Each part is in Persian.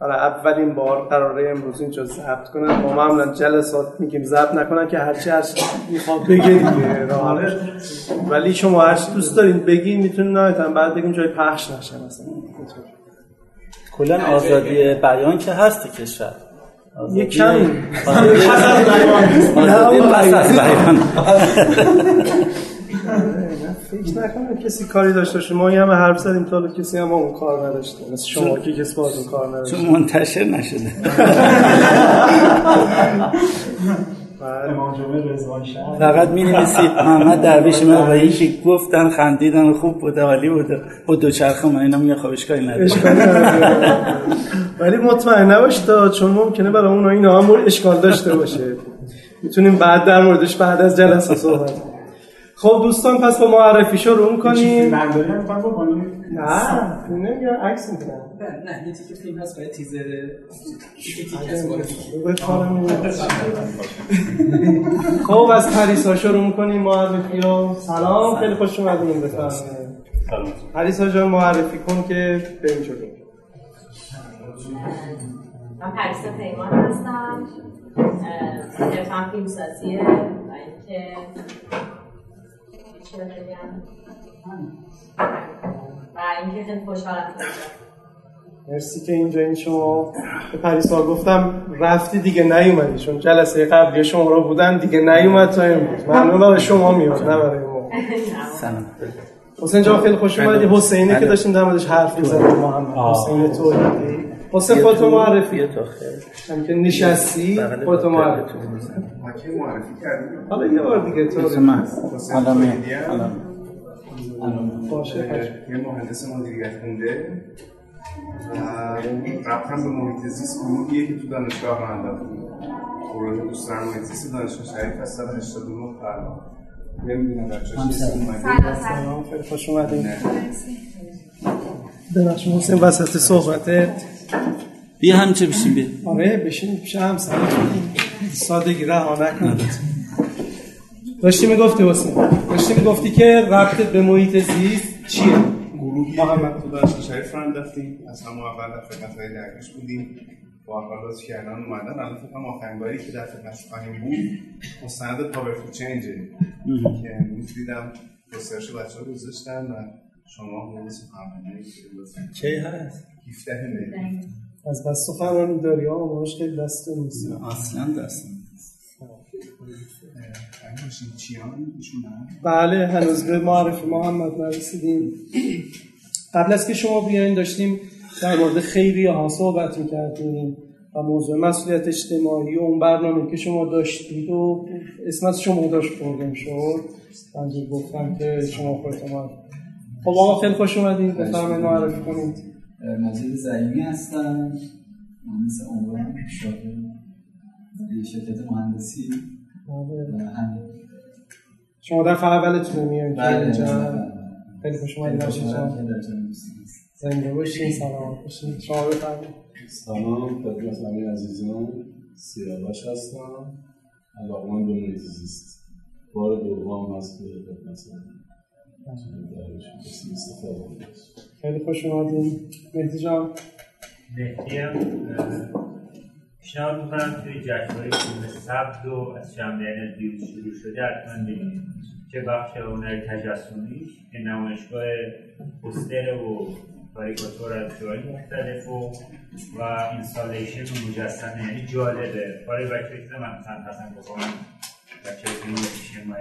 برای اولین بار قراره امروز اینجا ضبط کنم. ما معمولا جلسات میگیم. ضبط نکنن که هرچی هر می‌خواد بگه دیگه. ولی شما هر دوست دارین بگین می‌تونین نهایتا بعد بگیم جای پخش نشه مثلا. کلا آزادی بیان که هست کشور. یه کم پس از بیان. فکر نکنم کسی کاری داشته باشه. ما همه حرف زدیم تا کسی هم اون کار نداشته. مثل شما که کسی باز اون کار نداشته. چون منتشر نشده. فقط می نویسی محمد درویش من و یکی گفتن خندیدن خوب بوده عالی بوده. با دوچرخه من اینا میگه خب اشکالی نداره. ولی مطمئن نباش تا چون ممکنه برای اون اینا هم اشکال داشته باشه. می‌تونیم بعد در موردش بعد از جلسه صحبت خب دوستان پس با معرفی شروع کنیم نه نه نمیگم عکس می‌کنم نه یه تیکه فیلم هست برای تیزر. خب از پریسا شروع می‌کنیم معرفی ها. سلام خیلی خوش اومدین بفرمایید. پریسا جان معرفی کن که بریم جلو من پریسا پیمان هستم. حرفم فیلم سازیه و اینکه چی بگم و اینکه خیلی خوشحالم مرسی که اینجا این شما به پریسا گفتم رفتی دیگه نیومدی چون جلسه قبلی شما رو بودن دیگه نیومد تا امروز. ممنون برای شما میاد نه برای ما. سلام. حسین جان خیلی خوش اومدی. حسینه که داشتیم در موردش حرف می‌زدیم. محمد حسین تولیدی حسین خودت معرفی. تو خیر هم که نشستی خودت معرفی. ما که معرفی کردیم. حالا یه بار دیگه تو من. حالا می حالا باشه یه مهندس مدیریت خونده. و رفتم به محیط زیست گروهیه که تو دانشگاه رو انداختیم گروه دوستان محیط زیست دانشگاه شریف از سال 89 فرمان نمی‌دونم بچه چیزی اومده. سلام خیلی خوش اومدین. ببخشید حسین وسط صحبتت بیا هم چه بشین بیا. آره بشین پیش هم سادگی رها نکن. داشتی می‌گفتی حسین داشتی می‌گفتی که ربطت به محیط زیست چیه؟ گروهی محمد تو دانشگاه شریف رو انداختیم از همون اول در خدمت های درگیش بودیم. با اقبالات که الان اومدن الان فکر کنم آخرین باری که در خدمتش خواهیم بود مستند پاورفول چنجه. که امروز دیدم گسترش بچه ها گذاشتن و شما حقوق سخنرانی چی هست؟ 17 ملی از بس سخنرانی داری؟ ها ماش خیلی دست نیست. اصلا دست بله هنوز به معرفی محمد نرسیدیم. قبل از که شما بیاین داشتیم در مورد خیریه ها صحبت می‌کردیم و موضوع مسئولیت اجتماعی و اون برنامه که شما داشتید و اسم از شما داشت بردیم شد. من گفتم که شما خودتون معرفی خب آقا خیلی خوش اومدید بفرمایید معرفی کنید مجید زعیمی هستم مهندس عمران شاغل یه شرکت مهندسی. و همین. شما در اولتون میاین بله اینجا. بله. خیلی خوش اومدید. زنده باشین سلامت باشین. شما بفرمایید. سلام. خدمت همه عزیزان. سیاوش هستم. علاقمند به محیط زیست بار دوم هست که خدمت خیلی خوش اومدین. مهدی جان. مهدی هم پیشنهاد می‌کنم توی جشنواره فیلم سبز و از شنبه دیروز شروع شده حتما ببینید چه بخش هنر تجسمیش که نمایشگاه پوستر و کاریکاتور از جای مختلف و و اینستالیشن و مجسمه. یعنی جالبه. کار بچه من مثلا پسند بکنم بچه فیلم پیش ما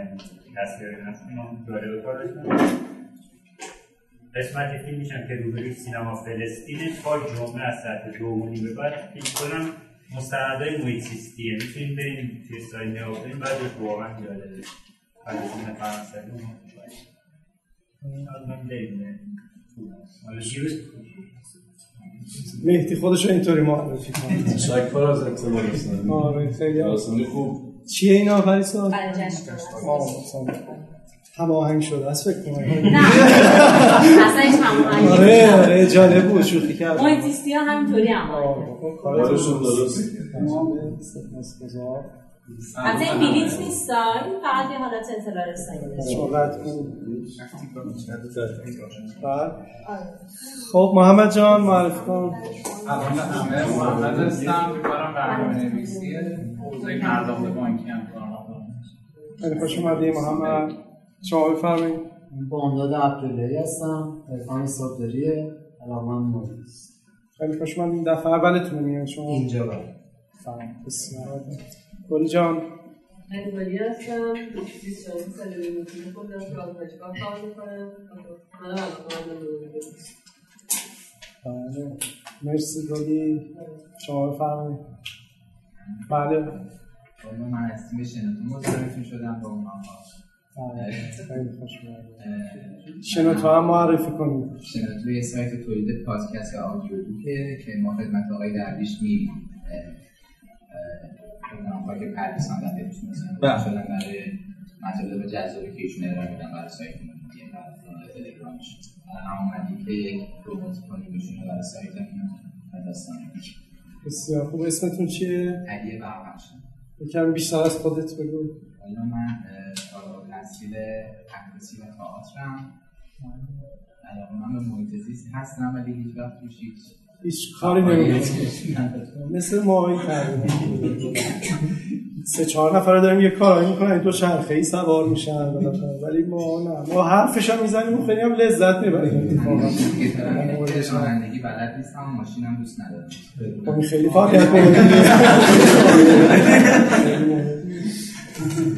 تصویر نکنم جالبه کارشون قسمت فیلمش هم که روبروی سینما فلسطینه تا جمعه از ساعت دو و نیم به بعد فکر کنم مستندهای محیط زیستیه می‌تونیم بریم توی سایت نگاه کنیم بعدش واقعا جالبه فلسطین فرانسوی مهدی خودش رو اینطوری معرفی کنه شکر از رسانی آره خیلی خوب. چیه اینا پریسا؟ برای جشنواره هماهنگ شده است فکر کنم. نه. اصلا هیچ هماهنگی آره. آره جالب بود شوخی کرد محیط زیستی ها همینطوری هم. آره، کارشون درست. البته این بلیت نیست این فقط یه حالت اطلاع رسانی صحبت بعد. خب محمد جان معرفی کن. به همه محمد هستم. کارم برنامه نویسیه حوزه پرداخت بانکی هم کار خیلی خوش اومدی محمد. شما بفرمایید. بامداد عبداللهی هستم. عرفان صابداریه علاقمند مهندس. خیلی خوش اومدید دفعه اولتون میاد شما. اینجا. سلام. بسیار. گلی جان. هستم. 24 ساله به می‌تونی خودم که آزمایشگاه کار می‌کنم. من علاقه بله مرسی گلی. شما بفرمایید. بله. من از تیم شنوتو. متعرفی شدم با اونها. خیلی خوش اومدید. شنوتو هم معرفی کنید. شنوتو یه سایت تولید پادکست و آدیو بوکه که ما خدمت آقای درویش میریم که پردیس هم در بهشون شدن برای مطالب جذابی که ایشون ارائه میدن برای سایت مدیم و تلگرامش هم اومدیم که یک پروموت کنیم ایشون رو برای سایتمون و داستان بسیار خوب. اسمتون چیه؟ علی بربخش یکم بیشتر از خودت بگو. حالا من فارغ التحصیل عکاسی و تئاترم. علاقه من به محیط زیست هستم ولی هیچ وقت توش هیچ هیچ کاری مثل ما این سه چهار نفر داریم یه کارایی می‌کنن دو چرخه ای سوار میشن ولی ما نه ما حرفش هم می‌زنیم و خیلی هم لذت می‌بریم. رانندگی بلد نیستم ماشینم دوست ندارم خب خیلی فعالیت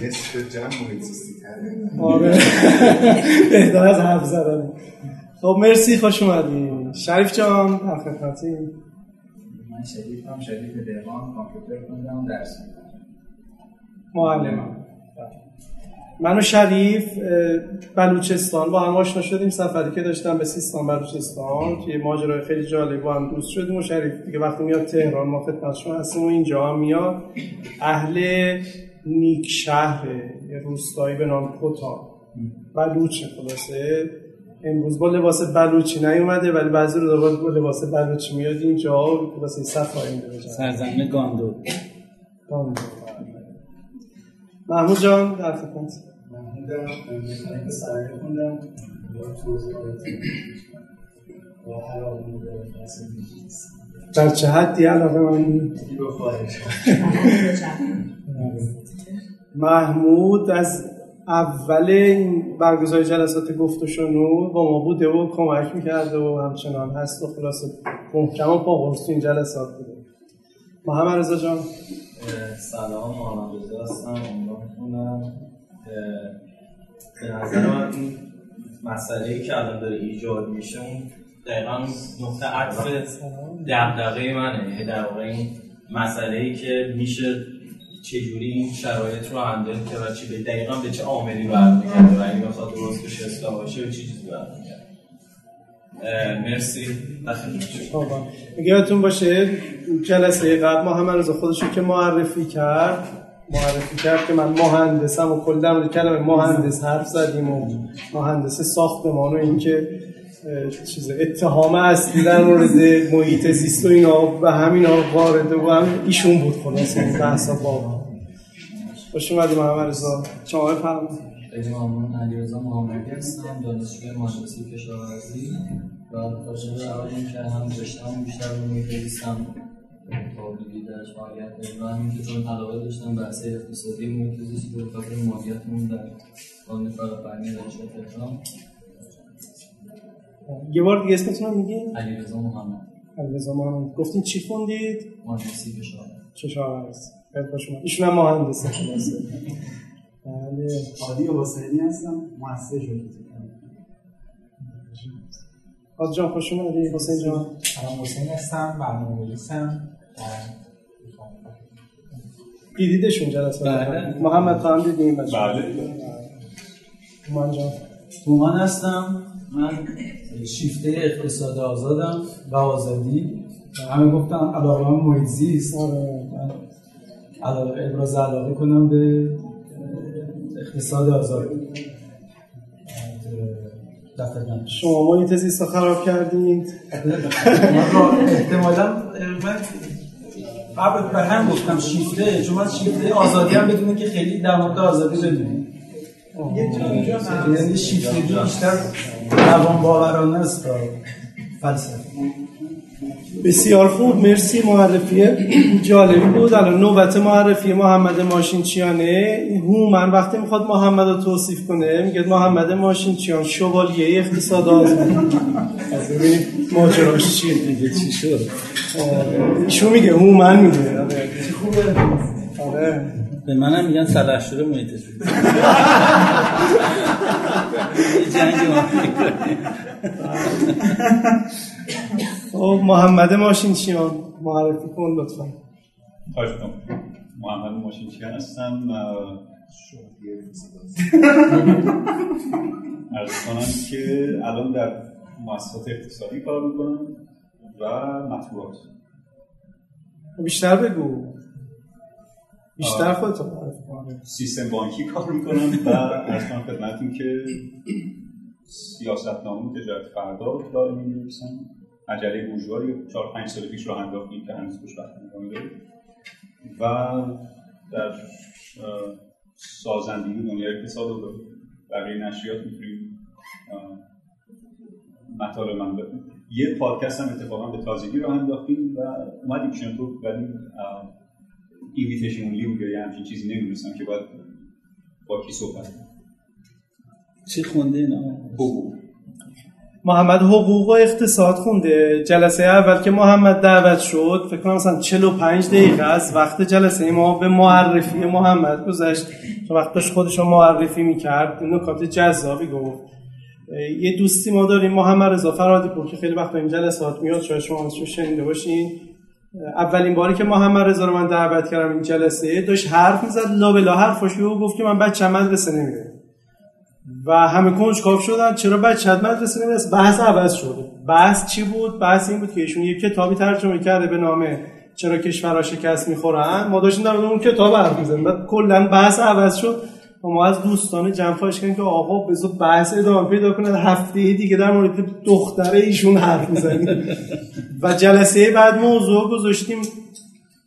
نصف جمع محیط زیستی آره. بهتر از حرف زدن. خب مرسی خوش اومدی شریف جان در خدمتی من شریفم شریف دهقان کامپیوتر خوندم درس معلمم من و شریف بلوچستان. با هم آشنا شدیم سفری که داشتم به سیستان بلوچستان که ماجرای خیلی جالب با هم دوست شدیم و شریف دیگه وقتی میاد تهران ما خدمت شما هستیم و اینجا هم میاد. اهل نیک شهر یه روستایی به نام کوتا بلوچه خلاصه. امروز با لباس بلوچی نیومده ولی بعضی رو داره با لباس بلوچی میاد اینجا واسه صفایی میره سرزمین گاندو گاندو محمود جان در خدمت. خوندم در چه حدی علاقه من؟ محمود از اول برگزار جلسات گفت و شنود با ما بوده و کمک می‌کرده و همچنان هست و خلاصه محکم و پا این جلسات بوده. محمد رضا جان. سلام محمد رضا هستم عنوان به نظر من این مسئله ای که الان داره ایجاد میشه اون دقیقا نقطه عطف دقدقه منه. یعنی در واقع این مسئله ای که میشه چجوری این شرایط رو هندل کرد و چی به دقیقا به چه عاملی برمیگرده و اگه بخواد درست بشه اصلاح باشه به چه چیزی برمیگرده. مرسی. یادتون باشه جلسه قبل محمد رضا خودشو که معرفی کرد معرفی کرد که من مهندسم و کل در کلمه مهندس حرف زدیم و مهندس ساختمان و اینکه چیز اتهام اصلی در مورد محیط زیست و اینا و همینا وارد و هم ایشون بود خلاصه این بحثا با خوش اومدی محمد رضا. شما بفرمایید. خیلی ممنون. علیرضا محمدی هستم دانشجوی مهندسی کشاورزی. و راجع به اول اینکه هم رشته‌ام بیشتر رو زیستم تابعی درش فعالیت داریم و همین که چون علاقه داشتم بحث اقتصادی محیط زیست رو خاطر مالیاتمون در قانون فرافرمی دانشگاه تهران یه بار دیگه اسمتون رو میگین؟ علیرضا محمد. علیرضا محمد. گفتین چی خوندید؟ مهندسی کشاورزی کشاورزی خیلی خوش اومد. ایشون هم مهندسه بله. عادی و حسینی هستم. مؤسسه شده. حاج جان خوش اومدی. حسین جان. سلام حسین هستم. برنامه‌نویسم دیدیدشون جلسه. بله. محمد خان دیدیم. بچه بله. من جان. تومان هستم. من شیفته اقتصاد آزادم و آزادی همه گفتم علاقه من محیط زیست علاقه ابراز علاقه کنم به اقتصاد آزاد. شما محیط زیست رو خراب کردید. احتمالا من قبل بر هم گفتم شیفته چون من شیفته آزادی هم بدونه که خیلی در مورد آزادی بدونیم یعنی شیفتگی بیشتر. روان باورانه است تا فلسفه. بسیار خوب مرسی معرفی. جالبی بود. الان نوبت معرفی محمد ماشینچیانه هومن وقتی می‌خواد محمد رو توصیف کنه میگه محمد ماشینچیان شوالیه اقتصاد آزاد. از ببینیم ماجراش چیه دیگه چی شد. ایشون میگه هومن میگه. آره. خوبه آره به منم میگن سلحشور محیط زیست. جنگ خب محمد ماشینچیان معرفی کن لطفا. خواهش محمد ماشینچیان هستم ارز کنم که الان در مؤسسات اقتصادی کار می‌کنم و مطبوعات. بیشتر بگو. بیشتر خودت معرفی کن سیستم بانکی کار می‌کنم و ارز کنم خدمتتون که سیاست نامه تجارت فردا داره می نویسم مجله بورژوایی چهار پنج سال پیش راه انداختیم که هنوز ادامه داره و در سازندگی دنیای اقتصاد و بقیه نشریات می‌تونیم مطالب من بکنیم یه پادکست هم اتفاقا به تازگی راه انداختیم و اومدیم تو ولی اینویتیشن اونلی بود یا همچین چیزی نمی‌دونستم که باید با کی صحبت کنم. چی خونده اینا؟ بگو محمد حقوق و اقتصاد خونده. جلسه اول که محمد دعوت شد فکر کنم مثلا 45 دقیقه از وقت جلسه ما به معرفی محمد گذشت. چون وقت داشت خودش رو معرفی می‌کرد. نکات جذابی گفت. یه دوستی ما داریم محمد رضا فرادی پور که خیلی وقت این جلسات میاد. شاید شما ازش شنیده باشین. اولین باری که محمد رضا رو من دعوت کردم این جلسه داشت حرف می‌زد لا بلا حرفش و گفت که من بچه مدرسه نمیره و همه کنجکاو شدن چرا بچه مدرسه نمیرس بحث عوض شده بحث چی بود؟ بحث این بود که ایشون یه کتابی ترجمه کرده به نام چرا کشورها شکست می‌خورن. ما داشتیم در اون کتاب حرف می‌زنیم بعد کلا بحث عوض شد. ما از دوستان جمع خواهش کردیم که آقا بذار بحث ادامه پیدا کنه. هفته دیگه در مورد دختره ایشون حرف می‌زنیم. و جلسه بعد موضوع گذاشتیم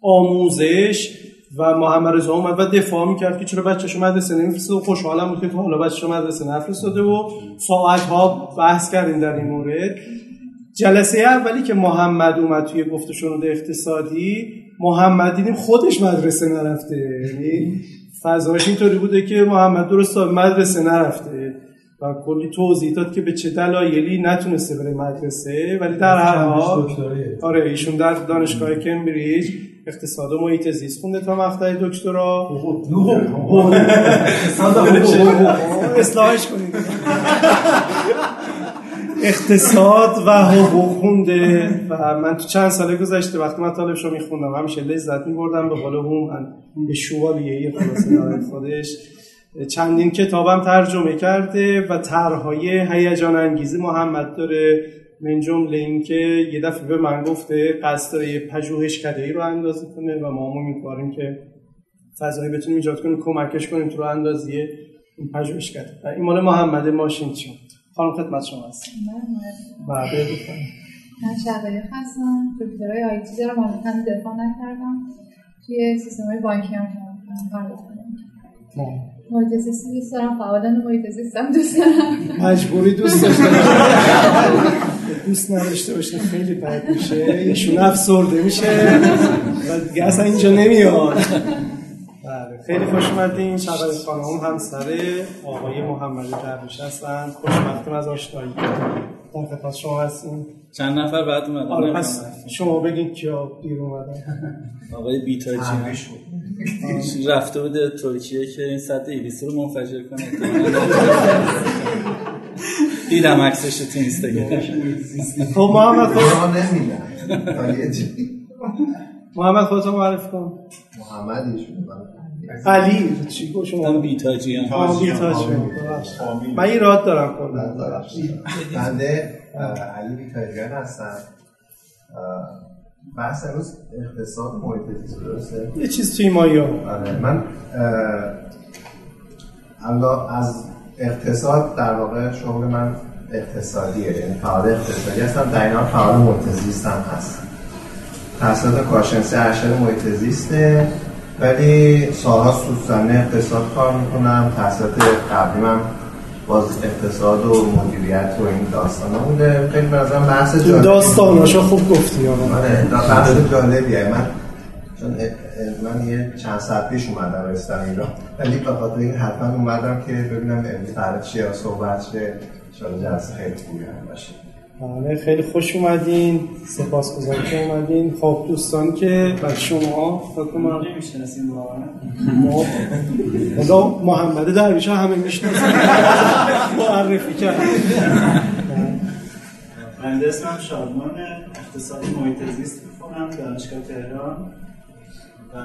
آموزش و محمد رضا اومد و دفاع می‌کرد که چرا بچه‌شو مدرسه نمیفرسته و خوشحالم بود که حالا بچه‌شو مدرسه نفرستاده و ساعت ها بحث کردیم در این مورد. جلسه اولی که محمد اومد توی گفت شنود اقتصادی محمد دیدیم خودش مدرسه نرفته. یعنی فضاش اینطوری بوده که محمد درست مدرسه نرفته و کلی توضیح داد که به چه دلایلی نتونسته بره مدرسه ولی در هر حال آره ایشون در دانشگاه کمبریج اقتصاد و محیط زیست خونده تا مقطع دکترا. اصلاحش کنید. اقتصاد و حقوق خونده. و من تو چند ساله گذشته وقتی مطالبش رو میخوندم همیشه لذت میبردم به قول هم من به شوالیه خلاصه خودش. چندین کتابم ترجمه کرده و طرحهای هیجان انگیزی محمد داره. من جمله اینکه یه دفعه به من گفته قصد داره یه پژوهشکده رو اندازه کنه و ما امیدواریم که فضایی بتونیم ایجاد کنیم کمکش کنیم تو رو اندازی این پژوهشکده و این مال محمد ماشین چی خانم خدمت شما هست و بفرمایید من شهبری هستم. دکترای آیتی دارم. هم دفاع نکردم. توی سیستم های بانکی هم کار محیط زیستی دوست دارم. فعالان محیط زیستم دوست دارم. مجبوری دوست داشته دوست نداشته باشه خیلی بد میشه. ایشون افسرده میشه. و دیگه اصلا اینجا نمیاد. بله خیلی خوش اومدین. شبای خانم همسر آقای محمد درویش هستن. خوشبختم از آشنایی. در خدمت شما هستیم چند نفر بعد اومدن؟ آره پس شما بگین کیا دیر اومدن. آقای بیتاجی رفته بوده ترکیه که این سطح ایلیسی رو منفجر کنه. دیدم عکسش تو اینستاگرام. خب محمد خود نمیدن محمد خودت معرفی کن. محمد ایشون علی چی گفت شما؟ بیتاجی هم بیتاجی من ایراد دارم کلا. بنده علی بیتاجیان هستم. بحث امروز اقتصاد محیط زیست درسته؟ یه چیز توی مایا آره. من الله از اقتصاد در واقع شغل من اقتصادیه. یعنی فعال اقتصادی هستم. در این حال فعال محیط زیست هم هستم توسط کارشناسی ارشد محیط زیسته. ولی سالها تو زمینه اقتصاد کار می‌کنم. توسط قبلیم هم باز اقتصاد و مدیریت و این داستانا بوده. خیلی نظرم بحث تو جالبی. داستاناشو خوب گفتی آره. دا- بحث جالبیه. من چون من یه چند ساعت پیش اومدم رستم ایران. ولی به خاطر این حتما اومدم که ببینم امروز قرار چیه صحبت شه شاید جلسه خیلی خوبی هم باشه. بله خیلی خوش اومدین. سپاسگزارم که اومدین. خب دوستان که بر شما فکر کنم نمی‌شناسیم واقعا. ما محمد درویش همه می‌شناسن. معرفی کرد. بنده اسمم شادمان اقتصاد محیط زیست می‌خونم دانشگاه تهران. و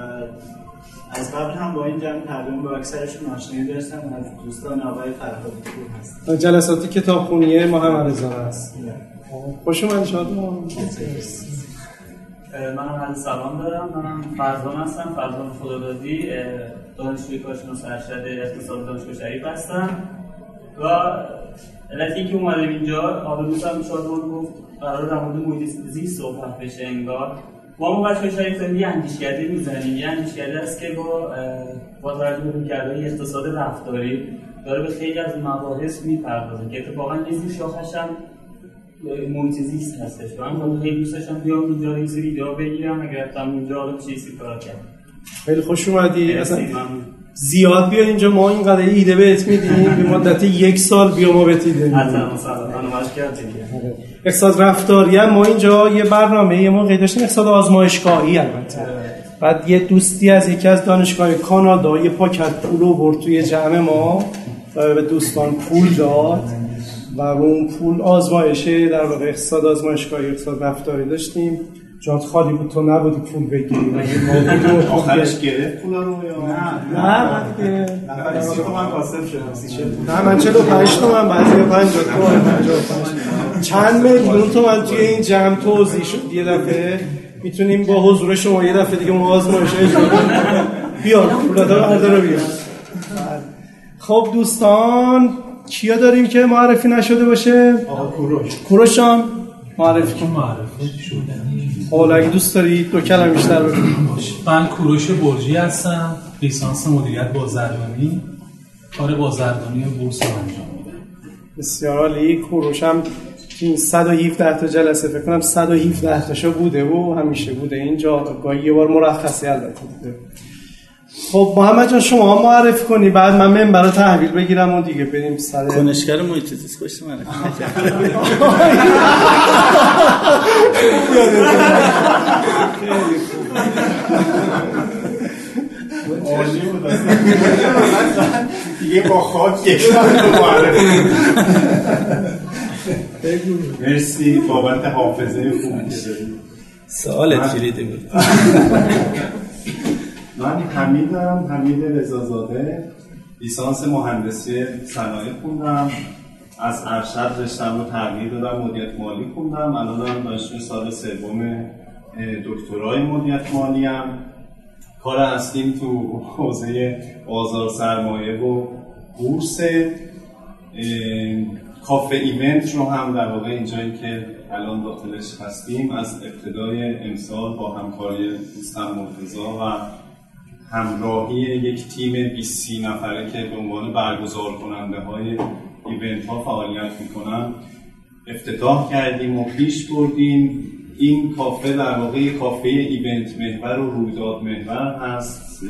از قبل هم با این جمع تقریبا با اکثرشون آشنایی داشتم از دوستان آقای فرهادی پور هستم جلسات کتابخونی محمد رضا هست خوش اومدید شادمان منم عرض سلام دارم. منم فرزان هستم. فرزان خدادادی دانشجوی کارشناس ارشد اقتصاد دانشگاه شریف هستم. و علتی که اومدم اینجا حالا دوستم شادمان گفت قرار در مورد محیط زیست صحبت بشه انگار. ما ما بچه شریف یه اندیشکده می‌زنیم یه اندیشکده است که با با توجه به رویکردهای اقتصاد رفتاری داره به خیلی از مباحث می‌پردازه که اتفاقا یه شاخش هم محیط زیست هستش. و من خیلی دوست داشتم بیام اینجا این سری ایده بگیرم اگر رفتم اونجا حالا چیزی کار کردم خیلی خوش اومدی. اصلا. زیاد بیا اینجا ما اینقدر ایده بهت میدیم. به مدت یک سال بیا ما بهت ایده میدیم حتما مثلا برنامه‌اش کردیم اقتصاد رفتاری هم ما اینجا یه برنامه یه موقع داشتیم اقتصاد آزمایشگاهی البته. بعد یه دوستی از یکی از دانشگاه کانادا یه پاکت پول رو برد توی جمع ما و به دوستان پول داد و اون پول آزمایشه در واقع اقتصاد آزمایشگاهی اقتصاد رفتاری داشتیم. جات خالی بود تو نبودی پول بگیری. آخرش گرفت. پولا رو یا؟ نه من دیگه. نفر سی تومن کاسب شدم سی. نه من 45 تومن بعضی 50 تومن 55 چند میلیون تومن توی این جمع توضیح شد؟ یه دفعه. می‌تونیم با حضور شما یه دفعه دیگه ما آزمایش اجرا کنیم بیا پولادا رو بردار بیا خب دوستان کیا داریم که معرفی نشده باشه؟ آقا کوروش. کوروشان معرفی. کن معرفی شده. حالا اگه دوست دارید دو کلمه بیشتر بگو. من کوروش برجی هستم. لیسانس مدیریت بازرگانی کار بازرگانی بورس رو انجام میدم. بسیار عالی. کوروش هم تو این 117 تا جلسه فکر کنم 117 تاشو بوده و همیشه بوده. اینجا گاهی یه بار مرخصی البته بوده. خب محمد جان شما هم معرفی کنی بعد من رو تحویل بگیرم و دیگه بریم سر. کنشگر محیط زیست کشت من عالی بود دیگه با خاک معرفی. مرسی بابت حافظه خوبی که داری. سوالت کلیدی بود. من حمیدم حمید رضازاده لیسانس مهندسی صنایع خوندم. از ارشد رشتم رو تغییر دادم مدیریت مالی خوندم. الانم دانشجوی سال سوم دکترای مدیریت مالی هم کار اصلیم تو حوزه بازار سرمایه و بورس. کافه ایونت رو هم در واقع اینجایی که الان داخلش هستیم از ابتدای امسال با همکاری دوستم مرتضا و همراهی یک تیم 20 نفره که به عنوان برگزار کننده های ایونت ها فعالیت می‌کنن افتتاح کردیم و پیش بردیم. این کافه در واقع کافه event محور و رویداد محور هست.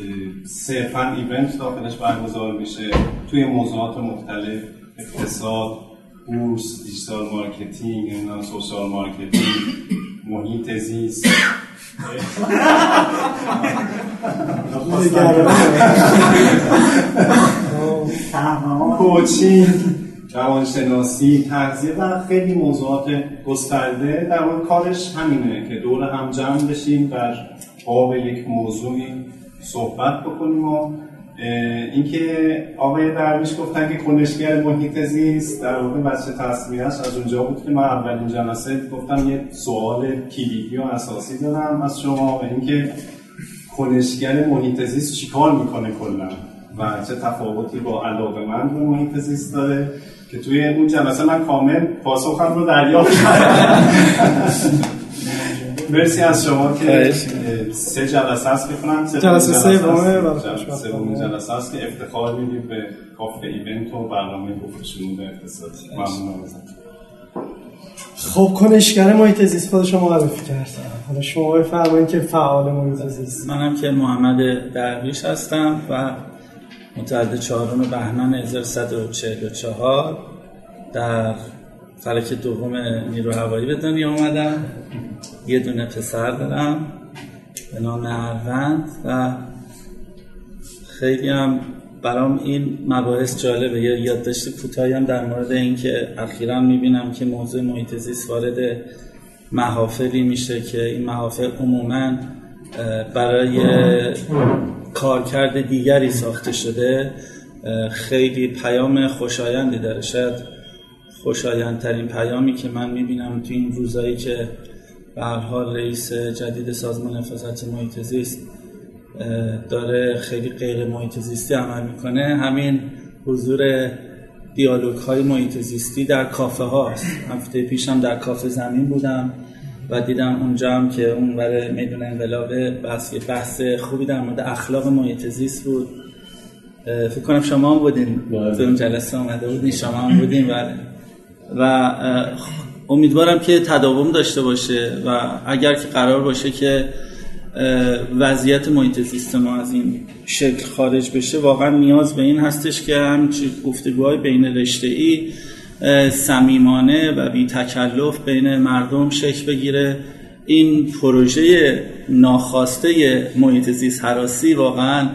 صرفا event داخلش برگزار میشه. توی موضوعات مختلف اقتصاد بورس digital marketing نمی‌دونم social marketing محیط زیست. کوچینگ روانشناسی تغذیه و خیلی موضوعات گسترده. در واقع کارش همینه که دور هم جمع بشیم در باب یک موضوعی صحبت بکنیم و اینکه آقای درویش گفتن که کنشگر محیط زیست در واقع بچه تصمیهش از اونجا بود که من اولین جلسه گفتم یه سوال کلیدی و اساسی دارم از شما و اینکه کنشگر محیط زیست چیکار می‌کنه کلا و چه تفاوتی با علاقه من به محیط زیست داره که توی اون جلسه من کامل پاسخم رو دریافت کردم. مرسی از شما که. سه جلسه است که کنم سه جلسه سومه، است. بله، جلسه. سومین جلسه است که افتخار میدیم به کافه ایونت و برنامه گفت شنود اقتصادی ممنونم ازتون. خب کنشگر محیط زیست خود شما معرفی کرد حالا شما بفرمایید که فعال محیط زیست منم که محمد درویش هستم و متولد چهارم بهمن 1144 در فلک دوم نیرو هوایی به دنیا آمدم. یه دونه پسر دارم به نام اروند و خیلی هم برام این مباحث جالبه. یه یادداشت کوتاهی هم در مورد اینکه اخیرا می‌بینم که موضوع محیط زیست وارد محافلی میشه که این محافل عموما برای کارکرد دیگری ساخته شده. خیلی پیام خوشایندی داره. شاید خوشایندترین پیامی که من می‌بینم تو این روزایی که به حال رئیس جدید سازمان حفاظت محیط زیست داره خیلی غیر محیط زیستی عمل می‌کنه. همین حضور دیالوگ های محیط زیستی در کافه هاست. هفته پیشم در کافه زمین بودم و دیدم اونجا هم که اون برای میدون انقلاب بحث بحث خوبی در مورد اخلاق محیط زیست بود فکر کنم شما هم بودین. تو اون جلسه آمده بودین. شما هم بودین. بله. و امیدوارم که تداوم داشته باشه و اگر که قرار باشه که وضعیت محیط زیست ما از این شکل خارج بشه واقعا نیاز به این هستش که همچی گفتگوهای بین رشته ای صمیمانه و بی تکلف بین مردم شکل بگیره. این پروژه ناخواسته محیط زیست حراسی واقعا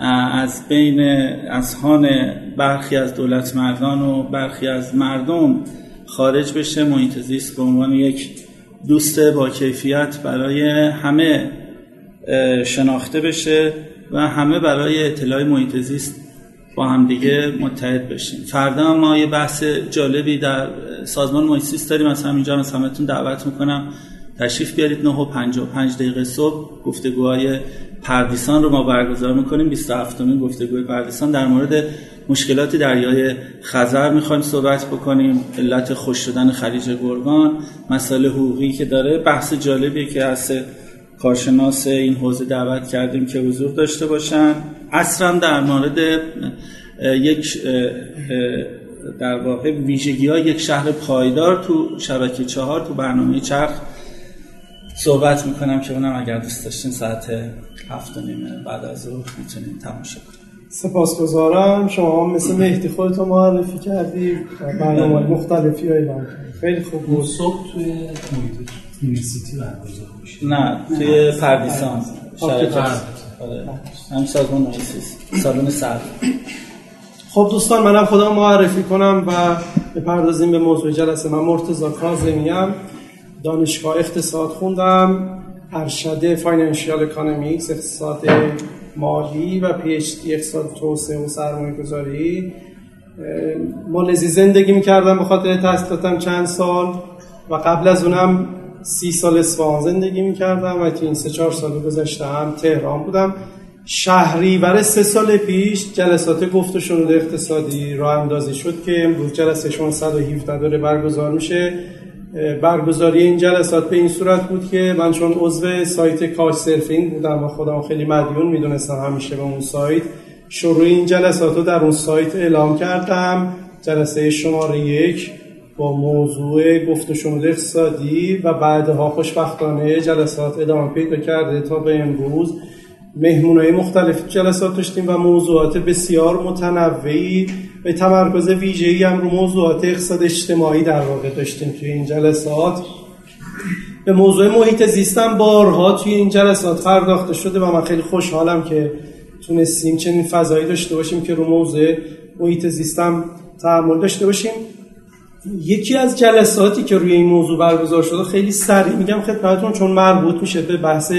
از بین اذهان برخی از دولت مردان و برخی از مردم خارج بشه. محیط زیست به عنوان یک دوست با کیفیت برای همه شناخته بشه و همه برای اطلاع محیط زیست با هم دیگه متحد بشیم. فردا ما یه بحث جالبی در سازمان محیط زیست داریم. از همینجا از همتون دعوت می‌کنم. تشریف بیارید 9 و 55 دقیقه صبح. گفتگوهای پردیسان رو ما برگزار می‌کنیم. 27 مین گفتگوی پردیسان در مورد مشکلات دریای خزر می‌خوایم صحبت بکنیم. علت خوش شدن خلیج گرگان. مسائل حقوقی که داره. بحث جالبیه که از کارشناس این حوزه دعوت کردیم که حضور داشته باشن. اصلا در مورد یک در واقع ویژگی یک شهر پایدار تو شبکه چهار تو برنامه چرخ صحبت می‌کنم که اونم اگر دوست داشتین ساعت هفت و نیمه بعد از ظهر می‌تونین تماشا کنید سپاسگزارم. شما هم مثل مهدی خودتو معرفی کردی برنامه های مختلفی اعلام کردی. خیلی خوب بود. صبح توی محیط یونیورسیتی برگزار میشه. نه توی پردیسان شرکت. آره. هم سازمان محیط زیسته الان سر خب دوستان منم خودم معرفی کنم و بپردازیم به موضوع جلسه. من مرتضی کاظمیم دانشگاه اقتصاد خوندم ارشد financial economics اقتصاد مالی و PhD اقتصاد توسعه و سرمایه گذاری مالزی زندگی می‌کردم به خاطر تحصیلاتم چند سال و قبل از اونم سی سال اصفهان زندگی می‌کردم و که این سه چهار سال گذشته هم تهران بودم. شهریور سه سال پیش جلسات گفت و اقتصادی راه اندازی شد که امروز جلسه 617 داره برگزار میشه. برگزاری این جلسات به این صورت بود که من چون عضو سایت کاش سرفینگ بودم و خودم خیلی مدیون می‌دونستم همیشه به اون سایت شروع این جلسات رو در اون سایت اعلام کردم. جلسه شماره یک با موضوع گفت و شنود اقتصادی و بعدها خوشبختانه جلسات ادامه پیدا کرده تا به امروز. مهمونای مختلف جلسات داشتیم و موضوعات بسیار متنوعی به تمرکز ویژه‌ای هم رو موضوعات اقتصاد اجتماعی در واقع داشتیم توی این جلسات. به موضوع محیط زیستم بارها توی این جلسات پرداخته شده و من خیلی خوشحالم که تونستیم چنین فضایی داشته باشیم که رو موضوع محیط زیستم تعامل داشته باشیم. یکی از جلساتی که روی این موضوع برگزار شده خیلی سریع میگم خدمتتون چون مربوط میشه به بحث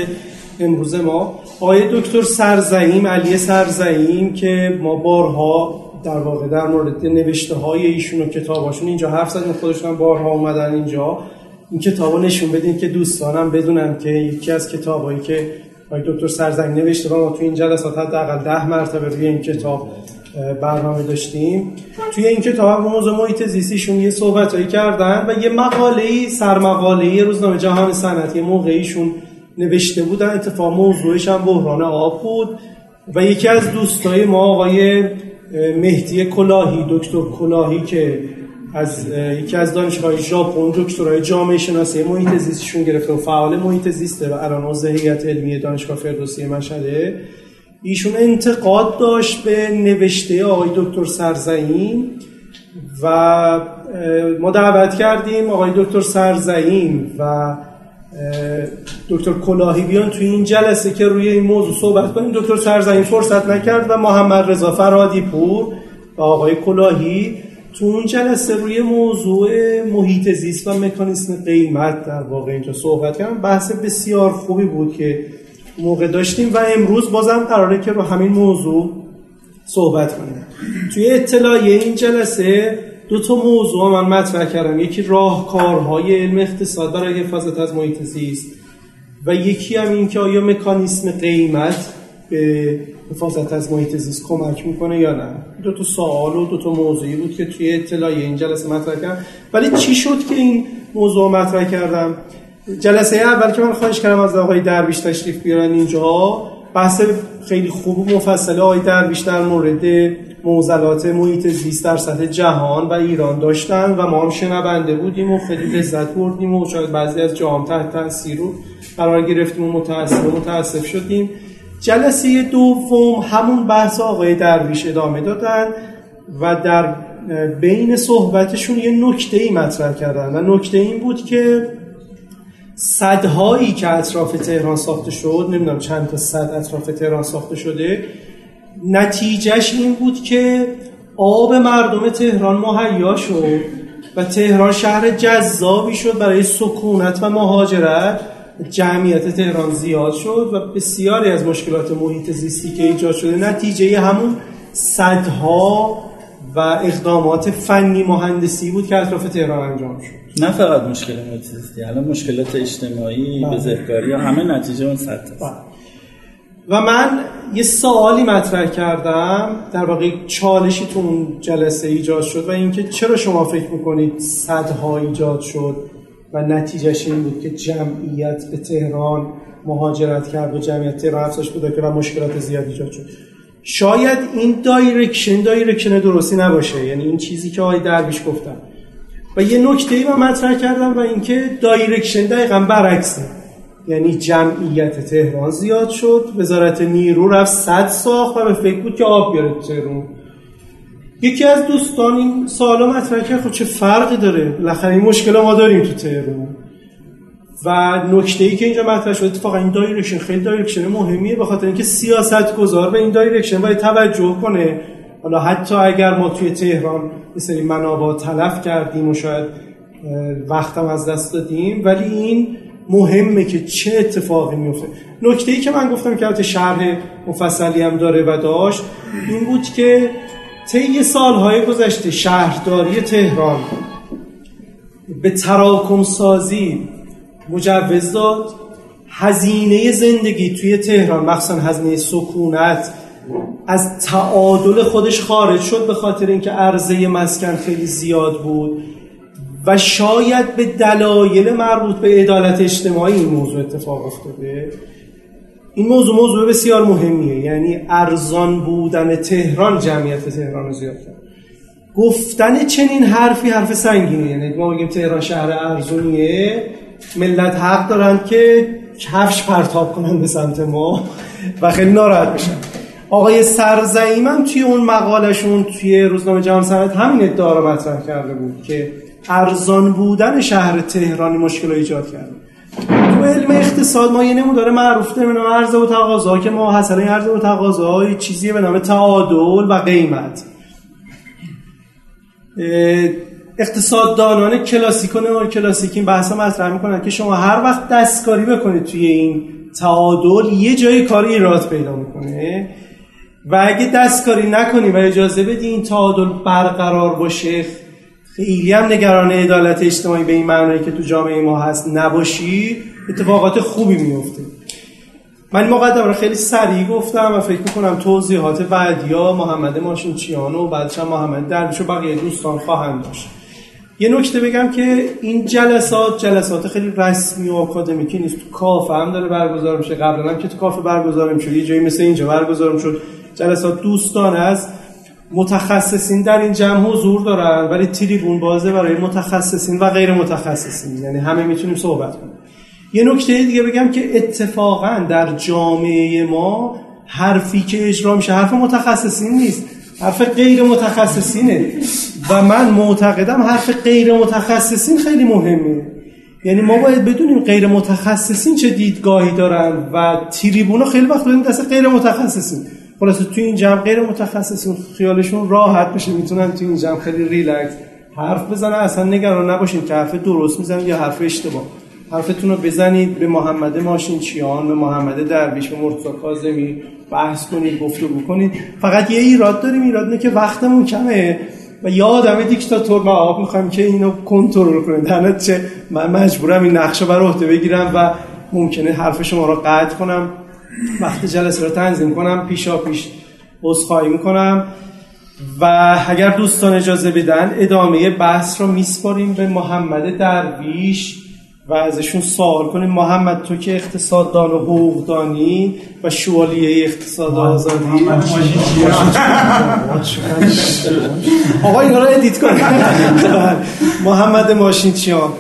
امروز ما. آقای دکتر سرزعیم علی سرزعیم که ما بارها در واقع در مورد نوشته های ایشون و کتاباشون اینجا حرف زدیم خودشون هم بارها اومدن اینجا. این کتاب نشون بدین که دوستانم بدونن که یکی از کتابایی که آقای دکتر سرزعیم نوشته و ما تو این جلسات حداقل ده مرتبه روی این کتاب برنامه داشتیم. توی این کتاب موضوع محیط زیستیشون یه صحبتایی کردن و یه مقاله سرمقاله روزنامه جهان صنعتی موقعیشون نوشته بودن اتفاق موضوعش هم بحران آب بود. و یکی از دوستای ما آقای مهدی کلاهی دکتر کلاهی که از یکی از دانشگاه ژاپن دکترای جامعه شناسی محیط زیستشون گرفته و فعال محیط زیسته و الان عضو هیئت علمی دانشگاه فردوسی مشهده. ایشون انتقاد داشت به نوشته آقای دکتر سرزعیم و ما دعوت کردیم آقای دکتر سرزعیم و دکتر کلاهی بیان توی این جلسه که روی این موضوع صحبت کنیم دکتر سرزعیم فرصت نکرد و محمد رضا فرادی پور و آقای کلاهی تو اون جلسه روی موضوع محیط زیست و مکانیسم قیمت در واقع اینجا صحبت کردم. بحث بسیار خوبی بود که موقع داشتیم و امروز بازم قراره که رو همین موضوع صحبت کنیم. توی اطلاعیه این جلسه دو تا موضوع من مطرح کردم. یکی راهکارهای علم اقتصاد برای حفاظت از محیط زیست و یکی هم این که آیا مکانیسم قیمت به حفاظت از محیط زیست کمک می‌کنه یا نه. دو تا سوال و دو تا موضوعی بود که توی اطلاعیه این جلسه مطرح کردم. ولی چی شد که این موضوع مطرح کردم؟ جلسه اول که من خواهش کردم از آقای درویش تشریف بیارن اینجا بحث خیلی خوب و مفصل آقای درویش در مورد موزلات محیط زیست در سطح جهان و ایران داشتن و ما هم شنونده بودیم و خیلی لذت بردیم و شاید بعضی از جام تحت تاثیر رو قرار گرفتیم و متاسف متاسف شدیم. جلسه دوم همون بحث آقای درویش ادامه دادن و در بین صحبتشون یه نکته ای مطرح کردن و نکته این بود که صدهایی که اطراف تهران ساخته شد نمی‌دونم چند تا صد اطراف تهران ساخته شده نتیجهش این بود که آب مردم تهران مهیا شد و تهران شهر جذابی شد برای سکونت و مهاجرت. جمعیت تهران زیاد شد و بسیاری از مشکلات محیط زیستی که ایجاد شده نتیجه همون صدها و اقدامات فنی مهندسی بود که اطراف تهران انجام شد. نه فقط مشکل محیط زیستی الان مشکلات اجتماعی بزهکاری همه نتیجه اون صد و من یه سوالی مطرح کردم در واقع چالشی تو اون جلسه ایجاد شد و اینکه چرا شما فکر می‌کنید صدها ایجاد شد و نتیجهش این بود که جمعیت به تهران مهاجرت کرد و جمعیت تهران افزایش پیدا کرد و مشکلات زیاد ایجاد شد. شاید این direction ، direction درستی نباشه یعنی این چیزی که آقای درویش گفتم و یه نکته ای من مطرح کردم و اینکه direction دقیقا برعکسه. یعنی جمعیت تهران زیاد شد. وزارت نیرو رفت سد ساخت و به فکر بود که آب بیاره تهران. یکی از دوستان این سوالا مطرح کرد خب چه فرقی داره؟ بالاخره این مشکل ما داریم تو تهران. و نکته ای که اینجا مطرح شده اتفاقا این direction خیلی direction مهمیه به خاطر اینکه سیاست گذار به این direction باید توجه کنه. حالا حتی اگر ما توی تهران یه سری منابع تلف کردیم و شاید وقتم از دست دادیم ولی این مهمه که چه اتفاقی میفته. نکته ای که من گفتم که شرح مفصلی هم داره و داشت این بود که طی سالهای گذشته شهرداری تهران به تراکم سازی مجوز داد. هزینه زندگی توی تهران مخصوصا هزینه سکونت از تعادل خودش خارج شد به خاطر اینکه عرضه مسکن خیلی زیاد بود. و شاید به دلایل مربوط به عدالت اجتماعی این موضوع اتفاق افتاده. این موضوع موضوع بسیار مهمیه یعنی ارزان بودن تهران جمعیت تهران رو زیاد کرد. گفتن چنین حرفی حرف سنگینه یعنی ما بگیم تهران شهر ارزونیه ملت حق دارن که کفش پرتاب کنن به سمت ما و خیلی ناراحت بشن. آقای سرزعیمم توی اون مقالشون توی روزنامه جهان صنعت همین ادعا رو مطرح کرده بود که ارزان بودن شهر تهرانی مشکل ایجاد کرده تو علم اقتصاد ما یه نمودار معروف داریم به نام عرضه و تقاضا که ما این عرضه و تقاضا چیزی به نام تعادل و قیمت. اقتصاددانان کلاسیک و نمار کلاسیک این بحث مطرح می‌کنن که شما هر وقت دستکاری بکنید توی این تعادل یه جایی کاری ایراد پیدا می‌کنه. و اگه دستکاری نکنی و اجازه بدی این تعادل برقرار باشه خیلی هم نگران عدالت اجتماعی به این معنی که تو جامعه ما هست نباشی اتفاقات خوبی میفته من مقدمه رو خیلی سریع گفتم و فکر می‌کنم توضیحات بعدی ها محمد ماشینچیان و بعدش محمد درویش و بقیه دوستان خواهند داشت. یه نکته بگم که این جلسات جلسات خیلی رسمی و آکادمیکی نیست. تو کافه هم داره برگزار میشه. قبلا هم که تو کافه برگزار میشه یه جایی مثل اینجا برگزار میشه جلسات دوستان از متخصصین در این جمع حضور دارن ولی تریبون بازه برای متخصصین و غیر متخصصین. یعنی همه می‌تونیم صحبت کنیم. یه نکته دیگه بگم که اتفاقا در جامعه ما حرفی که اجرا میشه حرف متخصصین نیست حرف غیر متخصصینه. و من معتقدم حرف غیر متخصصین خیلی مهمه. یعنی ما باید بدونیم غیر متخصصین چه دیدگاهی دارن و تریبونا خیلی وقت بدونیم دست غیر متخصصین. خلاصه توی این جمع غیر متخصصین خیالشون راحت بشه می‌تونن توی این جمع خیلی ریلکس حرف بزنن. اصلا نگران نباشین که حرف درست می‌زنن یا حرف اشتباه. حرفتون رو بزنید. به محمد ماشینچیان به محمد درویش به مرتضی کاظمی بحث کنید گفتگو کنید. فقط یه ایراد داریم. ایراد اینه که وقتمون کمه و یه آدم دیکتاتور ما آب می‌خوایم که اینو کنترل کنه در چه؟ من مجبورم این نقشه بر عهده بگیرم و ممکنه حرف شما رو قطع کنم. وقت جلسه رو تنظیم کنم پیشا پیش عذرخواهی می‌کنم و اگر دوستان اجازه بدن ادامه بحث رو میسپاریم به محمد درویش و ازشون سوال کنیم. محمد تو که اقتصاددان و حقوقدانی و شوالیه اقتصاد آزادی. آقا اینا رو ادیت کن محمد ماشینچیان.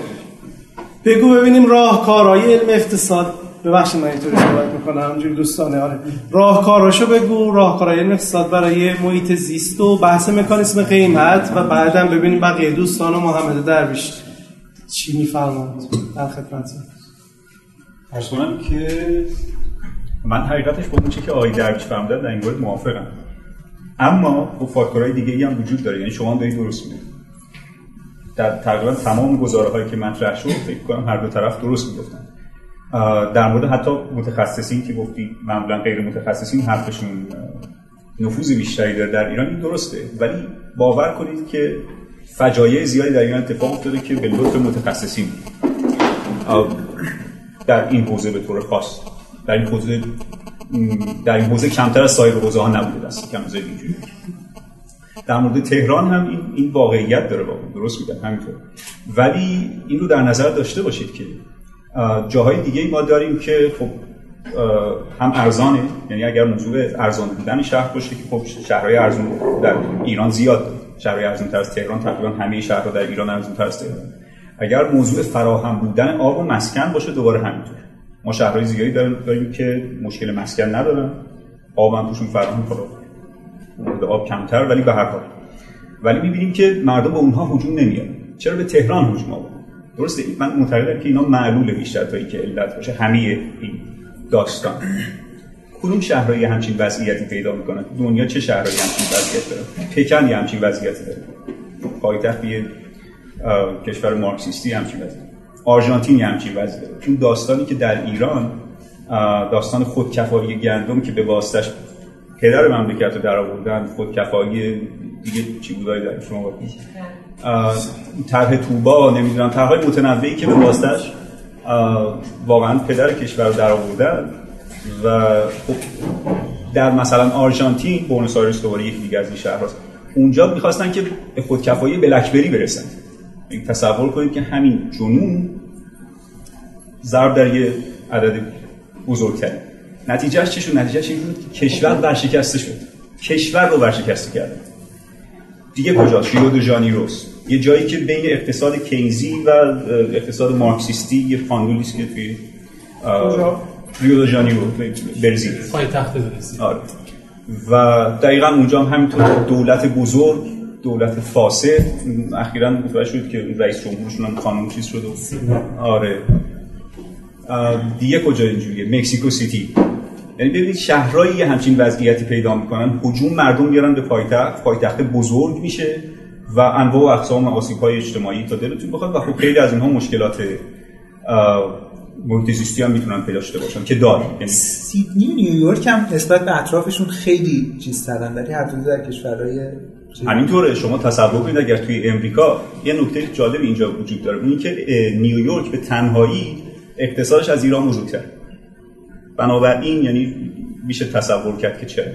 بگو ببینیم راهکارهای علم اقتصاد. ببخشید من اینطوری صحبت می‌کنم. همجوری دوستانه آره. راهکاراشو بگو راهکارهای علم اقتصاد برای محیط زیست و بحث مکانیسم قیمت و بعدم ببینیم بقیه دوستان و محمد درویش چی میفرماند در خدمت ارز کنم که من حقیقتش با اون که آقای درویش فرمودن در این مورد موافقم. اما با فاکتورهای دیگه هم وجود داره یعنی شما دارید درست میگید در تقریبا تمام گزاره هایی که مطرح شد فکر کنم هر دو طرف درست می‌گفتن. در مورد حتی متخصصین که گفتی معمولا غیر متخصصین حرفشون نفوذ بیشتری داره در ایران این درسته. ولی باور کنید که فجایع زیادی در ایران اتفاق افتاده که به لطف متخصصین. در این حوزه به طور خاص. در این حوزه در این حوزه کمتر از سایر حوزه ها نبوده است کم اینجوری در مورد تهران هم این, این واقعیت داره واقعا درست میگن همینطور. ولی این رو در نظر داشته باشید که جاهای دیگه ما داریم که خب هم ارزانه. یعنی اگر موضوع ارزان بودن شهر باشه که خب شهرهای ارزان در ایران زیاد. شهرهای ارزان تر از تهران تقریبا همه شهرها در ایران ارزان تر از تهران. اگر موضوع فراهم بودن آب و مسکن باشه دوباره همینطور. ما شهرهای زیادی داریم که مشکل مسکن ندارن. آب هم توشون فراهم مورد آب کمتر ولی به هر حال. ولی می‌بینیم که مردم به اونها هجوم نمیاد چرا به تهران هجوم آورد درسته من معتقدم که اینا معلول بیشتر تا که علت باشه. همه این داستان. کدوم شهرهایی همچین وضعیتی پیدا می‌کنن دنیا چه شهرهایی همچین وضعیت داره؟ پکن یه همچین وضعیتی داره. پایتخت یه کشور مارکسیستی همچین وضعیت آرژانتین یه همچین وضعیت داره. چون داستانی که در ایران داستان خودکفایی گندم که به واسطش پدر مملکت رو در آوردن خودکفایی دیگه چی بودایی در شما طرح توبا نمی‌دونم طرحهای متنوعی که به واسطش واقعا پدر کشور در آوردن و خب در مثلا آرژانتین بونس آیرس دوباره یک دیگه از این شهر هست. اونجا می‌خواستن که به خودکفایی بلکبری برسن. تصور کنید که همین جنون ضرب در یه عدد بزرگتری. نتیجهش چی شد؟ نتیجهش این بود که کشور ورشکسته شد. کشور رو ورشکسته کرده دیگه کجاست؟ ریو دو ژانیروس. یه جایی که بین اقتصاد کینزی و اقتصاد مارکسیستی یه فاندولیست که توی ریو دو ژانیرو برزیل. پایتخت آره. و دقیقا اونجا هم همینطور دولت بزرگ دولت فاسد اخیرا متوجه شد که رئیس جمهورشون هم خانم چیز شد آره. دیگه کجا اینجوریه؟ مکسیکو سیتی. یعنی ببینید شهرهایی همچین وضعیتی پیدا می‌کنن. هجوم مردم میارن به پایتخت. پایتخت بزرگ میشه. و انواع و اقسام آسیب های اجتماعی تا دلتون بخواد و خب خیلی از اینها مشکلات محیط زیستی هم می‌تونن پیدا داشته باشن که داریم یعنی سیدنی و نیویورک هم نسبت به اطرافشون خیلی چیز ترن ولی هر در کشورهای همینطوره شما تصور کنید اگر توی امریکا یه نکته جالب اینجا وجود داره. اون که نیویورک به تنهایی اقتصادش از ایران بزرگتر. بنابراین یعنی میشه تصور کرد که چرا.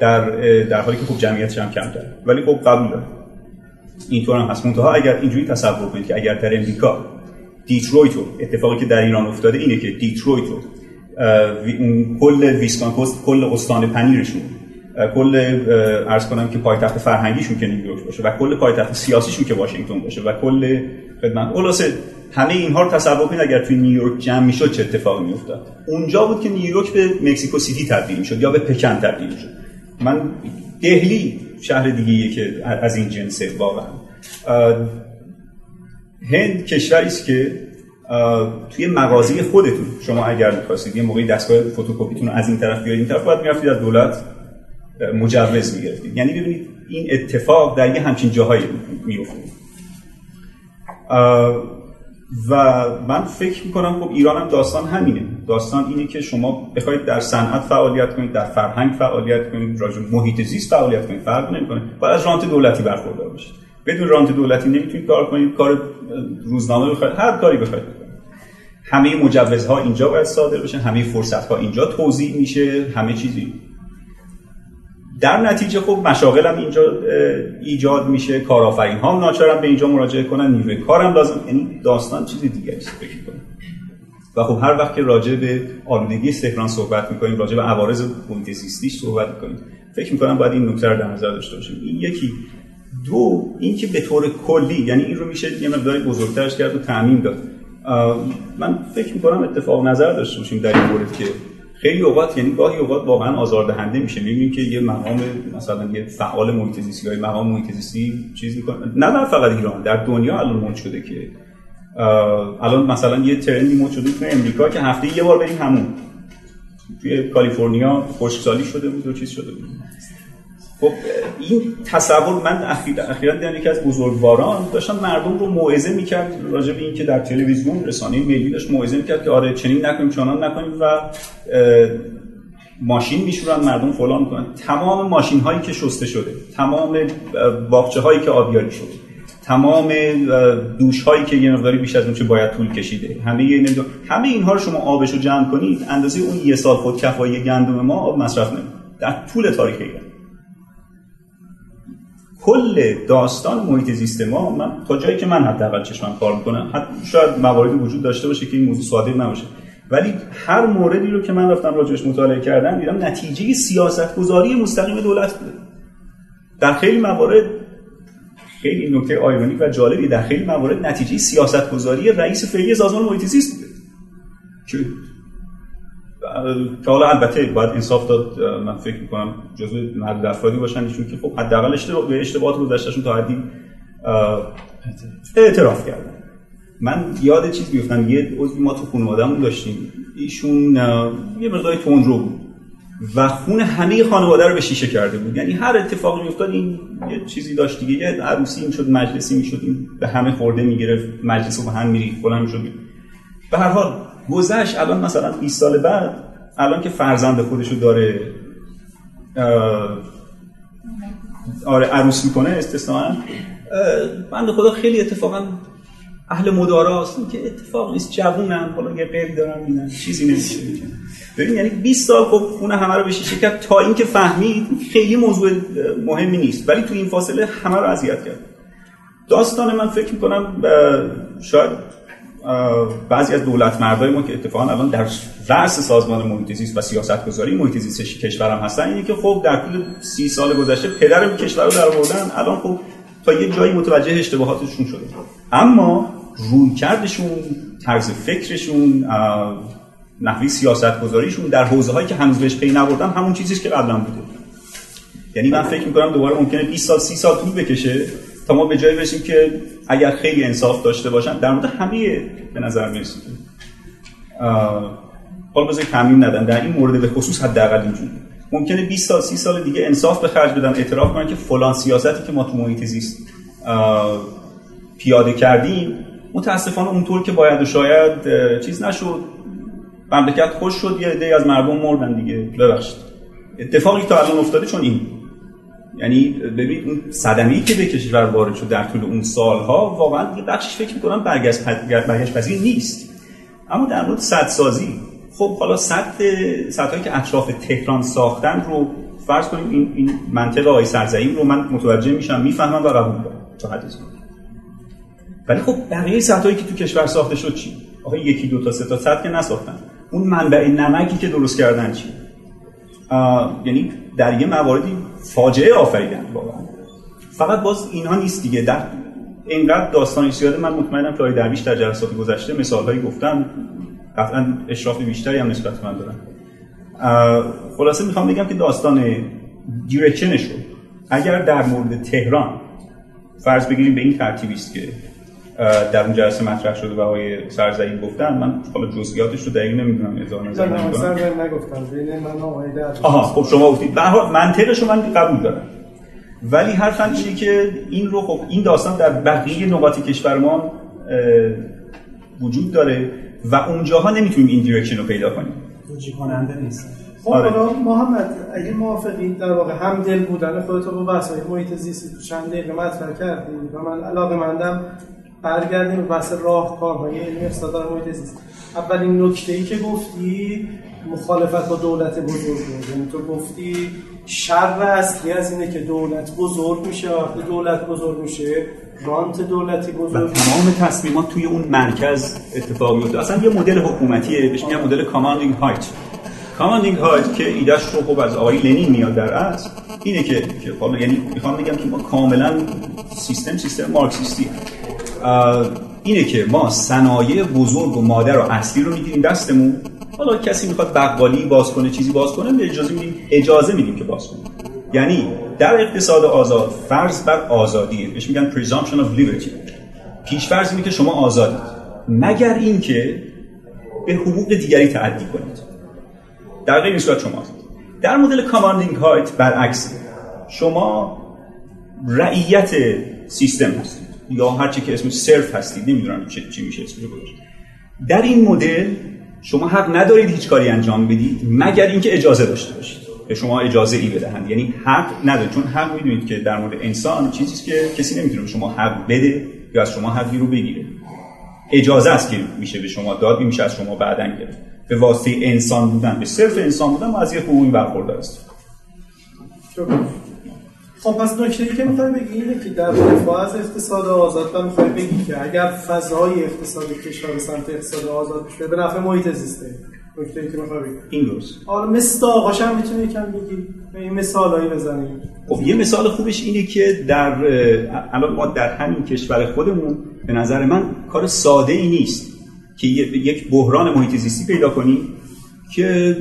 در در حالی که خب جمعیتش هم کمتر ولی خب قبول داره اینطور هم هست. منتها اگر اینجوری تصور کنید که اگر در امریکا دیترویت رو اتفاقی که در ایران افتاده اینه که دیترویت رو اون کل west coast کل استان پنیرشون کل عرض کنم که پایتخت فرهنگیشون که نیویورک باشه و کل پایتخت سیاسیشون که واشنگتن باشه و کل خدمت خلاصه همه اینها رو تصور کنید اگر توی نیویورک جمع می‌شد چه اتفاقی میافتاد. اونجا بود که نیویورک به مکزیکو سیتی تبدیل می‌شد یا به پکن تبدیل می‌شد. من دهلی شهر دیگه که از این جنسه واقعا. هند کشوری است که توی مغازه خودتون شما اگر می‌خواستید یه موقعی دستگاه فتوکپیتون از این طرف بیارید این طرف باید می‌رفتید از دولت مجوز می‌گرفتید. یعنی ببینید این اتفاق در یه همچین جاهایی می‌افته. و من فکر می‌کنم خب ایران هم داستان همینه. داستان اینه که شما بخواید در صنعت فعالیت کنید در فرهنگ فعالیت کنید راجع محیط زیست فعالیت کنید فرق نمی‌کنه. باید از رانت دولتی برخوردار باشید بدون رانت دولتی نمی‌تونید کار کنید. کار روزنامه بخواید هر کاری بخواید همه مجوزها اینجا باید صادر بشه همه فرصتها اینجا توضیح میشه همه چیزی. در نتیجه خب مشاغل هم اینجا ایجاد میشه کارآفرین ها ناچارن به اینجا مراجعه کنن نیروی کارم لازم یعنی داستان چیز دیگه است فکر کنم و خب هر وقت که راجع به آلودگی تهران صحبت می‌کنیم راجع به عوارض محیط زیستیش صحبت می‌کنیم فکر می‌کنم باید این نکته رو در نظر داشته باشیم. این یکی. دو اینکه به طور کلی یعنی این رو میشه یه مقداری بزرگترش کرد و تعمیم داد. من فکر می‌کنم اتفاق نظر داشته باشیم در این مورد که خیلی اوقات یعنی گاهی اوقات واقعا آزاردهنده میشه. می‌بینیم که یه مقام مثلا یه فعال محیط یا مقام محیط چیز می‌کنه. نه نه فقط ایران در دنیا الان مد شده که الان مثلا یه ترندی مد شده تو امریکا که هفته یه بار بریم همون. توی کالیفرنیا خشکسالی شده بود و چیز شده بود. خب این تصور من اخیرا در یکی از بزرگواران داشتم مردم رو موعظه می‌کرد راجع به اینکه در تلویزیون رسانه ملی داشت موعظه می‌کرد که آره چنین نکنیم چنان نکنیم و ماشین میشورن مردم فلان می‌کنن. تمام ماشین هایی که شسته شده تمام باغچه هایی که آبیاری شده تمام دوش هایی که یه مقداری بیش از اون چه باید طول کشیده همه همه اینها رو شما آبش رو جمع کنید اندازه اون یه سال خود کفایی گندم ما آب مصرف نمید در طول تاریخ ایران. کل داستان محیط زیست ما من تا جایی که من حداقل چشمم کار می‌کنم حتی شاید مواردی وجود داشته باشه که این موضوع صادق نباشه. ولی هر موردی رو که من رفتم راجعش مطالعه کردم دیدم نتیجه سیاست گذاری مستقیم دولت بوده. در خیلی موارد خیلی نکته آیرونیک و جالبی در خیلی موارد نتیجه سیاست گذاری رئیس فعلی سازمان محیط زیست بوده. که که حالا البته باید انصاف داد من فکر می‌کنم جزو مرد افرادی باشن ایشون که خب حداقل اشتباه به اشتباهات گذشتهشون تا حدی اعتراف کردن. من یاد چیز بیفتم یه عضوی ما تو خانوادهمون داشتیم. ایشون یه مقداری تندرو بود و خون همه خانواده رو به شیشه کرده بود. یعنی هر اتفاقی میافتاد این یه چیزی داشت دیگه. یه عروسی می‌شد مجلسی می‌شد این به همه خورده می‌گرفت مجلس رو به هم میریخت فلان می‌شد. به هر حال گذشت الان مثلا 20 سال بعد الان که فرزند خودشو داره آره عروس می‌کنه استثناء بنده خدا خیلی اتفاقا اهل مداراست که اتفاق نیست جوونن حالا یه قیدی دارن میدن چیزی نمیشه. ببین یعنی 20 سال خب خونه همه رو به شیشه کرد تا اینکه فهمید خیلی موضوع مهمی نیست. ولی تو این فاصله همه رو اذیت کرد. داستان من فکر می‌کنم شاید بعضی از دولت مردای ما که اتفاقا الان در رأس سازمان محیط زیست و سیاست گذاری محیط زیست کشورم هستن اینه که خب در طول سی سال گذشته پدر کشور رو در آوردن الان خب تا یه جایی متوجه اشتباهاتشون شده. اما روی کردشون طرز فکرشون نحوی سیاست گذاریشون در حوزه هایی که هنوز بهش پی نبردن همون چیزیش که قبلا بوده. یعنی من فکر می‌کنم دوباره ممکنه 20 سال 30 سال طول بکشه. تا ما به جایی برسیم که اگر خیلی انصاف داشته باشن در مورد همه به نظر می‌رسید حالا بذارید تعمیم ندن در این مورد به خصوص حداقل اینجوری. ممکنه 20 سال 30 سال دیگه انصاف به خرج بدن اعتراف کنن که فلان سیاستی که ما تو محیط زیست پیاده کردیم متاسفانه اونطور که باید و شاید چیز نشد. مملکت خوش شد یه عده از مردم مردن دیگه. ببخشید. اتفاقی تا الان افتاده چون این. یعنی ببین اون صدمه‌ای که به کشور وارد شد در طول اون سالها واقعا یه بخشش فکر می‌کنم برگشت برگشت پذیر نیست. اما در مورد سدسازی خب حالا سطح سطحی که اطراف تهران ساختن رو فرض کنیم این, این منطقه آقای سرزعیم رو من متوجه میشم می‌فهمم و قبول دارم. تا حدی ولی خب بقیه سطحی که تو کشور ساخته شد چی؟ آخه یکی دو تا سه تا سطح که نساختن. اون منبع نمکی که درست کردن چی؟ یعنی در یه مواردی فاجعه آفریدن واقعا. فقط باز اینها نیست دیگه. در اینقدر داستان زیاده من مطمئنم که درویش در جلسات گذشته مثالهایی گفتم قطعا اشراف بیشتری هم نسبت من دارم خلاصه می‌خوام بگم که داستان دیرکشنش رو اگر در مورد تهران فرض بگیریم به این ترتیبی است که در اون جلسه مطرح شده و آقای سرزعی گفتن. من حالا جزئیاتش رو دقیق نمی‌دونم اظهار نظر نمی‌دونم نگفتم بین من آقای آها خب شما گفتید. به هر منطقش رو من قبول دارم. ولی حرفم اینه که این رو خب این داستان در بقیه نقاط کشور ما وجود داره و اونجاها نمی‌تونیم این دیرکشن رو پیدا کنیم. توجیه کننده نیست. خب آره. محمد اگه موافقی در واقع هم دل بودن خودت رو با وسایل محیط زیستی تو چند دقیقه مطرح کردی و من علاقه مندم برگردیم به بحث راهکارهای علمی اقتصاد محیط زیست. اولین نکته ای که گفتی مخالفت با دولت بزرگ بود. یعنی تو گفتی شر اصلی از اینه که دولت بزرگ میشه. وقتی دولت بزرگ میشه رانت دولتی بزرگ تمام تصمیمات توی اون مرکز اتفاق میفته اصلا یه مدل حکومتیه بهش میگن مدل کاماندینگ هایت کاماندینگ هایت که ایدهش رو خب از آقای لنین میاد در اصل اینه که که حالا یعنی می‌خوام بگم که ما کاملا سیستم سیستم مارکسیستی اینه که ما صنایع بزرگ و مادر و اصلی رو می‌گیریم دستمون. حالا کسی می‌خواد بقالی باز کنه چیزی باز کنه اجازه میدیم اجازه میدیم که باز کنه. یعنی در اقتصاد آزاد فرض بر آزادیه بهش میگن presumption of liberty. پیش فرض که شما آزادید. مگر اینکه به حقوق دیگری تعدی کنید. در غیر این صورت شما در مدل کاماندینگ هایت برعکس شما رعیت سیستم هستید. یا هر چی که اسمش سرف هستید نمی‌دونم چی میشه اسمش در این مدل شما حق ندارید هیچ کاری انجام بدید مگر اینکه اجازه داشته باشید. به شما اجازه ای بدهند. یعنی حق ندارید. چون حق می‌دونید که در مورد انسان چیزی که کسی نمی‌تونه شما حق بده یا از شما حقی رو بگیره. اجازه است که میشه به شما داد میشه از شما بعدن گرفت. به واسطه انسان بودن به صرف انسان بودن ما از یه حقوقی برخوردار هستیم خب پس نکته ای که می‌خوای بگی اینه که در دفاع از اقتصاد آزاد و می‌خوای بگی که اگر فضای اقتصادی کشور سمت اقتصاد آزاد بشه به نفع محیط زیسته. نکته ای که می‌خوای بگی. این درست. آره مثل آقاش هم می‌تونی یکم بگی. این مثالایی بزنیم. خب یه مثال خوبش اینه که در الان ما در همین کشور خودمون به نظر من کار ساده ای نیست که یک بحران محیط زیستی پیدا کنیم که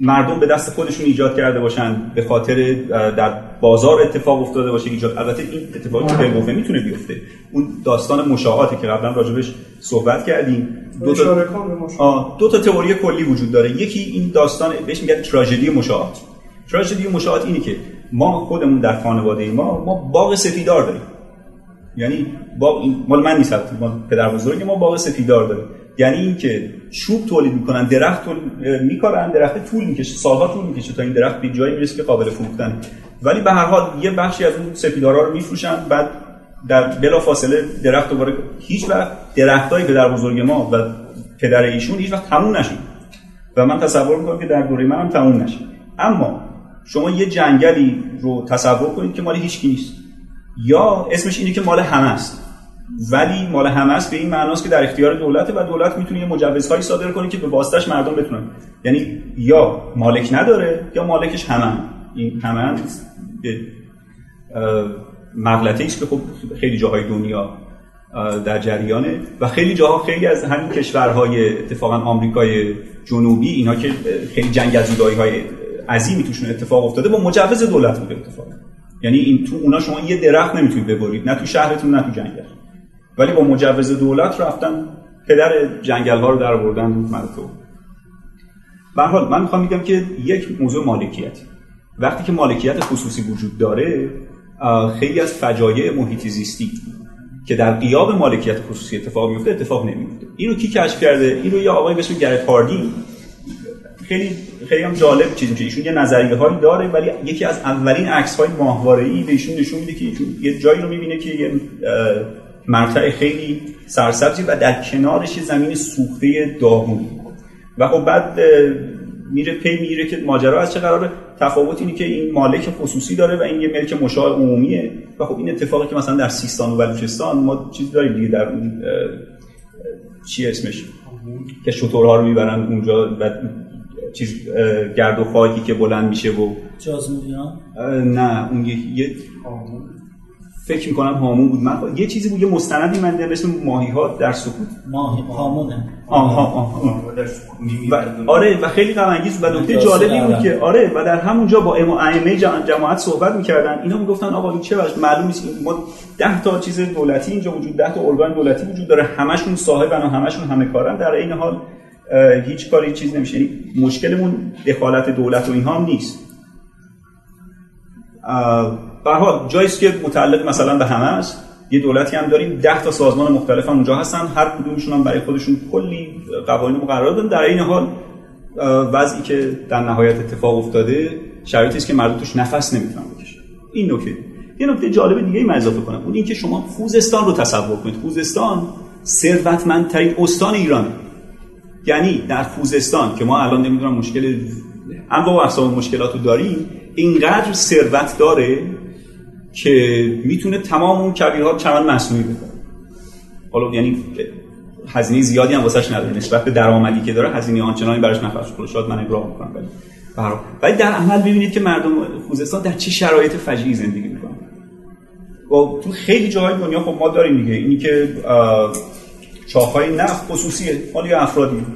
مردم به دست خودشون ایجاد کرده باشن به خاطر در بازار اتفاق افتاده باشه ایجاد. البته این اتفاقی که بالقوه می‌تونه بیفته. اون داستان مشاهاتی که قبلا راجبش صحبت کردیم دو تا دو تا تئوری کلی وجود داره. یکی این داستان بهش میگن تراژدی مشاهات. تراژدی مشاهات اینه که ما خودمون در خانواده ما ما باغ سفیدار داریم. یعنی باغ مال من نیست ما پدر بزرگ ما باغ سفیدار داریم یعنی اینکه چوب تولید می‌کنن درخت تولید میکارن درخت طول می‌کشه سالها طول می‌کشه تا این درخت به جایی می‌رسه که قابل فروختن. ولی به هر حال یه بخشی از اون سپیدارا رو میفروشن بعد در بلا فاصله درخت دوباره هیچ وقت درختای پدر بزرگ ما و پدر ایشون هیچ وقت تموم نشد. و من تصور می‌کنم که در دوره من هم تموم نشه. اما شما یه جنگلی رو تصور کنید که مال هیچ کی نیست. یا اسمش اینه که مال همه است. ولی مال همه است به این معناست که در اختیار دولته و دولت می‌تونه یه مجوزهایی صادر کنه که به واسطش مردم بتونن. یعنی یا مالک نداره یا مالکش همه این همه مغلطه است که خب خیلی جاهای دنیا در جریانه و خیلی جاها خیلی از همین کشورهای اتفاقا آمریکای جنوبی اینا که خیلی جنگ از های عظیمی توشون اتفاق افتاده با مجوز دولت بوده اتفاق یعنی این تو اونا شما یه درخت نمی‌تونید ببرید نه تو شهرتون نه تو جنگل ولی با مجوز دولت رفتن پدر جنگل ها رو در آوردن مردم به حال من می‌خوام میگم که یک موضوع مالکیت. وقتی که مالکیت خصوصی وجود داره خیلی از فجایع محیط زیستی که در قیاب مالکیت خصوصی اتفاق میفته اتفاق نمیفته اینو کی کشف کرده؟ اینو یه آقای به اسم گرت هاردی. خیلی خیلی هم جالب چیزی که ایشون یه نظریه هایی داره ولی یکی از اولین عکس های ماهواره ای به ایشون نشون میده که یه جایی رو می‌بینه که یه مرتع خیلی سرسبزی و در کنارش زمین سوخته داغون. و خب بعد میره پی میره که ماجرا از چه قراره؟ تفاوت اینه که این مالک خصوصی داره و این یه ملک مشاع عمومیه. و خب این اتفاقی که مثلا در سیستان و بلوچستان ما چیز داریم دیگه در اون چی اسمش؟ که شطورها رو می‌برن اونجا و چیز گرد و خاکی که بلند میشه و جازموریان نه اون یه, یه فکر می‌کنم هامون بود. من یه چیزی بود یه مستندی من به اسم ماهی ها در سکوت. ماهی هامونه. آها آها و آره و خیلی غم انگیز و نکته جالبی بود که آره و در همونجا با ائمه جماعت صحبت می‌کردن. اینا می‌گفتن آقا این چه وجه معلوم نیست. ما 10 تا چیز دولتی اینجا وجود 10 تا ارگان دولتی وجود داره. همشون صاحبن و همشون همه کارن. در این حال هیچ کاری چیز نمیشه. یعنی مشکلمون دخالت دولت و اینها هم نیست. به حال جایی که متعلق مثلا به همه است. یه دولتی هم داریم. 10 تا سازمان مختلف هم اونجا هستن. هر کدومشون هم برای خودشون کلی قوانین مقرر دارن در این حال وضعی که در نهایت اتفاق افتاده شرایطی است که مردم توش نفس نمی‌تونن بکشن. این نکته. یه نکته جالب دیگه ای اضافه کنم. اون اینکه شما خوزستان رو تصور کنید. خوزستان ثروتمندترین استان ایرانه یعنی در خوزستان که ما الان نمی‌دونم مشکل انواع و مشکلات رو داریم اینقدر ثروت داره که می‌تونه تمام اون کبیرها چمن مصنوعی بکنه. حالا یعنی هزینه زیادی هم واسش نداره. نسبت به درآمدی که داره هزینه آنچنانی براش نخواهد کنه شاید من اقرار می‌کنم ولی ولی در عمل ببینید که مردم خوزستان در چه شرایط فجیعی زندگی می‌کنن. و تو خیلی جاهای دنیا خب ما داریم دیگه. اینی که چاهای نفت خصوصیه یا افرادی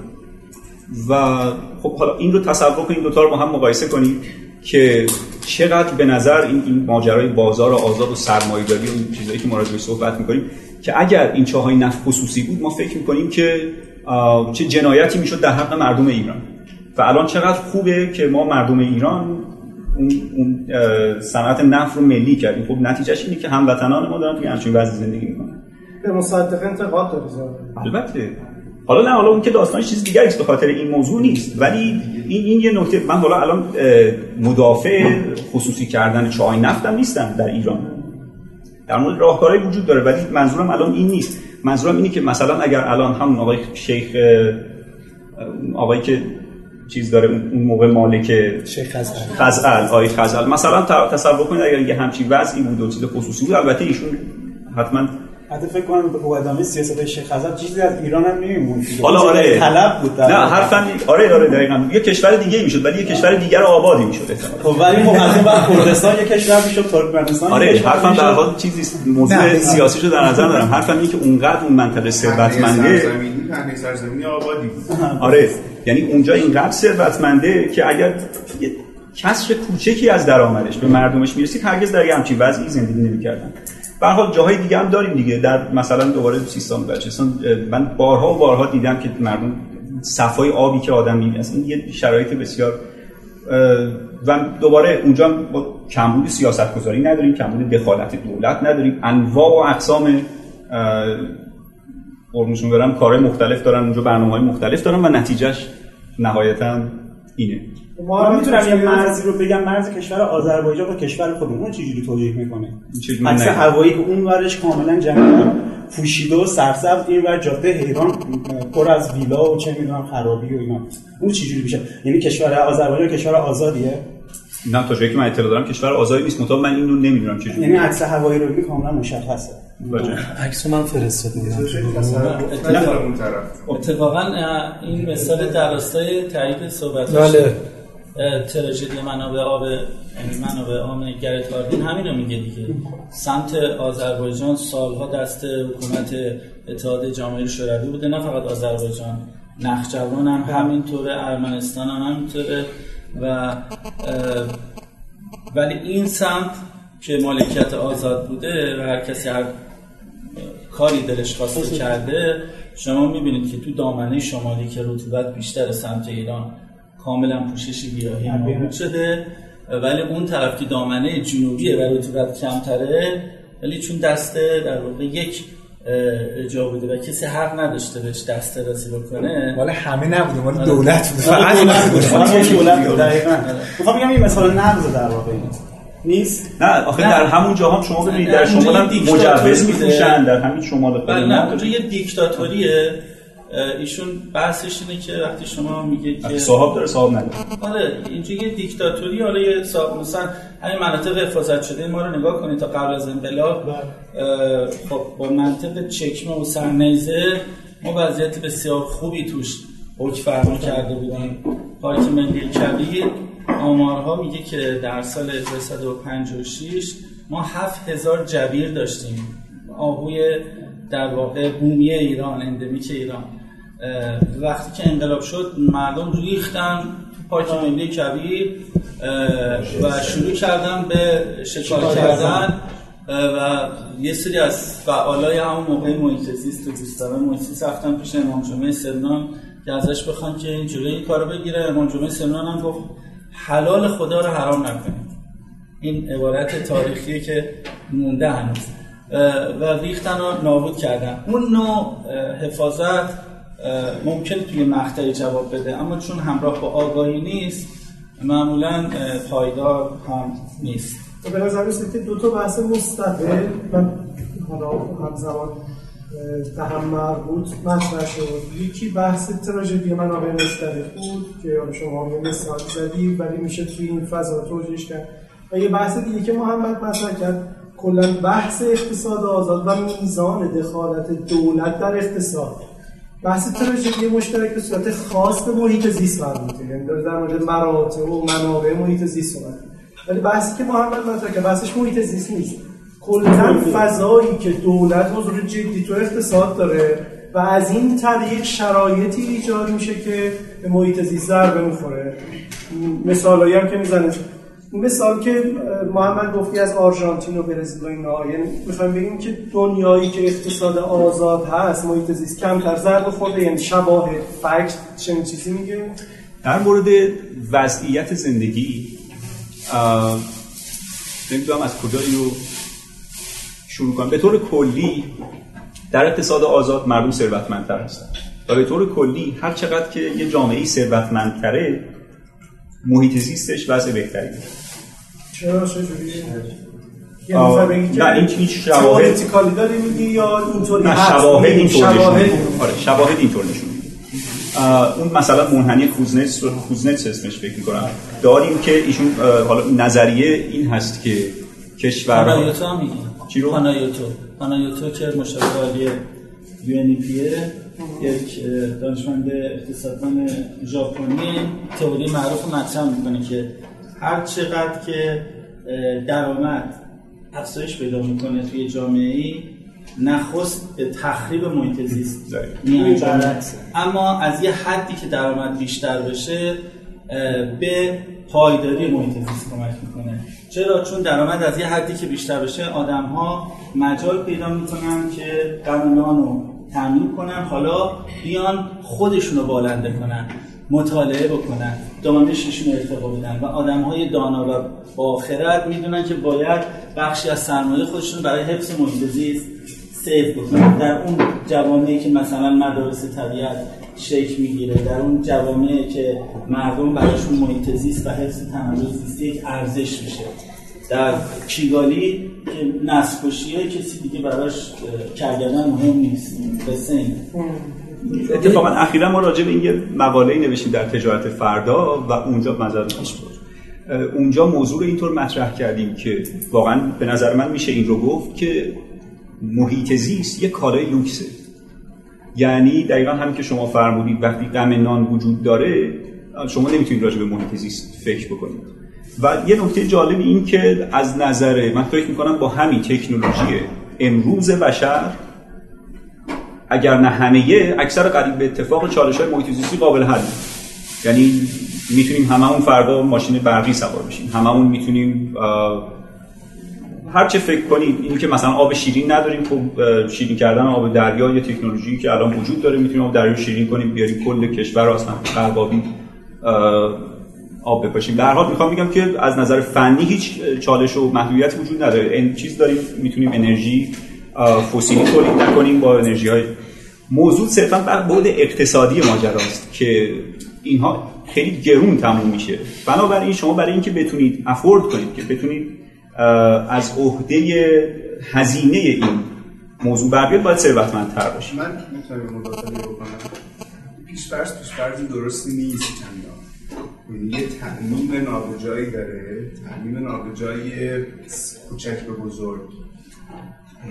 و خب حالا این رو تصور کنید دو تا رو با هم مقایسه کنید. که چقدر به نظر این, این ماجرای بازار و آزاد و سرمایه‌داری و این چیزایی که ما راجعش صحبت می‌کنیم که اگر این چاهای نفت خصوصی بود ما فکر می‌کنیم که چه جنایتی می‌شد در حق مردم ایران. و الان چقدر خوبه که ما مردم ایران اون, اون صنعت نفت رو ملی کردیم. خب نتیجهش اینه که هموطنان ما دارن توی همچین وضعی زندگی می‌کنن. به مصدق انتقاد داره البته. حالا نه حالا اون که داستانش چیز دیگه است به خاطر این موضوع نیست. ولی این این یه نکته من حالا الان مدافع خصوصی کردن چای نفتم نیستم در ایران. در مورد راهکارهایی وجود داره ولی منظورم الان این نیست. منظورم اینه که مثلا اگر الان همون آقای شیخ آقایی که چیز داره اون موقع مالک شیخ خزعل آقای خزعل مثلا تصور کنید اگر یه همچین وضعی بود و چیز خصوصی بود البته ایشون حتما حتی فکر کنم به ادامه سیاست شیخ خزعل چیزی از ایران هم نمیموند. حالا آره. طلب بود نه حرفم آره آره دقیقاً. یه کشور دیگه می‌شد ولی یه کشور دیگر آبادی می‌شد خب ولی خب از اون بعد کردستان یه کشور می‌شد ترکمنستان آره حرفم در واقع چیزی موضوع سیاسیشو در نظر دارم. حرفم اینه که اونقدر اون منطقه ثروتمنده سرزمینی آبادی بود. آره. یعنی اونجا اینقدر ثروتمنده که اگر کسر کوچکی از درآمدش به مردمش می‌رسید هرگز در همچین وضعی زندگی نمی‌کردن. به حال جاهای دیگه هم داریم دیگه. در مثلا دوباره سیستان بلوچستان من بارها و بارها دیدم که مردم صفای آبی که آدم می‌بینه این یه شرایط بسیار و دوباره اونجا با کمبود سیاست گذاری نداریم کمبود دخالت دولت نداریم. انواع و اقسام قربونشون برم کارهای مختلف دارن اونجا برنامه های مختلف دارن و نتیجهش نهایتا اینه. ما می‌تونم یه مرزی رو بگم مرز کشور آذربایجان با کشور خودمون اون چجوری توجیه می‌کنه؟ عکس هوایی که اون ورش کاملا جنگل پوشیده و سرسبز این ور جاده حیران پر از ویلا و چه می‌دونم خرابی و اینا. اون چجوری میشه؟ یعنی کشور آذربایجان کشور آزادیه؟ نه تا جایی که من اطلاع دارم کشور آزادی نیست. مطابق من اینو نمی‌دونم چجوری. یعنی عکس هوایی رو ببین کاملا مشخصه. عکسو من فرستاده اتفاقا این مثال در راستای تایید صحبت بله. تراژدی منابع آب یعنی منابع آب گرت هاردین همین رو میگه دیگه. سمت آذربایجان سالها دست حکومت اتحاد جامعه شوروی بوده نه فقط آذربایجان نخجوان هم همینطوره ارمنستان هم همینطوره و ولی این سمت که مالکیت آزاد بوده و هر کسی هر کاری دلش خواسته کرده شما می‌بینید که تو دامنه شمالی که رطوبت بیشتر سمت ایران کاملا پوشش گیاهی موجود شده. ولی اون طرف که دامنه جنوبیه و رطوبت کمتره ولی چون دست در واقع یک جا بوده و کسی حق نداشته بهش دست رسی بکنه. ولی همه نبوده مال دولت بوده. فقط دولت بوده. دقیقاً. می‌خوام بگم این مثال نقض در واقع نیست؟ نه آخه در همون جا هم شما ببینید در شمال هم مجوز میفروشن در همین شمال بله نه اونجا یه دیکتاتوریه. ایشون بحثش اینه که وقتی شما میگه که صاحب داره صاحب نداره. آره اینجا یه دیکتاتوری حالا یه صاحب مثلا همین مناطق حفاظت شده ما رو نگاه کنید تا قبل از انقلاب خب با منطق چکمه و سرنیزه ما وضعیت بسیار خوبی توش حکم فرما کرده بودیم. پارک ملی کبیر آمارها میگه که در سال 1356 ما 7000 جبیر داشتیم آهوی در واقع بومی ایران اندمیک ایران. وقتی که انقلاب شد مردم ریختن تو پارک ملی کبیر و شروع کردن به شکار کردن. و یه سری از فعالای همون موقع محیط زیست و دوستان محیط زیست رفتن پیش امام جمعه سمنان که ازش بخوان که این جلوی این کارو بگیره. امام جمعه سمنان هم گفت حلال خدا رو حرام نکنید. این عبارت تاریخیه که مونده هنوز. و ریختن رو نابود کردن. اون نوع حفاظت ممکن توی مقطعی جواب بده اما چون همراه با آگاهی نیست معمولا پایدار هم نیست. به نظر که دو تا بحث مستقل من حالا همزمان به هم مربوط مطرح شد یکی بحث تراژدی منابع مشترک بود که شما مثال زدی ولی میشه توی این فضا توجیهش کرد. و یه بحث دیگه که محمد مطرح کرد کلا بحث اقتصاد آزاد و میزان دخالت دولت در اقتصاد. بحث تراژدی مشترک به صورت خاص به محیط زیست مربوطه یعنی در مورد مراتع و منابع محیط زیست صحبت ولی بحثی که محمد مطرح کرد بحثش محیط زیست نیست. کلا فضایی که دولت حضور جدی تو اقتصاد داره و از این طریق شرایطی ایجاد میشه که به محیط زیست ضربه می‌خوره. مثالایی هم که می‌زنه. مثال که محمد گفتی از آرژانتین و برزیل و اینا یعنی می‌خوایم بگیم که دنیایی که اقتصاد آزاد هست محیط زیست کمتر ضربه خورده یعنی شواهد فکت چنین چیزی میگه در مورد وضعیت زندگی نمی‌دونم از کجا اینو شروع کنم به طور کلی در اقتصاد آزاد مردم ثروتمندتر هستن. و به طور کلی هر چقدر که یه جامعه ثروتمندتره محیط زیستش وضع بهتری چرا چجوری؟ نه این این شواهد داری میگی یا اینطوری نه شواهد اینطور نشون آره شواهد اینطور نشون اون مثلا منحنی کوزنتس کوزنتس اسمش فکر می‌کنم. داریم که ایشون حالا نظریه این هست که کشور پانایوتو هم میگه. چی رو؟ پانایوتو پانایوتو که مشاور عالی یو یک دانشمند اقتصاددان ژاپنی. تئوری معروف مطرح می‌کنه که هر چقدر که درآمد افزایش پیدا می‌کنه توی جامعه ای نخست به تخریب محیط زیست اما از یه حدی که درآمد بیشتر بشه به پایداری محیط زیست کمک می‌کنه. چرا؟ چون درآمد از یه حدی که بیشتر بشه آدم ها مجال پیدا می‌کنن که قانونان رو تامین کنن حالا بیان خودشون رو بالنده کنن. مطالعه بکنن. دانششون ارتقا بدن و آدم های دانا و باخرت می‌دونن که باید بخشی از سرمایه خودشون برای حفظ محیط زیست سیف بکنن. در اون جوامعی که مثلا مدارس طبیعت شکل می‌گیره در اون جوامعی که مردم براشون محیط زیست و حفظ تنوع زیستی یک ارزش میشه. در کیگالی نسل کشیه کسی دیگه براش کرگردن مهم نیست. قصه اتفاقا اخیرا ما راجع به این مقاله نوشتیم در تجارت فردا و اونجا نظر اونجا موضوع اینطور مطرح کردیم که واقعا به نظر من میشه این رو گفت که محیط زیست یه کالای لوکسه. یعنی دقیقا همین که شما فرمودید وقتی غم نان وجود داره شما نمی‌تونید راجع به محیط زیست فکر بکنید. و یه نکته جالب این که از نظر من فکر می‌کنم با همین تکنولوژی امروز بشر اگر نه همه اکثر قریب به اتفاق چالش های محیط قابل حل یعنی می‌تونیم هممون فردا ماشین برقی سوار بشیم. هممون می‌تونیم هر چه فکر کنید این که مثلا آب شیرین نداریم خب شیرین کردن آب دریا یه تکنولوژی که الان وجود داره. می‌تونیم آب دریا شیرین کنیم بیاریم کل کشور اصلا قربابی آب بپاشیم. در حال می‌خوام بگم که از نظر فنی هیچ چالش و محدودیت وجود نداره. این چیز داریم می‌تونیم انرژی فسیلی تولید نکنیم با انرژی های موضوع صرفا بر بعد اقتصادی ماجراست که اینها خیلی گرون تموم میشه. بنابراین شما برای اینکه بتونید افورد کنید که بتونید از عهده هزینه این موضوع بر باید ثروتمندتر باشیم من می‌تونم مداخله بکنم. پیشفرض پیشفرض درستی نیست یعنی یه تعمیم نابجایی داره تعمیم نابجایی کوچک به بزرگ.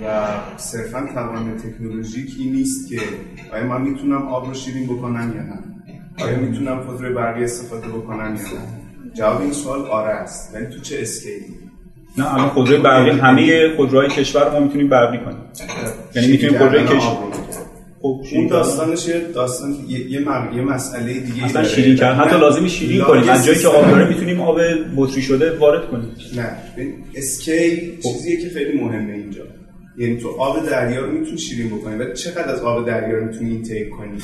و صرفا توان تکنولوژیکی نیست که آیا من می‌تونم آب رو شیرین بکنم یا نه؟ آیا می‌تونم خودروی برقی استفاده بکنم یا نه؟ جواب این سوال آره است. ولی تو چه اسکیلی؟ نه الان خودروی برقی همه خودروهای کشور ما می‌تونیم برقی کنیم. یعنی می‌تونیم خودروی کشور خب اون داستانش داستان یه یه, یه مسئله دیگه اصلا شیرین کرد حتی لازمی شیرین کنیم. از جایی که آب داره می‌تونیم آب بطری شده وارد کنیم. نه. اسکی چیزیه که خیلی مهمه اینجا. یعنی تو آب دریا رو می‌تونی شیرین بکنی ولی چقدر از آب دریا رو می‌تونی اینتیک کنی؟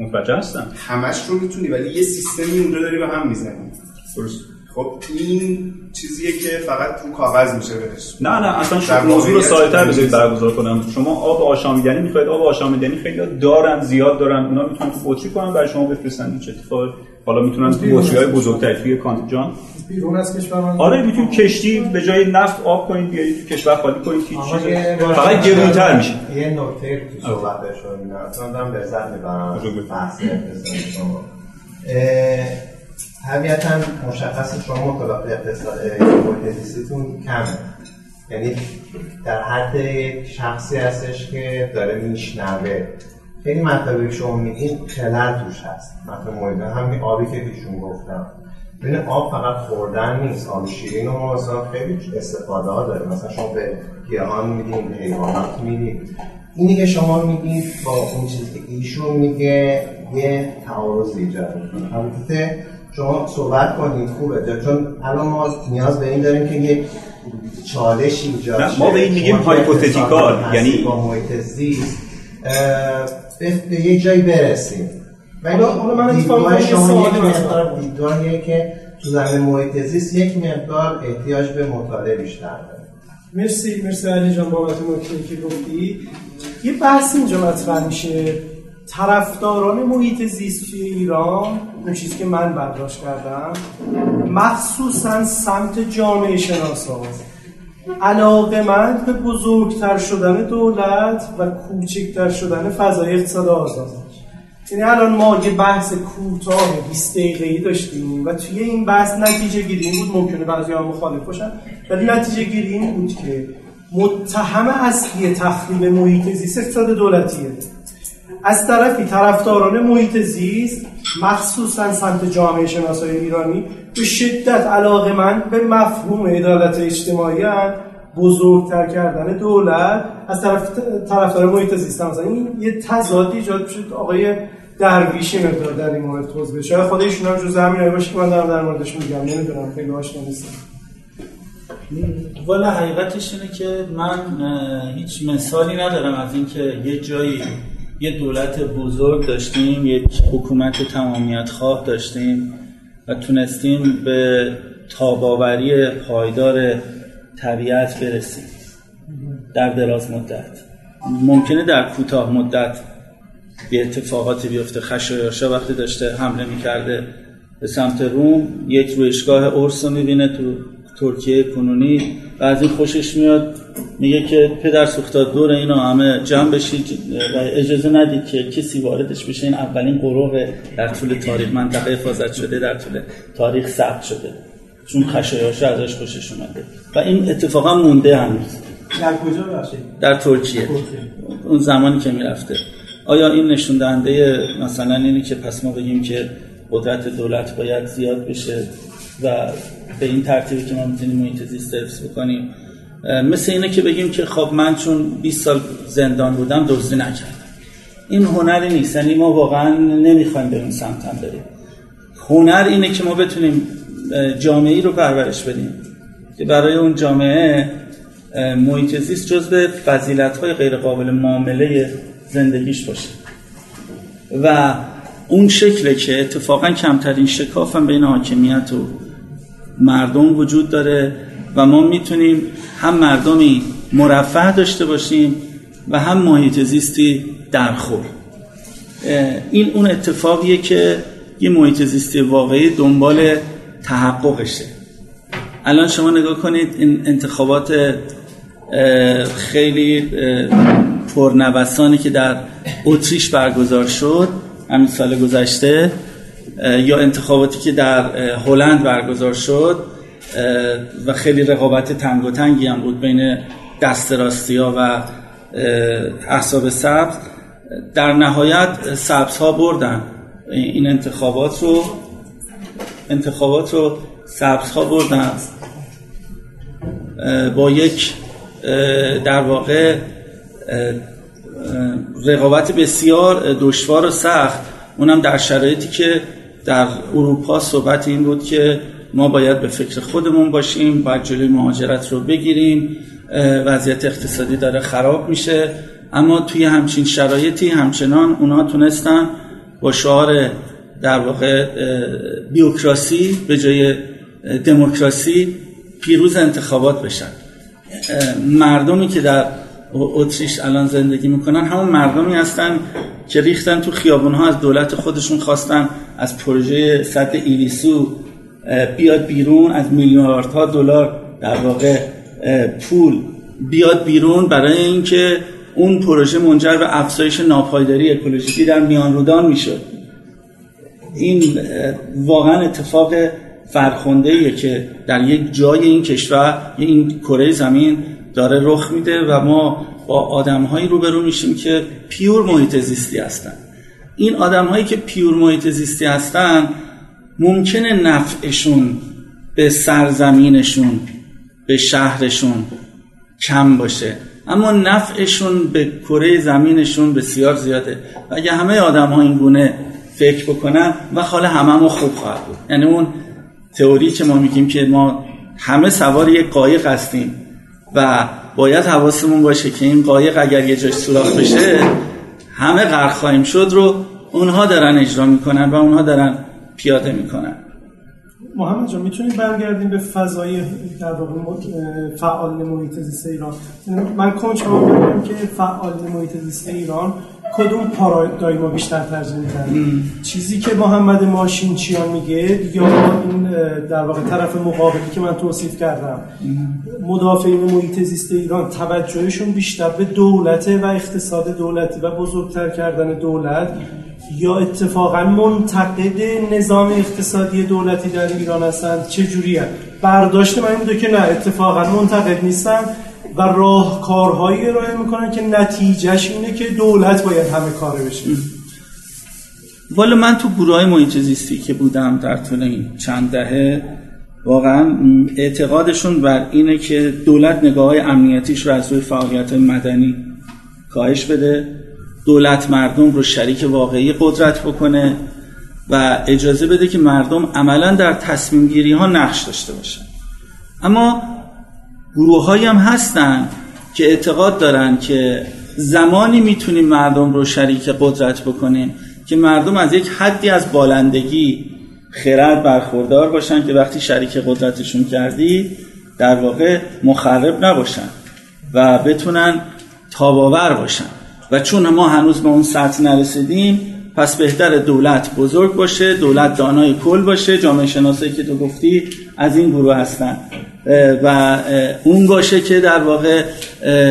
متوجه هستم. همش رو می‌تونی ولی یه سیستمی اونجا داری به هم می‌زنی. درست. خب این چیزیه که فقط تو کاغذ میشه بهش. نه نه اصلا شما موضوع رو سایتر بذارید برگزار کنم. شما آب آشامیدنی می‌خواید آب آشامیدنی خیلی دارن زیاد دارن اونا می‌تونن تو بطری کنن برای شما بفرستن چه اتفاقی؟ حالا می‌تونن تو بطری های بزرگتر. توی کانجان بیرون از کشور آره می‌تونید کشتی به جای نفت آب کنید بیارید تو کشور خالی کنید هیچ چیز. فقط گرونتر میشه. یه نکته تو صحبتشون اصلا دارم لذت می‌برم. بحث شما. طبیعتا مشخص شما مطالعات اقتصاد محیط کمه. یعنی در حد یک شخصی هستش که داره میشنوه. خیلی مطلبی شما میگین خلل توش هست. مطلب محیط همین آبی که پیشون گفتم. ببین آب فقط خوردن نیست. آب شیرین و ما خیلی استفاده ها داره. مثلا شما به گیاهان میدین به حیوانات میدین. اینی که شما میگید با اون چیزی که ایشون میگه یه تعارض ایجاد البته شما صحبت کنید خوبه. چون الان ما نیاز به این داریم که یک چالش ایجاد ما به این میگیم هایپوتتیکال یعنی با محیط زیست. به یک جایی برسیم. ولی حالا من مقدار دیدگاهیه که تو زمین محیط زیست یک مقدار احتیاج به مطالعه بیشتر داره مرسی مرسی علی جان بابت نکته که گفتی. یه بحث اینجا مطرح میشه. طرفداران محیط زیست توی ایران اون چیزی که من برداشت کردم مخصوصا سمت جامعه شناسا. علاقه من به بزرگتر شدن دولت و کوچکتر شدن فضای اقتصاد آزاد. یعنی الان ما یه بحث کوتاه 20 دقیقه‌ای داشتیم و توی این بحث نتیجه گیری بود ممکنه بعضی ها مخالف باشن ولی نتیجه گیری این بود که متهم اصلی تخریب محیط زیست اقتصاد دولتیه. از طرفی طرفداران محیط زیست مخصوصا سمت جامعه شناسای ایرانی به شدت علاقه من به مفهوم عدالت اجتماعی بزرگتر کردن دولت از طرف طرفدار محیط زیست. مثلا این یه تضادی ایجاد شد. آقای درویشی مقدار در این مورد توضیح بشه. شاید خود ایشون هم جزء همین باشه که من دارم در موردش میگم. نمی‌دونم خیلی آشنا نیستم والا حقیقتش اینه که من هیچ مثالی ندارم از اینکه یه جایی یه دولت بزرگ داشتیم یک حکومت تمامیت خواه داشتیم و تونستیم به تاباوری پایدار طبیعت برسیم. در دراز مدت. ممکنه در کوتاه مدت به اتفاقاتی بیفته. خشایارشا وقتی داشته حمله می‌کرده به سمت روم یک رویشگاه ارس رو می‌بینه تو ترکیه کنونی و از این خوشش میاد میگه که پدر سوختاد دور اینا همه جمع بشید و اجازه ندید که کسی واردش بشه. این اولین قروه در طول تاریخ منطقه حفاظت شده در طول تاریخ ثبت شده. چون خشایاش ازش خوشش اومده. و این اتفاقا مونده هنوز. در کجا در ترکیه. اون زمانی که می‌رفته. آیا این نشون دهنده مثلا اینی که پس ما بگیم که قدرت دولت باید زیاد بشه؟ و به این ترتیبی که ما می‌تونیم محیط زیست حفظ بکنیم. مثل اینه که بگیم که خب من چون 20 سال زندان بودم دزدی نکردم. این هنری نیست. یعنی ما واقعا نمی‌خوایم به اون سمت بریم. هنر اینه که ما بتونیم جامعه رو پرورش بدیم. که برای اون جامعه محیط زیست جزو فضیلت های غیر قابل معامله زندگیش باشه. و اون شکله که اتفاقا کمترین شکاف هم بین حاکمیت و مردم وجود داره و ما می‌تونیم هم مردمی مرفه داشته باشیم و هم محیط زیستی درخور این اون اتفاقیه که یه محیط زیستی واقعی دنبال تحققشه. الان شما نگاه کنید این انتخابات خیلی پرنوسانی که در اتریش برگزار شد همین سال گذشته یا انتخاباتی که در هلند برگزار شد و خیلی رقابت تنگ و تنگی هم بود بین دست راستی ها و احساب سبز. در نهایت سبز ها بردن. این انتخابات رو انتخابات رو سبز ها بردن. با یک در واقع رقابت بسیار دشوار و سخت. اونم در شرایطی که در اروپا صحبت این بود که ما باید به فکر خودمون باشیم باید جلوی مهاجرت رو بگیریم وضعیت اقتصادی داره خراب میشه. اما توی همچین شرایطی همچنان اونا تونستن با شعار در واقع بیوکراسی به جای دموکراسی پیروز انتخابات بشن. مردمی که در اتریش الان زندگی می‌کنن. همون مردمی هستن که ریختن تو خیابون ها از دولت خودشون خواستن از پروژه سد ایلیسو بیاد بیرون از میلیاردها دلار در واقع پول بیاد بیرون. برای اینکه اون پروژه منجر به افزایش ناپایداری اکولوژیکی در میان رودان می‌شد این واقعا اتفاق فرخنده که در یک جای این کشور این کره زمین داره رخ میده و ما با آدمهایی روبرو میشیم که پیور محیط زیستی هستن. این آدمهایی که پیور محیط زیستی هستن ممکنه نفعشون به سرزمینشون به شهرشون کم باشه اما نفعشون به کره زمینشون بسیار زیاده. و اگه همه آدم ها این گونه فکر بکنن و حال همه خوب خواهد بود. یعنی اون تئوری که ما میگیم که ما همه سوار یک قایق هستیم. و باید حواسمون باشه که این قایق اگر یه جاش سوراخ بشه همه غرق خواهیم شد رو اونها دارن اجرا می‌کنن و اونها دارن پیاده می‌کنن. محمد جان می‌تونیم برگردیم به فضای در واقع فعال محیط زیست ایران؟ من کنچ شما که فعال محیط زیست ایران کدوم پارادایما بیشتر ترجیح میدن چیزی که محمد ماشینچیان میگه یا این در واقع طرف مقابلی که من توصیف کردم. مدافعین محیط زیست ایران توجهشون بیشتر به دولت و اقتصاد دولتی و بزرگتر کردن دولت یا اتفاقا منتقد نظام اقتصادی دولتی در ایران هستند چه جوریه؟ برداشت من این که نه اتفاقا منتقد نیستن. و راهکارهایی ارائه می‌کنن که نتیجهش اینه که دولت باید همه کاره بشه. والا من تو گروه های زیستی که بودم در طول این چند دهه واقعا اعتقادشون بر اینه که دولت نگاه های امنیتیش رو از روی فعالیت مدنی کاهش بده. دولت مردم رو شریک واقعی قدرت بکنه و اجازه بده که مردم عملا در تصمیم گیری ها نقش داشته باشن. اما گروه هم هستن که اعتقاد دارن که زمانی می‌تونیم مردم رو شریک قدرت بکنیم که مردم از یک حدی از بالندگی خرد برخوردار باشن که وقتی شریک قدرتشون کردی در واقع مخرب نباشن و بتونن تاباور باشن. و چون ما هنوز به اون سطح نرسیدیم پس بهتر دولت بزرگ باشه دولت دانای کل باشه جامعه شناسایی که تو گفتی از این گروه هستن. و اون باشه که در واقع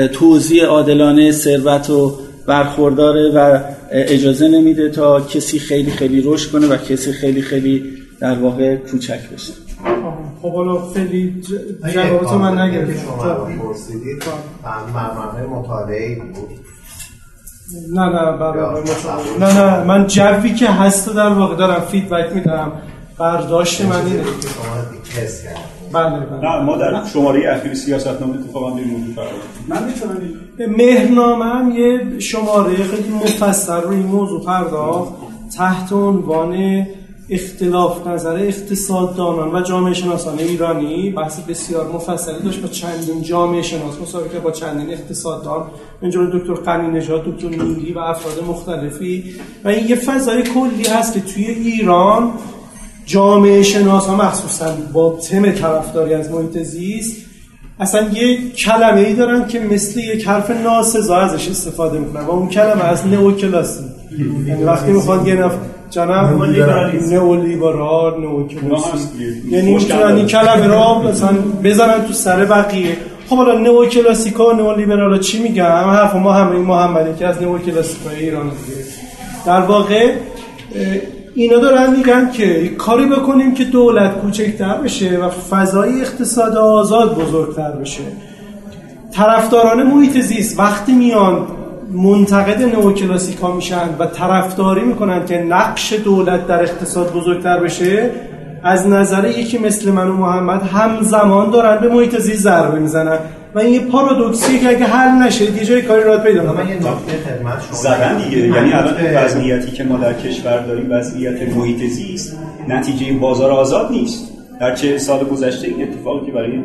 توزیع عادلانه ثروت و برخورداره و اجازه نمیده تا کسی خیلی خیلی رشد کنه و کسی خیلی خیلی در واقع کوچک بشه. خب حالا خیلی جوابتو من نگرفتم. شما پرسیدید مطالعه بود. نه نه برای نه نه من جوی که هست در واقع دارم فیدبک میدم. برداشت من اینه. بله بله. نه ما در شماره اخیر سیاست نامه اتفاقا به موضوع من می‌تونم مهرنامه هم یه شماره خیلی مفصل روی این موضوع پرداخت. تحت عنوان اختلاف نظر اقتصاددانان و جامعه شناسان ایرانی. بحث بسیار مفصلی داشت با چندین جامعه شناس مسابقه با چندین اقتصاددان من دکتر قنی نژاد دکتر نیلی و افراد مختلفی. و این یه فضای کلی هست که توی ایران جامعه شناس ها مخصوصا با تم طرفداری از محیط زیست اصلا یه کلمه ای دارن که مثل یک حرف ناسزا ازش استفاده می‌کنن و اون کلمه از نئو کلاسی یعنی وقتی می‌خواد یه نفر جناب نئولیبرال نئوکلاسی. یعنی می‌تونن این کلمه رو مثلا بزنن تو سر بقیه. خب حالا نئو کلاسیکا و نئو لیبرالا چی میگن؟ حرف ما همه این محمدی که از نئو کلاسیکای ایران دیگه در واقع اینا دارن میگن که کاری بکنیم که دولت کوچکتر بشه و فضای اقتصاد آزاد بزرگتر بشه. طرفداران محیط زیست وقتی میان منتقد نئوکلاسیکا میشن و طرفداری می‌کنن که نقش دولت در اقتصاد بزرگتر بشه از نظر یکی مثل من و محمد همزمان دارن به محیط زیست ضربه می‌زنن. و این یه پارادوکسیه که اگه حل نشه دیگه جای کاری راحت پیدا من یه نکته خدمت شما زدن دیگه یعنی الان این وضعیتی که ما در کشور داریم وضعیت محیط زیست نتیجه بازار آزاد نیست. در چه سال گذشته این اتفاقی که برای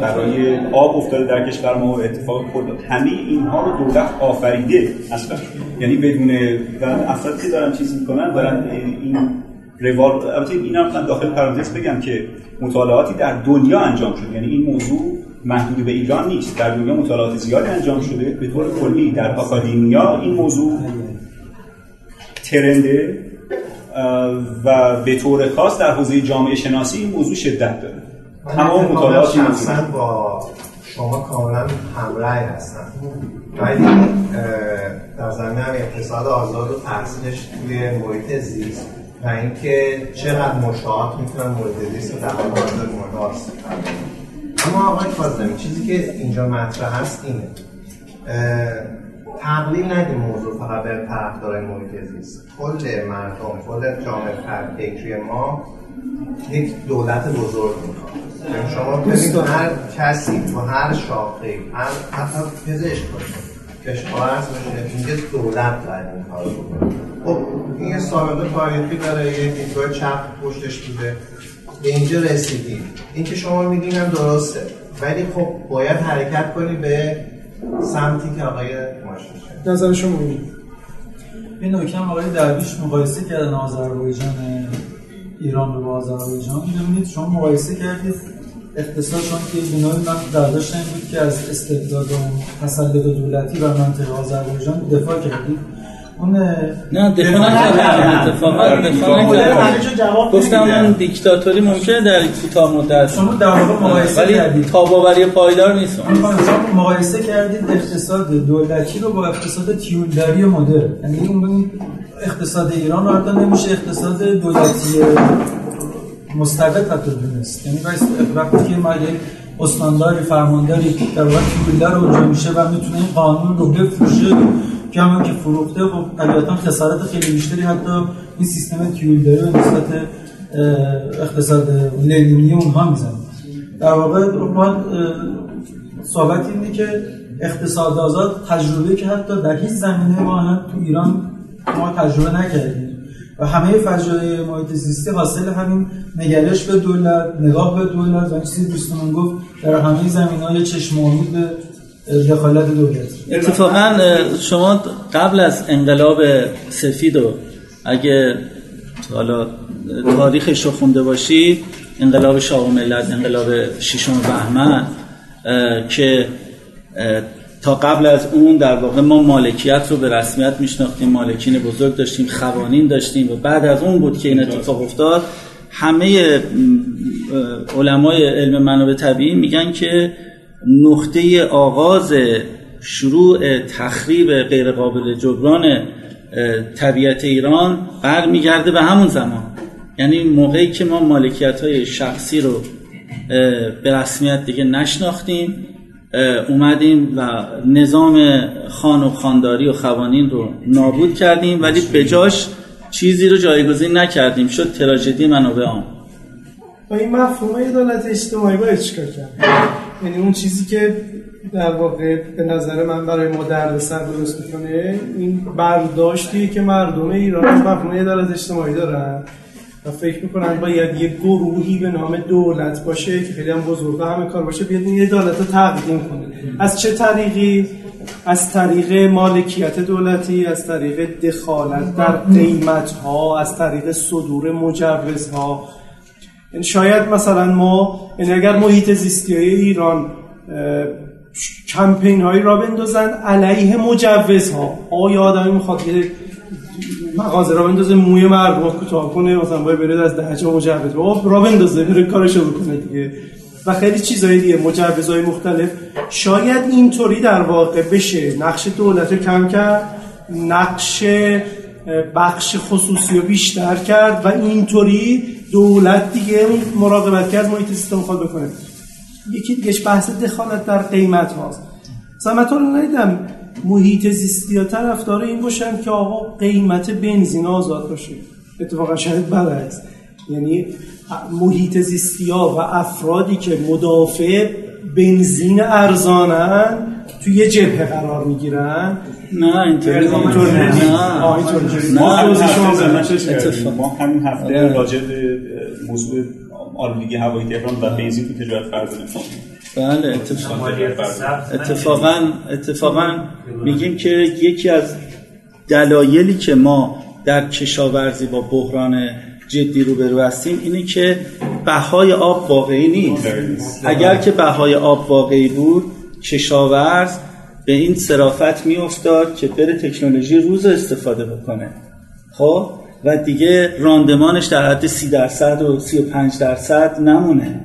برای آب افتاده در کشور ما اتفاق خود همه اینها رو دولت آفریده. اصلا یعنی بدون و افراد که دارن چیز می‌کنن دارن این روال البته این هم داخل پرانتز بگم که مطالعاتی در دنیا انجام شده. یعنی این موضوع محدود به ایران نیست. در دنیا مطالعات زیادی انجام شده. به طور کلی در آکادمیا این موضوع ترنده و به طور خاص در حوزه جامعه شناسی این موضوع شدت داره. تمام مطالعات شخصا با شما کاملا همراه هستم. ولی در زمینه هم اقتصاد آزاد و تحصیلش توی محیط زیست و اینکه چقدر مشاهات می‌تونن محیط زیست و در حال حاضر مورد اما آقای کاظمی چیزی که اینجا مطرح هست اینه. تقلیل ندیم موضوع فقط به طرفدارای محیط زیست. کل مردم کل جامعه فکری ما یک دولت بزرگ می‌خواد. یعنی شما ببینید هر کسی و هر شاخه هر حتی پزشک باشه کشاورز باشه اینجا دولت باید این کار بکنه. خب این یه سابقه تاریخی داره یه دیدگاه چپ پشتش بوده. به اینجا رسیدیم. این که شما میگین هم درسته. ولی خب باید حرکت کنی به سمتی که آقای ماشین نظر شما این نکته آقای درویش مقایسه کردن آذربایجان ایران رو با آذربایجان. ببینید شما مقایسه کردید. اقتصاد چون که بنای من برداشت این بود که از استبداد و تسلط دولتی بر منطقه آذربایجان دفاع کردید. اون نه دفاع نکردم اتفاقا دفاع نکردم. گفتم اون دیکتاتوری ممکنه در کوتاه مدت. شما در واقع مقایسه ولی کردید. تاباوری پایدار نیست. شما مقایسه کردید اقتصاد دولتی رو با اقتصاد تیولداری مدرن. یعنی اون اقتصاد ایران رو نمیشه اقتصاد دولتی مستقل حتی دونست یعنی وقتی که ما یک استانداری فرمانداری در واقع تیولدار اونجا میشه و می‌تونه این قانون رو بفروشه. همون که فروخته و طبیعتا خسارت خیلی بیشتری حتی این سیستم تیولداری و نسبت اقتصاد لنینی اونها می‌زنه. در واقع ما صحبت اینه که اقتصاد آزاد تجربه که حتی در هیچ زمینه ما تو ایران ما تجربه نکردیم. و همه فجایع محیط زیستی حاصل همین نگرش به دولت نگاه به دولت و چیزی دوستمون گفت در همه زمین های چشم به دخالت دولت اتفاقا شما قبل از انقلاب سفید و اگه حالا تاریخش رو خونده باشید انقلاب شاه و ملت انقلاب ششم بهمن که تا قبل از اون در واقع ما مالکیت رو به رسمیت میشناختیم مالکین بزرگ داشتیم خوانین داشتیم و بعد از اون بود که این اتفاق افتاد همه علمای علم منابع طبیعی میگن که نقطه آغاز شروع تخریب غیرقابل جبران طبیعت ایران برمیگرده به همون زمان. یعنی موقعی که ما مالکیت های شخصی رو به رسمیت دیگه نشناختیم اومدیم و نظام خان و خانداری و خوانین رو نابود کردیم ولی به جاش چیزی رو جایگزین نکردیم. شد تراژدی منابع آن با این مفهوم عدالت اجتماعی باید چیکار کرد؟ یعنی اون چیزی که در واقع به نظر من برای ما دردسر درست می‌کنه این برداشتی که مردم ایران از مفهوم عدالت اجتماعی دارن و فکر می‌کنن باید یه گروهی به نام دولت باشه که خیلی هم بزرگ همه کار باشه بیاد این عدالت رو تقدیم کنه. از چه طریقی؟ از طریق مالکیت دولتی از طریق دخالت در قیمت ها از طریق صدور مجوز ها یعنی شاید مثلا ما یعنی اگر محیط زیستی های ایران کمپین هایی را بندازن علیه مجوز ها آیا آدمی می‌خواد یه مغازه را بندازه موی مردم کوتاه کنه مثلا باید برید از درجه مجوز. را بندازه بره کارشو بکنه دیگه. و خیلی چیزهای دیگه مجوزهای مختلف. شاید اینطوری در واقع بشه. نقش دولت رو کم کرد نقش بخش خصوصی رو بیشتر کرد و اینطوری دولت دیگه مراقبت کرد محیط سیستم خود بکنه یکی دیگهش بحث دخالت در قیمت هاست. مثلا رو ندیدم محیط زیستی ها طرفدار این باشن که آقا قیمت بنزین آزاد باشه. اتفاقا شاید برعکس یعنی محیط زیستی ها و افرادی که مدافع بنزین ارزانن توی یه جبهه قرار می‌گیرن. نه اینطوری اینطور نه. نه. ما همین هفته آره. راجع به موضوع آلودگی هوایی تهران و بنزین تو تجارت فرض بله اتفاقا. اتفاقا اتفاقا میگیم که یکی از دلایلی که ما در کشاورزی با بحران جدی روبرو هستیم اینه که بهای آب واقعی نیست. اگر که بهای آب واقعی بود کشاورز به این صرافت میافتاد که بره تکنولوژی روز استفاده بکنه. خب؟ و دیگه راندمانش در حد سی درصد و سی و پنج درصد نمونه.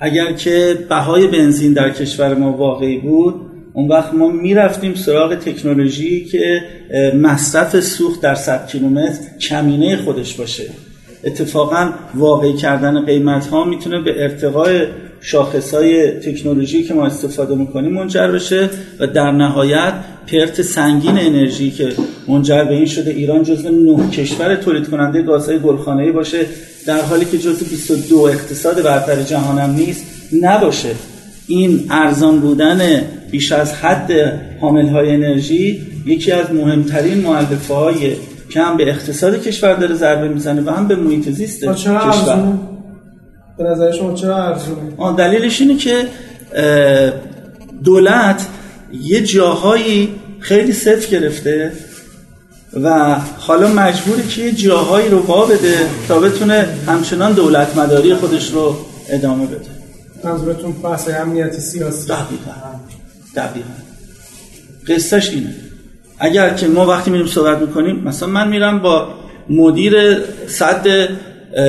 اگر که بهای بنزین در کشور ما واقعی بود اون وقت ما می‌رفتیم سراغ تکنولوژی که مصرف سوخت در 100 کیلومتر کمینه خودش باشه. اتفاقا واقعی کردن قیمت ها می‌تونه به ارتقای شاخص های تکنولوژی که ما استفاده می‌کنیم منجر بشه و در نهایت پرت سنگین انرژی که منجر به این شده ایران جزو نه کشور تولید کننده گازهای گلخانه‌ای باشه در حالی که جزو 22 اقتصاد برتر جهان هم نیست نباشه. این ارزان بودن بیش از حد حامل های انرژی یکی از مهمترین معلفه های که هم به اقتصاد کشور داره ضربه می‌زنه و هم به محیط زیست کشور؟ به نظر شما چرا ارزونه؟ دلیلش اینه که دولت یه جاهایی خیلی صفر گرفته و حالا مجبوره که یه جاهایی رو وا بده تا بتونه همچنان دولت مداری خودش رو ادامه بده. منظورتون بحث امنیت سیاسی؟ دقیقا. قصهش اینه. اگر که ما وقتی میریم صحبت می‌کنیم مثلا من میرم با مدیر صد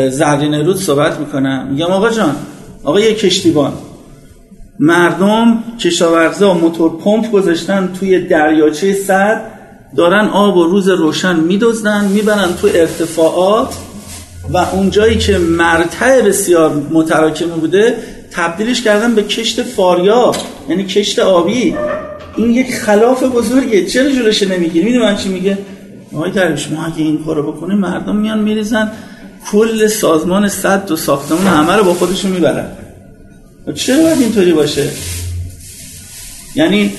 زرین رود صحبت می‌کنم. میگم آقا جان آقا یه کشتیبان. مردم کشاورزا موتور پمپ گذاشتن توی دریاچه صد دارن آب و روز روشن میدزدن می‌برن تو ارتفاعات و اونجایی که مرتع بسیار متراکمه بوده تبدیلش کردن به کشت فاریاب یعنی کشت آبی. این یک خلاف بزرگه. چرا جلوش نمی‌گیری؟ می‌دونی من چی میگه؟ آقای درویش ما اگه این کارو بکنیم مردم میان میریزن. کل سازمان صد و ساختمون همه رو با خودشون می‌برن. چرا باید اینطوری باشه؟ یعنی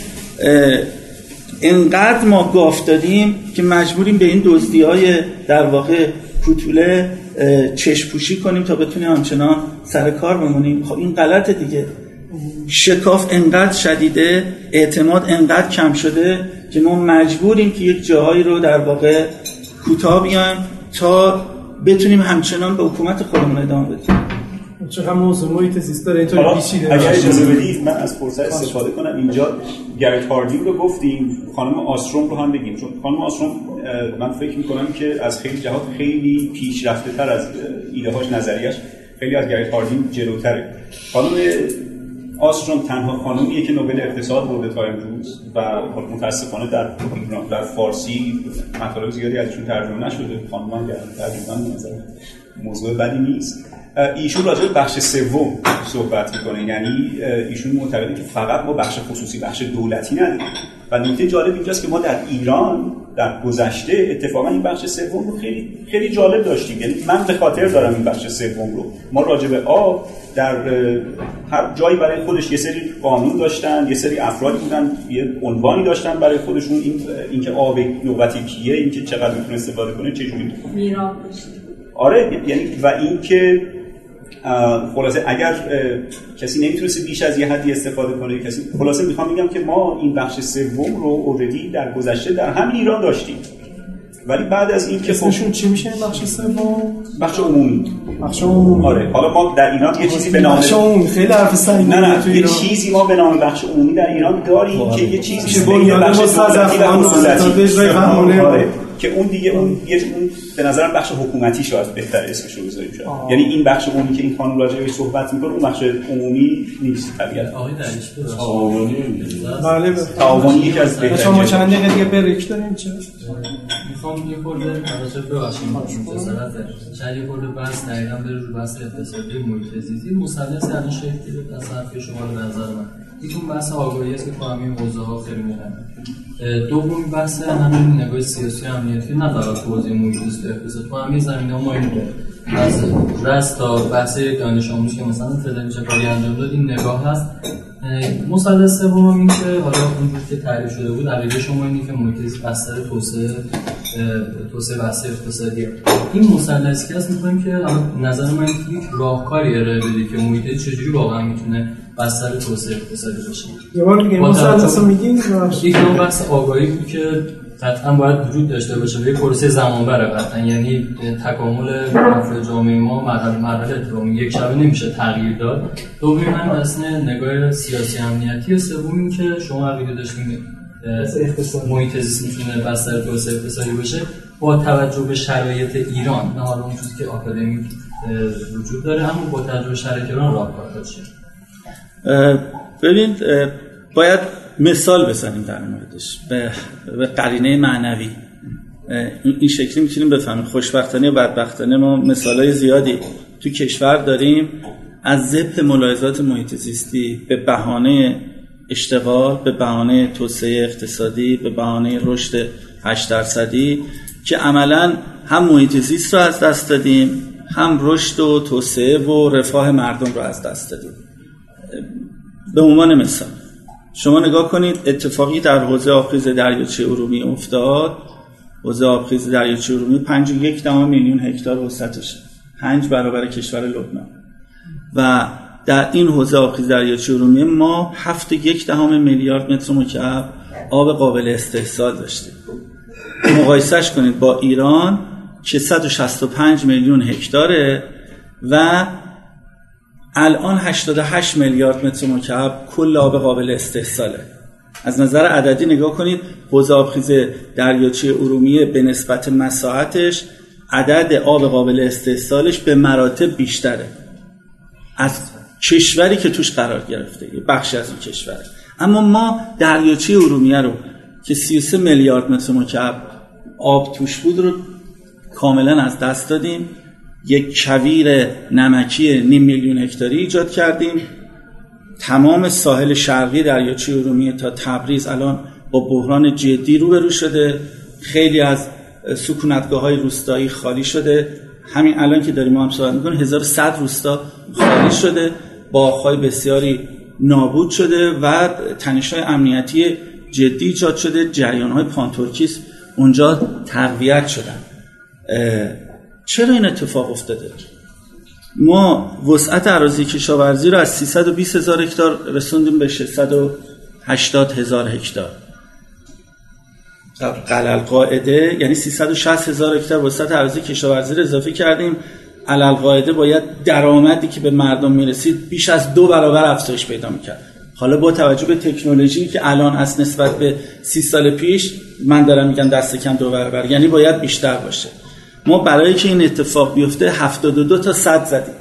انقدر ما گاف دادیم که مجبوریم به این دزدی های در واقع کوتوله اه، چشم پوشی کنیم تا بتونیم همچنان سر کار بمونیم. خب این غلطه دیگه. شکاف انقدر شدیده اعتماد انقدر کم شده که ما مجبوریم که یک جاهایی رو در واقع کوتاه بیایم تا بتونیم همچنان به حکومت خودمون ادامه بدیم. چقدر موضوع محیط زیست داره اینطوری حالا پیچیده اگر. اجازه بدید من از فرصت استفاده کنم. اینجا گریت هاردینگ رو گفتیم خانم آستروم رو هم بگیم. چون خانم آستروم من فکر می‌کنم که از خیلی جهات خیلی پیشرفته تر از ایده هاش نظریش خیلی از گریت هاردینگ جلوتره. خانم آستروم تنها خانمیه که نوبل اقتصاد برده تا امروز و متاسفانه در در فارسی مطالب زیادی ازشون ترجمه نشده. خانم هم ترجمه نظر موضوع بدی نیست. ایشون راجع بخش سوم صحبت می‌کنه. یعنی ایشون معتقده که فقط ما بخش خصوصی بخش دولتی نداریم. و نکته جالب اینجاست که ما در ایران در گذشته اتفاقا این بخش سوم رو خیلی خیلی جالب داشتیم. یعنی من به خاطر دارم این بخش سوم رو. ما راجع به آب در هر جایی برای خودش یه سری قانون داشتن یه سری افرادی بودن یه عنوانی داشتن برای خودشون. این اینکه آب نوبتی کیه اینکه چقدر می‌تونه استفاده کنه چه جوری آره یعنی و اینکه خلاصه اگر کسی نمی‌تونسته بیش از یه حدی استفاده کنه کسی خلاصه می‌خوام بگم که ما این بخش سوم رو اوردی در گذشته در همین ایران داشتیم. ولی بعد از این که اسمشون چی میشه این بخش سوم؟ بخش عمومی. بخش عمومی. آره حالا ما در ایران یه چیزی به نام بخش عمومی خیلی حرف سنگینه نه تو نه یه. چیزی ما به نام بخش عمومی در ایران داریم که یه چیزی که بنیاد بخش مستضعفان که اون دیگه اون یه اون به نظرم بخش حکومتی شاید بهتر اسمش رو بذاریم شاید. یعنی این بخش اونی که این قانون راجع بهش صحبت می‌کنه اون بخش عمومی نیست طبیعتا. آقای دریش تعاونی بله تعاونی یکی از شما بهترین چند دقیقه دیگه بریک داریم چه؟ می‌خوام یه خورده البته ببخشید مختصرت شاید یه خورده بحث دقیقا بره رو بحث اقتصادی محیط زیستی مثلث الان شکل گرفت از حرف شما به نظر من. یکون بحث آگاهی است که تو همین حوزه ها خیلی مهمه. دومین بحث همین نگاه سیاسی و امنیتی حوزه محیط زیست و اقتصاد تو همین زمینه ما داریم از رست تا بحث دانش آموز که مثلا فعلا چه کاری انجام داد این نگاه هست. مثلث سوم این که حالا اونجور که تعریف شده بود عقیده شما اینه که محیط بستر توسعه توسعه بحث اقتصادیه این مثلثی که هست می‌کنیم که نظر من یک راهکاری ارائه بده که محیط چجوری واقعا می‌تونه بستر توسعه اقتصادی باشه. یه بار دیگه مثلث رو میگین یک نوع بحث آگاهی بود که قطعا باید وجود داشته باشه به یک پروسه زمان بره قطعا. یعنی تکامل افراد جامعه ما مرحله مرحله اتفاق یک شبه نمیشه تغییر داد. دومی من اصلا نگاه سیاسی امنیتی سوم این که شما عقیده داشتین محیط زیست می‌تونه بستر توسعه اقتصادی باشه. با توجه به شرایط ایران نه حالا اون که آکادمیک وجود داره اما با توجه به شرایط ایران راهکار باشه ببین باید مثال بزنیم در موردش. به, به قرینه معنوی. این شکلی می‌تونیم بفهمیم. خوشبختانه و بدبختانه ما مثالای زیادی تو کشور داریم. از ذبح ملاحظات محیط زیستی به بهانه اشتغال به بهانه توسعه اقتصادی به بهانه رشد 8 درصدی که عملا هم محیط زیست رو از دست دادیم هم رشد و توسعه و رفاه مردم رو از دست دادیم. به عنوان مثال. شما نگاه کنید اتفاقی در حوزه آبخیز دریاچه ارومیه افتاد. حوزه آبخیز دریاچه ارومیه 5 یک دهم میلیون هکتار وسعتشه 5 برابر کشور لبنان. و در این حوزه آبخیز دریاچه ارومیه ما 7 یک دهم میلیارد متر مکعب آب قابل استحصال داشتیم. مقایسش کنید با ایران که 165 میلیون هکتاره و الان 88 میلیارد متر مکعب کل آب قابل استحصاله. از نظر عددی نگاه کنید حوزه آبخیز دریاچه ارومیه به نسبت مساحتش عدد آب قابل استحصالش به مراتب بیشتره. از کشوری که توش قرار گرفته بخشی از این کشوره. اما ما دریاچه ارومیه رو که 33 میلیارد متر مکعب آب توش بود رو کاملا از دست دادیم. یک کویر نمکی نیم میلیون هکتاری ایجاد کردیم. تمام ساحل شرقی دریاچه ارومیه تا تبریز الان با بحران جدی روبرو شده. خیلی از سکونتگاه های روستایی خالی شده. همین الان که داریم ما هم صحبت می‌کنیم 1100 روستا خالی شده. باغ‌های بسیاری نابود شده و تنش های امنیتی جدی ایجاد شده. جریان های پان‌ترکیست اونجا تقویت شدن. چرا این اتفاق افتاده؟ ما وسعت اراضی کشاورزی رو از 320 هزار هکتار رسوندیم به 680 هزار هکتار. علی‌القاعده یعنی 360 هزار هکتار وسعت اراضی کشاورزی رو اضافه کردیم. علی‌القاعده باید درآمدی که به مردم می‌رسید بیش از دو برابر افزایش پیدا می‌کرد. حالا با توجه به تکنولوژی که الان از نسبت به سی سال پیش من دارم میگم دست کم دو برابر. یعنی باید بیشتر باشه. ما برای که این اتفاق بیفته 72 تا 100 زدیم.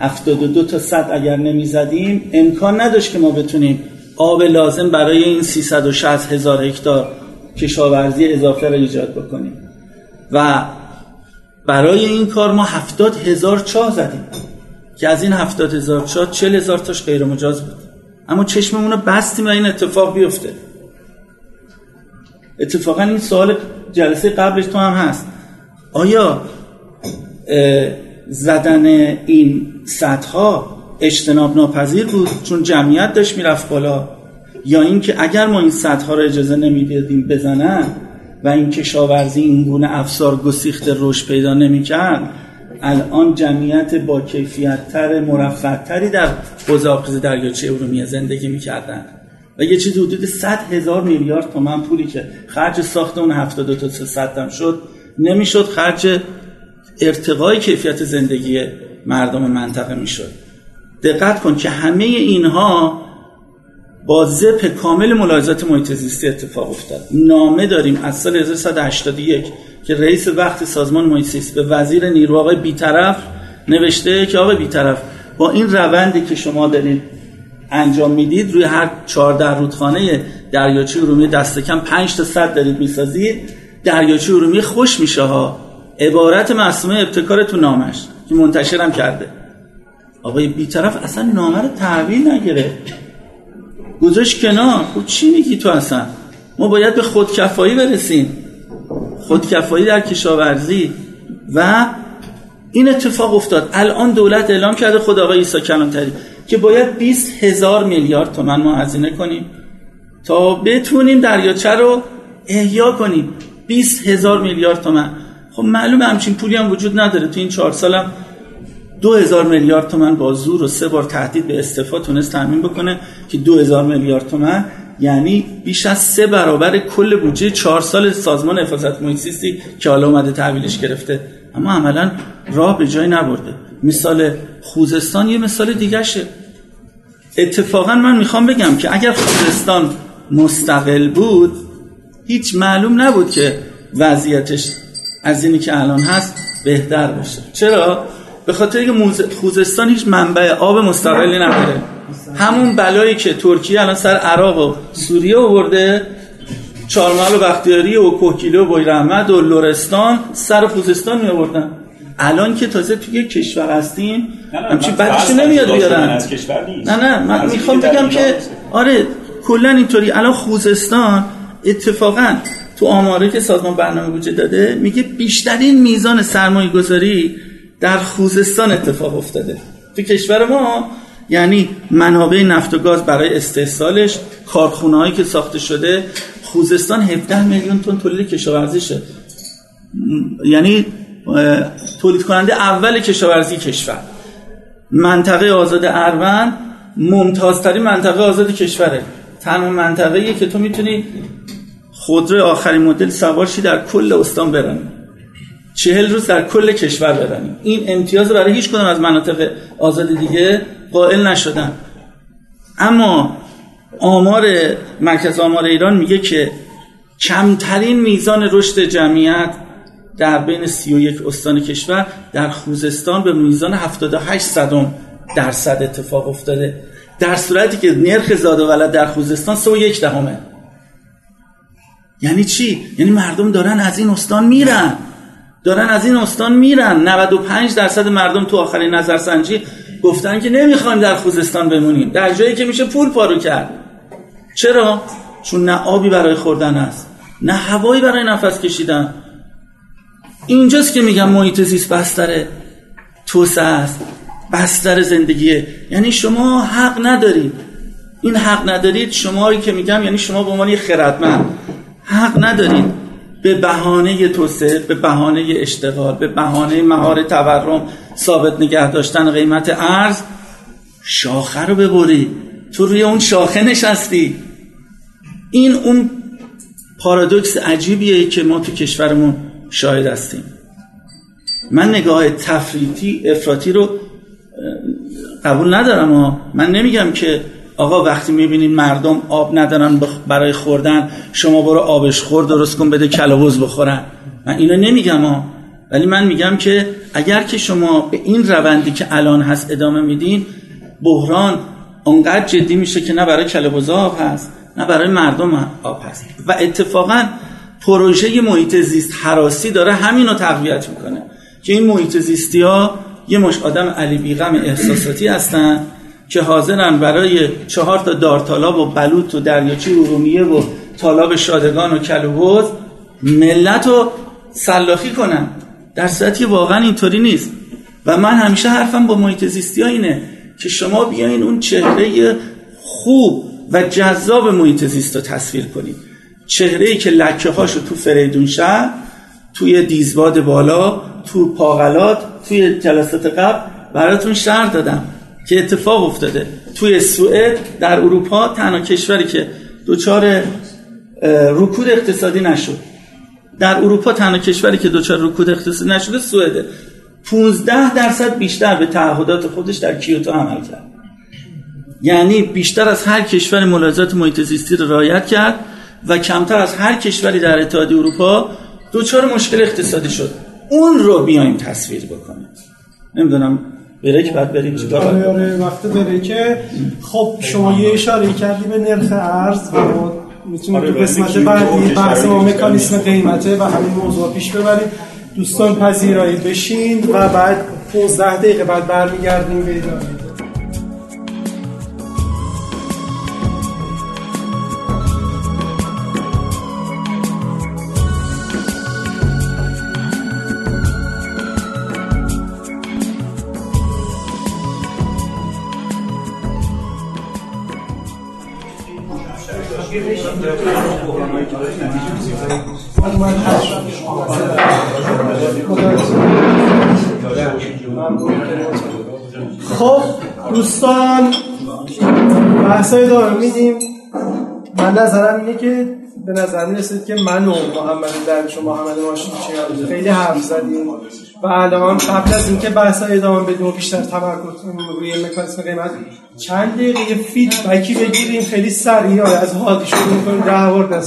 72 تا 100 اگر نمی زدیم امکان نداشت که ما بتونیم آب لازم برای این 360 هزار هکتار کشاورزی اضافه را ایجاد بکنیم. و برای این کار ما 70 هزار چاه زدیم که از این 70 هزار چاه 40 هزار تاش غیر مجاز بود. اما چشممون رو بستیم و این اتفاق بیفته. اتفاقا این سوال جلسه قبلش تو هم هست. آیا زدن این سطح اجتناب ناپذیر بود چون جمعیت داشت می‌رفت بالا؟ یا اینکه اگر ما این سطح رو اجازه نمی‌دادیم بزنن و این کشاورزی این گونه افسار گسیخت رشد پیدا نمی‌کرد الان جمعیت با کیفیت تر مرفع تری در آبخیز دریاچه ارومیه زندگی می‌کردن. و یه چیز حدود 100 هزار میلیارد تومن پولی که خرج ساخت اون 72 تا 300 هم شد نمی‌شد خرج ارتقای کیفیت زندگی مردم منطقه می‌شد. دقت کن که همه اینها با زپ کامل ملاحظات محیط زیستی اتفاق افتاد. نامه داریم از سال 1381 که رئیس وقت سازمان محیط زیست به وزیر نیرو آقای بیطرف نوشته که آقای بیطرف با این روندی که شما دارید انجام می‌دید روی هر 14 رودخانه دریاچه ارومیه دست کم 5 تا 100 دارید می‌سازید. دریاچه ارومیه خوش میشه ها. عبارت معصومه ابتکار تو نامش. که منتشرم کرده. آقای بیطرف اصلا نامه رو تحویل نگرفت گذاشت کنار. خب چی میگی تو اصلا؟ ما باید به خودکفایی برسیم. خودکفایی در کشاورزی. و این اتفاق افتاد. الان دولت اعلام کرده خود آقای عیسی کلانتری که باید 20 هزار میلیارد تومن ما هزینه کنیم تا بتونیم دریاچه رو احیا کنیم. 20 هزار میلیارد تومن. خب معلومه همچین پولی هم وجود نداره. تو این چهار سالم دو هزار میلیارد تومن با زور و سه بار تهدید به استعفا تونست تامین بکنه که دو هزار میلیارد تومن یعنی بیش از سه برابر کل بودجه چهار سال سازمان حفاظت محیط که حالا اومده تحویلش گرفته. اما عملا راه به جای نبرده. مثال خوزستان یه مثال دیگه اتفاقا من می‌خوام بگم که اگر خوزستان مستقل بود هیچ معلوم نبود که وضعیتش از اینی که الان هست بهتر باشه. چرا؟ به خاطر اینکه خوزستان هیچ منبع آب مستقلی نداره. همون بلایی که ترکیه الان سر عراق و سوریه آورده چارمال و بختیاری و کوکیله و بویرحمد و لورستان سر خوزستان می آوردن الان که تازه توی کشور هستیم همچین بعدش نمیاد بیارن. نه نه من می‌خوام بگم که آره کلا اینطوری. الان خوزستان اتفاقا تو آماره که سازمان برنامه وجود داده میگه بیشترین میزان سرمایه گذاری در خوزستان اتفاق افتاده. تو کشور ما یعنی منابع نفت و گاز برای استحصالش کارخونه هایی که ساخته شده خوزستان 17 میلیون تن تولید کشاورزیشه. یعنی تولید کننده اول کشاورزی کشور. منطقه آزاد اروند ممتازترین منطقه آزاد کشوره. تنها منطقه که تو می‌تونی خودرو آخرین مدل سوارشی در کل استان برانی چهل روز در کل کشور برانی این امتیاز برای هیچ کدوم از مناطق آزاد دیگه قائل نشدن. اما آمار مرکز آمار ایران میگه که کمترین میزان رشد جمعیت در بین 31 استان کشور در خوزستان به میزان 78 صدم درصد اتفاق افتاده. در صورتی که نرخ زاد و ولد در خوزستان 3 دهمه یعنی چی؟ یعنی مردم دارن از این استان میرن. دارن از این استان میرن. 95 درصد مردم تو آخرین نظرسنجی گفتن که نمی‌خوایم در خوزستان بمونیم در جایی که میشه پول پارو کرد. چرا؟ چون نه آبی برای خوردن است. نه هوایی برای نفس کشیدن. اینجاست که میگم محیط زیست بستر توسعه است. بستر زندگیه. یعنی شما حق ندارید. این حق ندارید شما که میگم یعنی شما به عنوان یه خردمند. حق ندارید به بهانه توسعه به بهانه اشتغال به بهانه مهار تورم ثابت نگه داشتن قیمت ارز شاخه رو ببری. تو روی اون شاخه نشستی. این اون پارادوکس عجیبیه که ما تو کشورمون شاهد هستیم. من نگاه تفریطی افراطی رو قبول ندارم و من نمیگم که آقا وقتی می‌بینین مردم آب ندارن برای خوردن شما برو آبش خور درست کن بده کلاوز بخورن. من اینو نمیگم ها ولی من میگم که اگر که شما به این روندی که الان هست ادامه میدین بحران اونقدر جدی میشه که نه برای کلاوز آب هست نه برای مردم آب هست. و اتفاقا پروژه محیط زیست حراسی داره همین رو تقویت می‌کنه که این محیط زیستی ها یه مش آدم علی بیغم احساساتی هستن که حاضرن برای چهار تا دارتالاب و بلوط و دریاچه ارومیه و تالاب شادگان و کلوبوز ملت رو سلاخی کنن. در صورتی واقعا اینطوری نیست. و من همیشه حرفم با محیط زیستی اینه که شما بیاین اون چهره خوب و جذاب محیط زیست رو تصویر کنید چهره ای که لکه هاشو تو فریدون شهر توی دیزباد بالا تو پاغلات توی جلسات قبل براتون شهر دادم. که اتفاق افتاده. توی سوئد در اروپا تنها کشوری که دوچار رکود اقتصادی نشد. در اروپا تنها کشوری که دوچار رکود اقتصادی نشده سوئده. 15 درصد بیشتر به تعهدات خودش در کیوتو عمل کرد. یعنی بیشتر از هر کشور ملاحظات محیط زیستی رو رعایت کرد و کمتر از هر کشوری در اتحادیه اروپا دوچار مشکل اقتصادی شد. اون رو بیایم تصویر بکنیم. نمی‌دونم بریک بعد بریم چیکار آره؟ آره وقت بریکه. خب شما یه اشاره کردی به نرخ ارز و می‌تونیم آره، تو قسمت بعدی بحث ما مکانیسم قیمته و همین موضوع پیش ببریم. دوستان پذیرایی بشین و بعد 15 دقیقه بعد برمیگردیم به ادامه. دوستان بحثای ادامه میدیم. من نظرم اینه که به نظر می‌رسید که من و محمد درویش و محمد ماشینچیان خیلی حرف زدیم. و الان قبل از اینکه بحث ادامه بدیم و بیشتر تمرکز کنیم روی مکانیسم قیمت چند دقیقه فیدبکی بگیریم. خیلی سریع آره، از هادی شروع می‌کنیم ده بار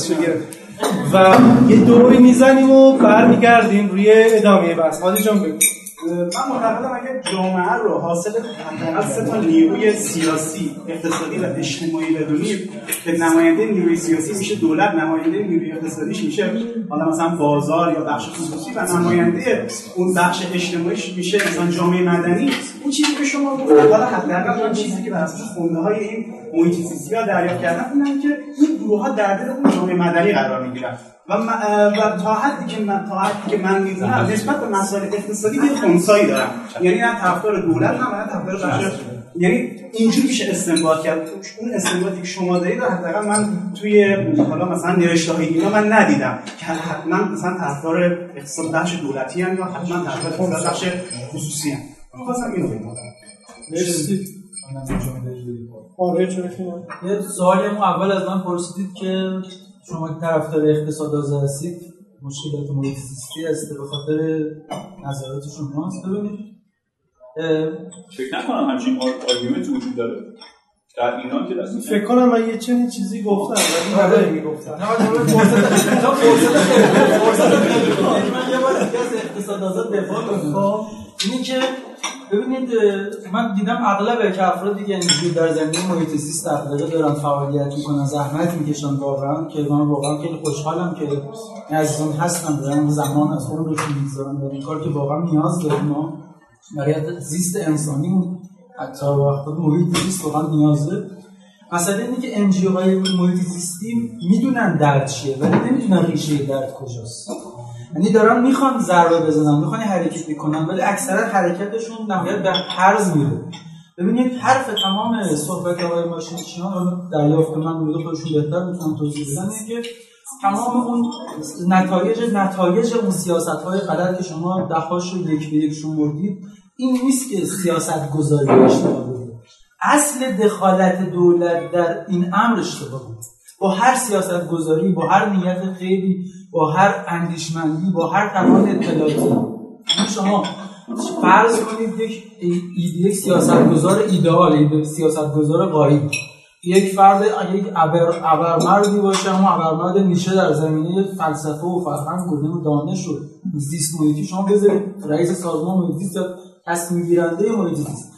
و یه دوری می‌زنیم و برمیگردیم روی ادامه بحث. هادی جان بگو. من معتقدم اگه جامعه رو حاصل حداقل سه تا نیروی سیاسی اقتصادی و اجتماعی بدونیم که نماینده نیروی سیاسی میشه دولت نماینده نیروی اقتصادیش میشه حالا مثلا بازار یا بخش خصوصی و نماینده اون بخش اجتماعیش میشه مثلا جامعه مدنی. اون چیزی که شما گفتید حالا حداقل اون چیزی که بر اساس خونده های این محیط زیستی ها دریافت کردن اینه که این گروه ها در دل اون جامعه مدنی قرار می‌گیرن. و, م- و تا حدی که من تا حدی که من می‌دونم نسبت به مسائل اقتصادی یه خنثایی دارم یعنی نه طرفدار دولت هم نه طرفدار بخش یعنی اینجوری میشه استنباط کرد. اون استنباطی که شما دارید رو حداقل من توی حالا مثلا نوشته های اینا من ندیدم که حتما مثلا طرفدار اقتصاد بخش دولتی هم یا حتما طرفدار اقتصاد بخش خصوصی هم خواستم اینو بگم مرسی. آره چرا نه؟ یه سوالی هم اول از من پرسیدید که شما که طرفدار اقتصاد آزاد هستید مشکلات محیط زیستی است به خاطر نظرات شماست ببینید فکر نکنم همچین آرگومنت وجود داره. در ایران که دست فکر کنم من یه چنین چیزی گفتم ولی نداری می‌گفتم. من یه بار از اقتصاد آزاد دفاع کنم اینی که ببینید من دیدم اغلب که افرادی که اینجوری در زمینه محیط زیست دغدغه دارن فعالیت می‌کنن زحمت می‌کشن واقعا. که من واقعا خیلی خوشحالم که عزیزان هستن دارن زمان از عمرشون می‌گذارن. در این کار که واقعا نیاز داریم ما برای زیست انسانی حتی وقت محیط زیست واقعا نیاز داره. مسئله اینه که انجیو های محیط زیستی می‌دونن درد چیه ولی نمی‌دونن ریشه درد کجاست. یعنی دارن می‌خوان ضربه بزنن می‌خوان حرکت کنن ولی اکثرا حرکتشون نهایت به حرز میره. ببینید حرف تمام صحبت های ماشینچیان دریافت من بوده خودشون بهتر می‌تونن توضیح بدن که تمام اون نتایج نتایج اون سیاست های غلط که شما دهاش رو یک به یک شمردید این نیست که سیاست گذاری اشتباه بوده. اصل دخالت دولت در این امر اشتباه بود با هر سیاست گذاری با هر نیت خیلی با هر اندیشمندی با هر توان اطلاعاتی. یعنی شما فرض کنید یک یک سیاستگزار ایدئال یک سیاستگزار قایی. یک فرد یک ابر ابرمردی باشه اما ابرمرد نیشه در زمینه فلسفه و فرهنگ و دانش و زیست محیطی. شما بذارید رئیس سازمان محیط زیست یا تصمیم گیرنده محیط زیست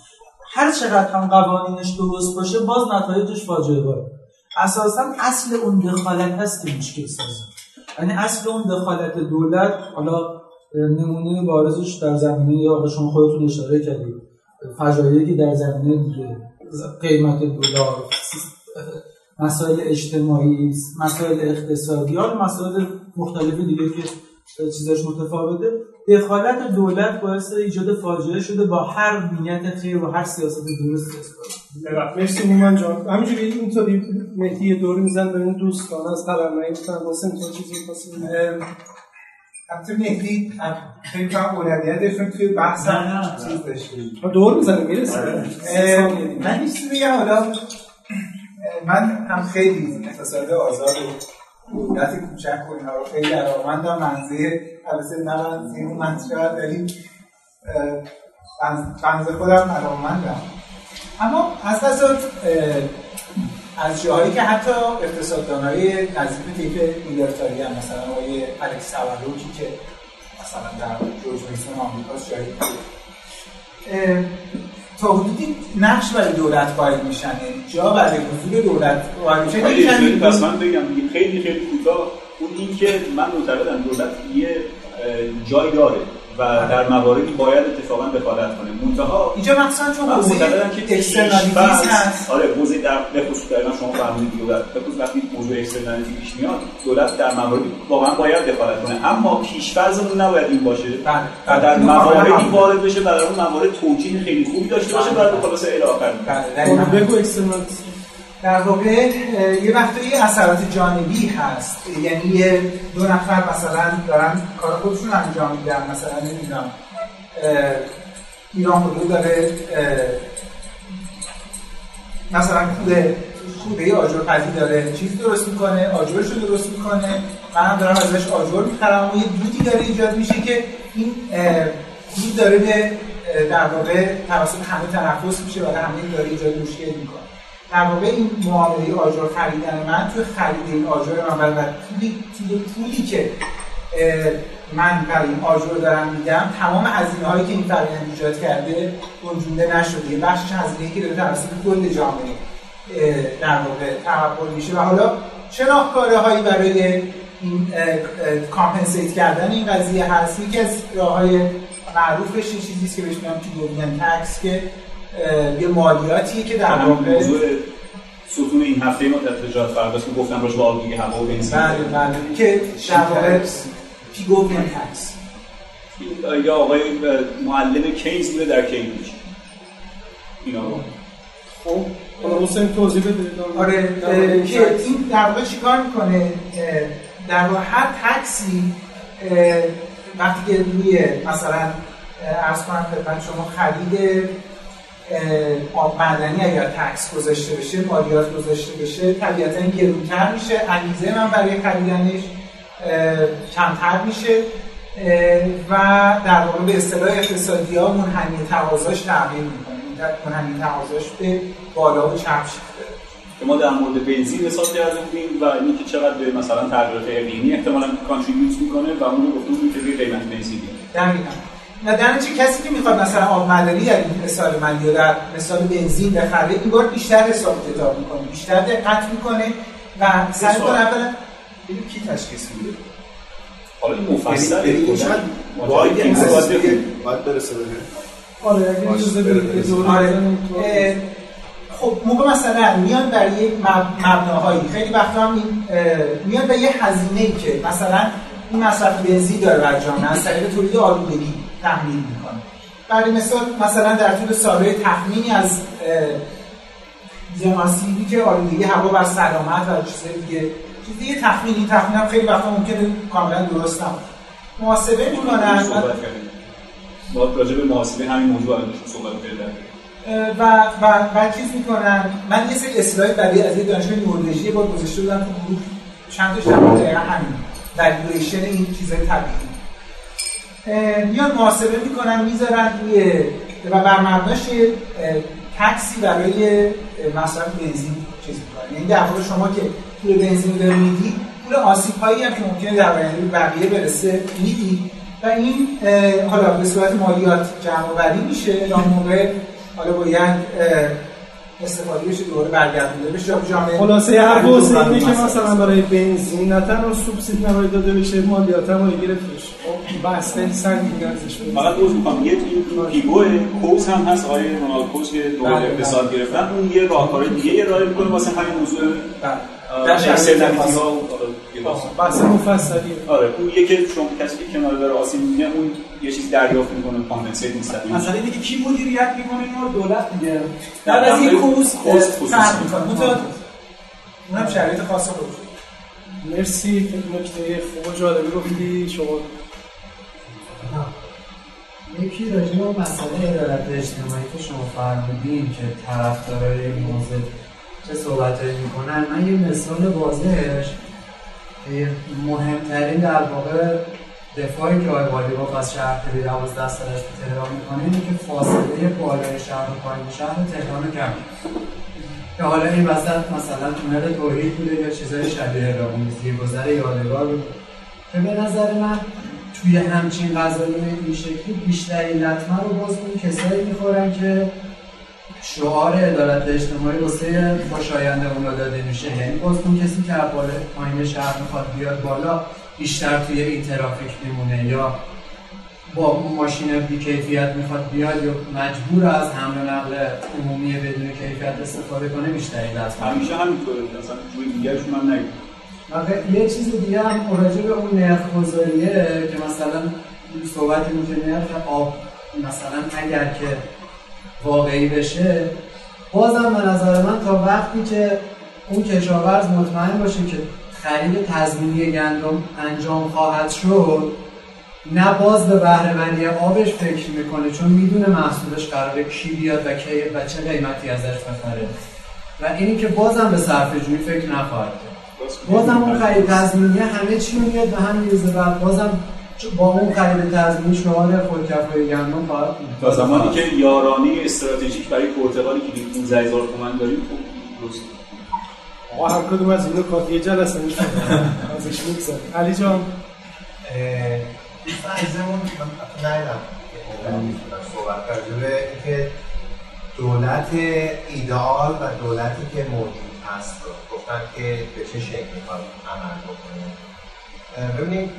هر چقدر هم قوانینش درست باشه باز نتایجش فاجعه باره اساسا اصل اون دخالت هست که مشکل سازه. یعنی اصل اون دخالت دولت حالا نمونه بارزش در زمینه یا شما خودتون اشاره کردید. فجایعی که در زمینه دیگه قیمت دلار مسائل اجتماعی مسائل اقتصادی مسائل مختلف دیگه که چیزاش متفاوته. دخالت دولت باعث ایجاد فاجعه شده با هر نیت خیر و هر سیاست درست است مرسی هومن جان. همینجوری اینطوری مهدی دور میزن به این دوستان از تلمعی می‌تونن واسه تو چیزی البته مهدی خیلی کنم اولویتشون توی بحث هم چیز داشته دور می‌زنه می‌رسه. من یه چیزی بگم حالا من هم خیلی اقتصاد آزاد و دولت کوچک و اینها رو خیلی علاقمندم منزه البته نه منزه اون مطرح اه، بنز- خودم علاقمندم اما از قضا از جاهایی که حتی اقتصاددانهای نزدیک تیپ لیبرتاری هم مثلا آقای الکس سواروکی که مثلا در جورج میسون آمریکاست جایی تا حدودی نقش برای دولت قائل میشن. یعنی جا برای حضور دولت قائل میشن. خیلی پس من بگم خیلی خیلی کوتاه. اون این که من معتقدم دولت یه جای داره و در مواردی باید اتفاقا دخالت کنه. منتها اینجا مثلا چون حوزه که externalities هست. آره حوزه در به خصوص دقیقاً شما فرمودید دولت به خصوص وقتی موضوع externality پیش میاد دولت در مواردی واقعا باید دخالت کنه. اما پیش‌فرضمون نباید این باشه. و در مواردی وارد بشه برای اون موارد توجیه خیلی خوبی داشته باشه بعد خلاصه الی آخر بگو اکسترنالیتی. در واقع یه وقتی اثرات جانبی هست یعنی یه دو نفر مثلا دارن کار خودشون انجام میدن مثلا نمی‌دونم ایران خودرو داره مثلا خوده خوده آجر پذی داره چیز درست می‌کنه آجرش رو درست می‌کنه من دارم ازش آجر می‌خرم و یه دودی داره ایجاد میشه که این دود داره به در واقع توسط همه تنفس میشه و همه داره ایجاد مشکل می‌کنه. در واقع این معامله آجر خریدن من توی خرید این آجر من و پولی, پولی که من برای این آجر دارم میدم تمام هزینه هایی که این فرآیند ایجاد کرده گنجونده نشده. یه بخشش هزینه که داره توسط کل جامعه در واقع تحول میشه. و حالا راهکاره هایی برای این compensate کردن این قضیه هست؟ یکی از راه های معروفش چیزی که بهش میگم Pigouvian tax که یه مالیاتیه که در واقع موضوع ستون این هفته ما در تجارت فرداست که گفتم راجع به آلودگی هوا و بنزین بله بله. که در واقع Pigouvian tax یا آقای معلم کینز بوده در کیمبریج. اینا. خب حالا حسین توضیح بده. آره که این در واقع چیکار می‌کنه؟ در واقع هر تکسی وقتی که روی مثلا ارز کنم خدمت شما خرید آب معدنی اگر تکس گذاشته بشه مالیات گذاشته بشه طبیعتا گرونتر میشه. انگیزه من برای خریدنش کمتر میشه. و در واقع به اصطلاح اقتصادی ها منحنی تقاضاش تغییر می‌کنه. منحنی تقاضاش به بالا و چپ شیفته که ما در مورد بنزین مثال کرده بودیم و اینکه چقدر به مثلا تغییرات اقلیمی احتمالاً کانتریبیوت می‌کنه و اون رو گفتیم که به قیمت بنزین دقیقاً. و در کسی که می‌خواد مثلا آب معدنی در این مثال من یا در مثال بنزین بخره این بار بیشتر حساب کتاب می‌کنه بیشتر دقت می‌کنه و سعی کنه اولا کی تشخیص میده. حالا این مفصل باید باید برسه آره آره. خب موقع مثلا میان برای یک مبناهایی خیلی وقتا هم این میان به یه هزینه ای که مثلا این مصرف بنزین داره بر جامعه از طریق تولید آلودگی. تحمیل می‌کنه. برای مثال مثلا در طول سالهای تخمینی از زماسیبی که آلودگی هوا بر سلامت و چیزهای دیگه چیزی تخمینی تخمین هم خیلی وقتا ممکنه کاملا درست نباشه. محاسبه می‌کنن ما راجع به محاسبه همین موضوع الان صحبت کردیم. و و و چیز می‌کنن من یه سری اسلاید برای از یه دانشگاه نروژی با گذاشته بودم تو گروه. چند در دقیقا همین. والویشن این چیزای طبیعی. میان محاسبه می‌کنن می‌ذارن روی و بر مبناش تکسی برای مصرف بنزین چیز می‌کنن. یعنی در واقع شما که پول بنزین رو میدی پول آسیب هایی هم که ممکنه در آینده بقیه برسه میدی. و این حالا به صورت مالیات جمع آوری میشه. یا موقع حالا باید استفاده بشه دوباره برگردونده بشه. جامعه خلاصه هر حوزه میشه مثلا برای بنزین نه تنها سوبسید نباید داده بشه مالیات هم گرفته بشه بس خیلی سنگین ارزش فقط عذر می‌خوام یک این پیگو کوز هم هست. آقای رونالد کوز که دوره اقتصاد گرفتن اون یه راهکار دیگه ارائه می‌کنه واسه همین موضوع در شرایطی ها بحث. مفصلی آره اون یکی شما کسی که کنار داره آسیب می‌بینه اون یه چیز دریافت می‌کنه کامپنسیت مستقیم مثلا دیگه کی مدیریت می‌کنه اینو دولت دیگه. در از این کوز فرق می‌کنه. متوجه اونم شرایط خاص خودش مرسی نکته خوب و جالبی گفتی. شما یکی راجع به مسئله عدالت اجتماعی که شما فرمودین که طرفدارای این موضوع چه صحبتایی می‌کنن من یه مثال واضحش مهمترین در واقع دفاعی که آقای والی با از شهر تری 12 سالش به تهران می‌کنه اینه که فاصله بالای شهر و پایین شهر تهران رو کم که حالا این وسط مثلا تونل توحید بوده یا چیزای شبیه راهون گذر یادگار بوده. که به نظر من توی همچین غذایی این شکلی بیشترین لطمه رو باز اون کسایی می‌خورن که شعار عدالت اجتماعی واسه خوشاینده اونا داده میشه یعنی باز اون کسی که بالا پایین شهر می‌خواد بیاد بالا بیشتر توی این ترافیک میمونه یا با ماشین بی کیفیت می‌خواد بیاد یا مجبور از حمل و نقل عمومی بدون کیفیت استفاده کنه بیشتری لطمه. همیشه همینطوره. اصلا جوی دیگرش من نگید. و یه چیز دیگه هم راجع به اون نرخ گذاریه که مثلا صحبتی میشه نرخ آب مثلا اگر که واقعی بشه بازم به نظر من تا وقتی که اون کشاورز مطمئن باشه که خرید تضمینی گندم انجام خواهد شد نه باز به بهره‌مندی آبش فکر می‌کنه چون می‌دونه محصولش قراره کی بیاد و کی و چه قیمتی ازش بخره. و اینی که بازم به صرفه جویی فکر نخواهد کرد. بازم اون خرید تضمینی همه چی رو میاد به هم میرزه و بازم با اون خرید تضمینی شعار خودکفای گندم تا زمانی که یارانه استراتژیک برای پرتغالی که 15 هزار تومن داریم خوب آقا هر کدوم از اینو کافیه جلسه میشه ازش میگذر علی جان. عزیزمون من ندیدم صحبت به اینکه دولت ایدئال و دولتی که موجود هست. رو گفتن که به چه شکل می‌خواد عمل بکنه. ببینید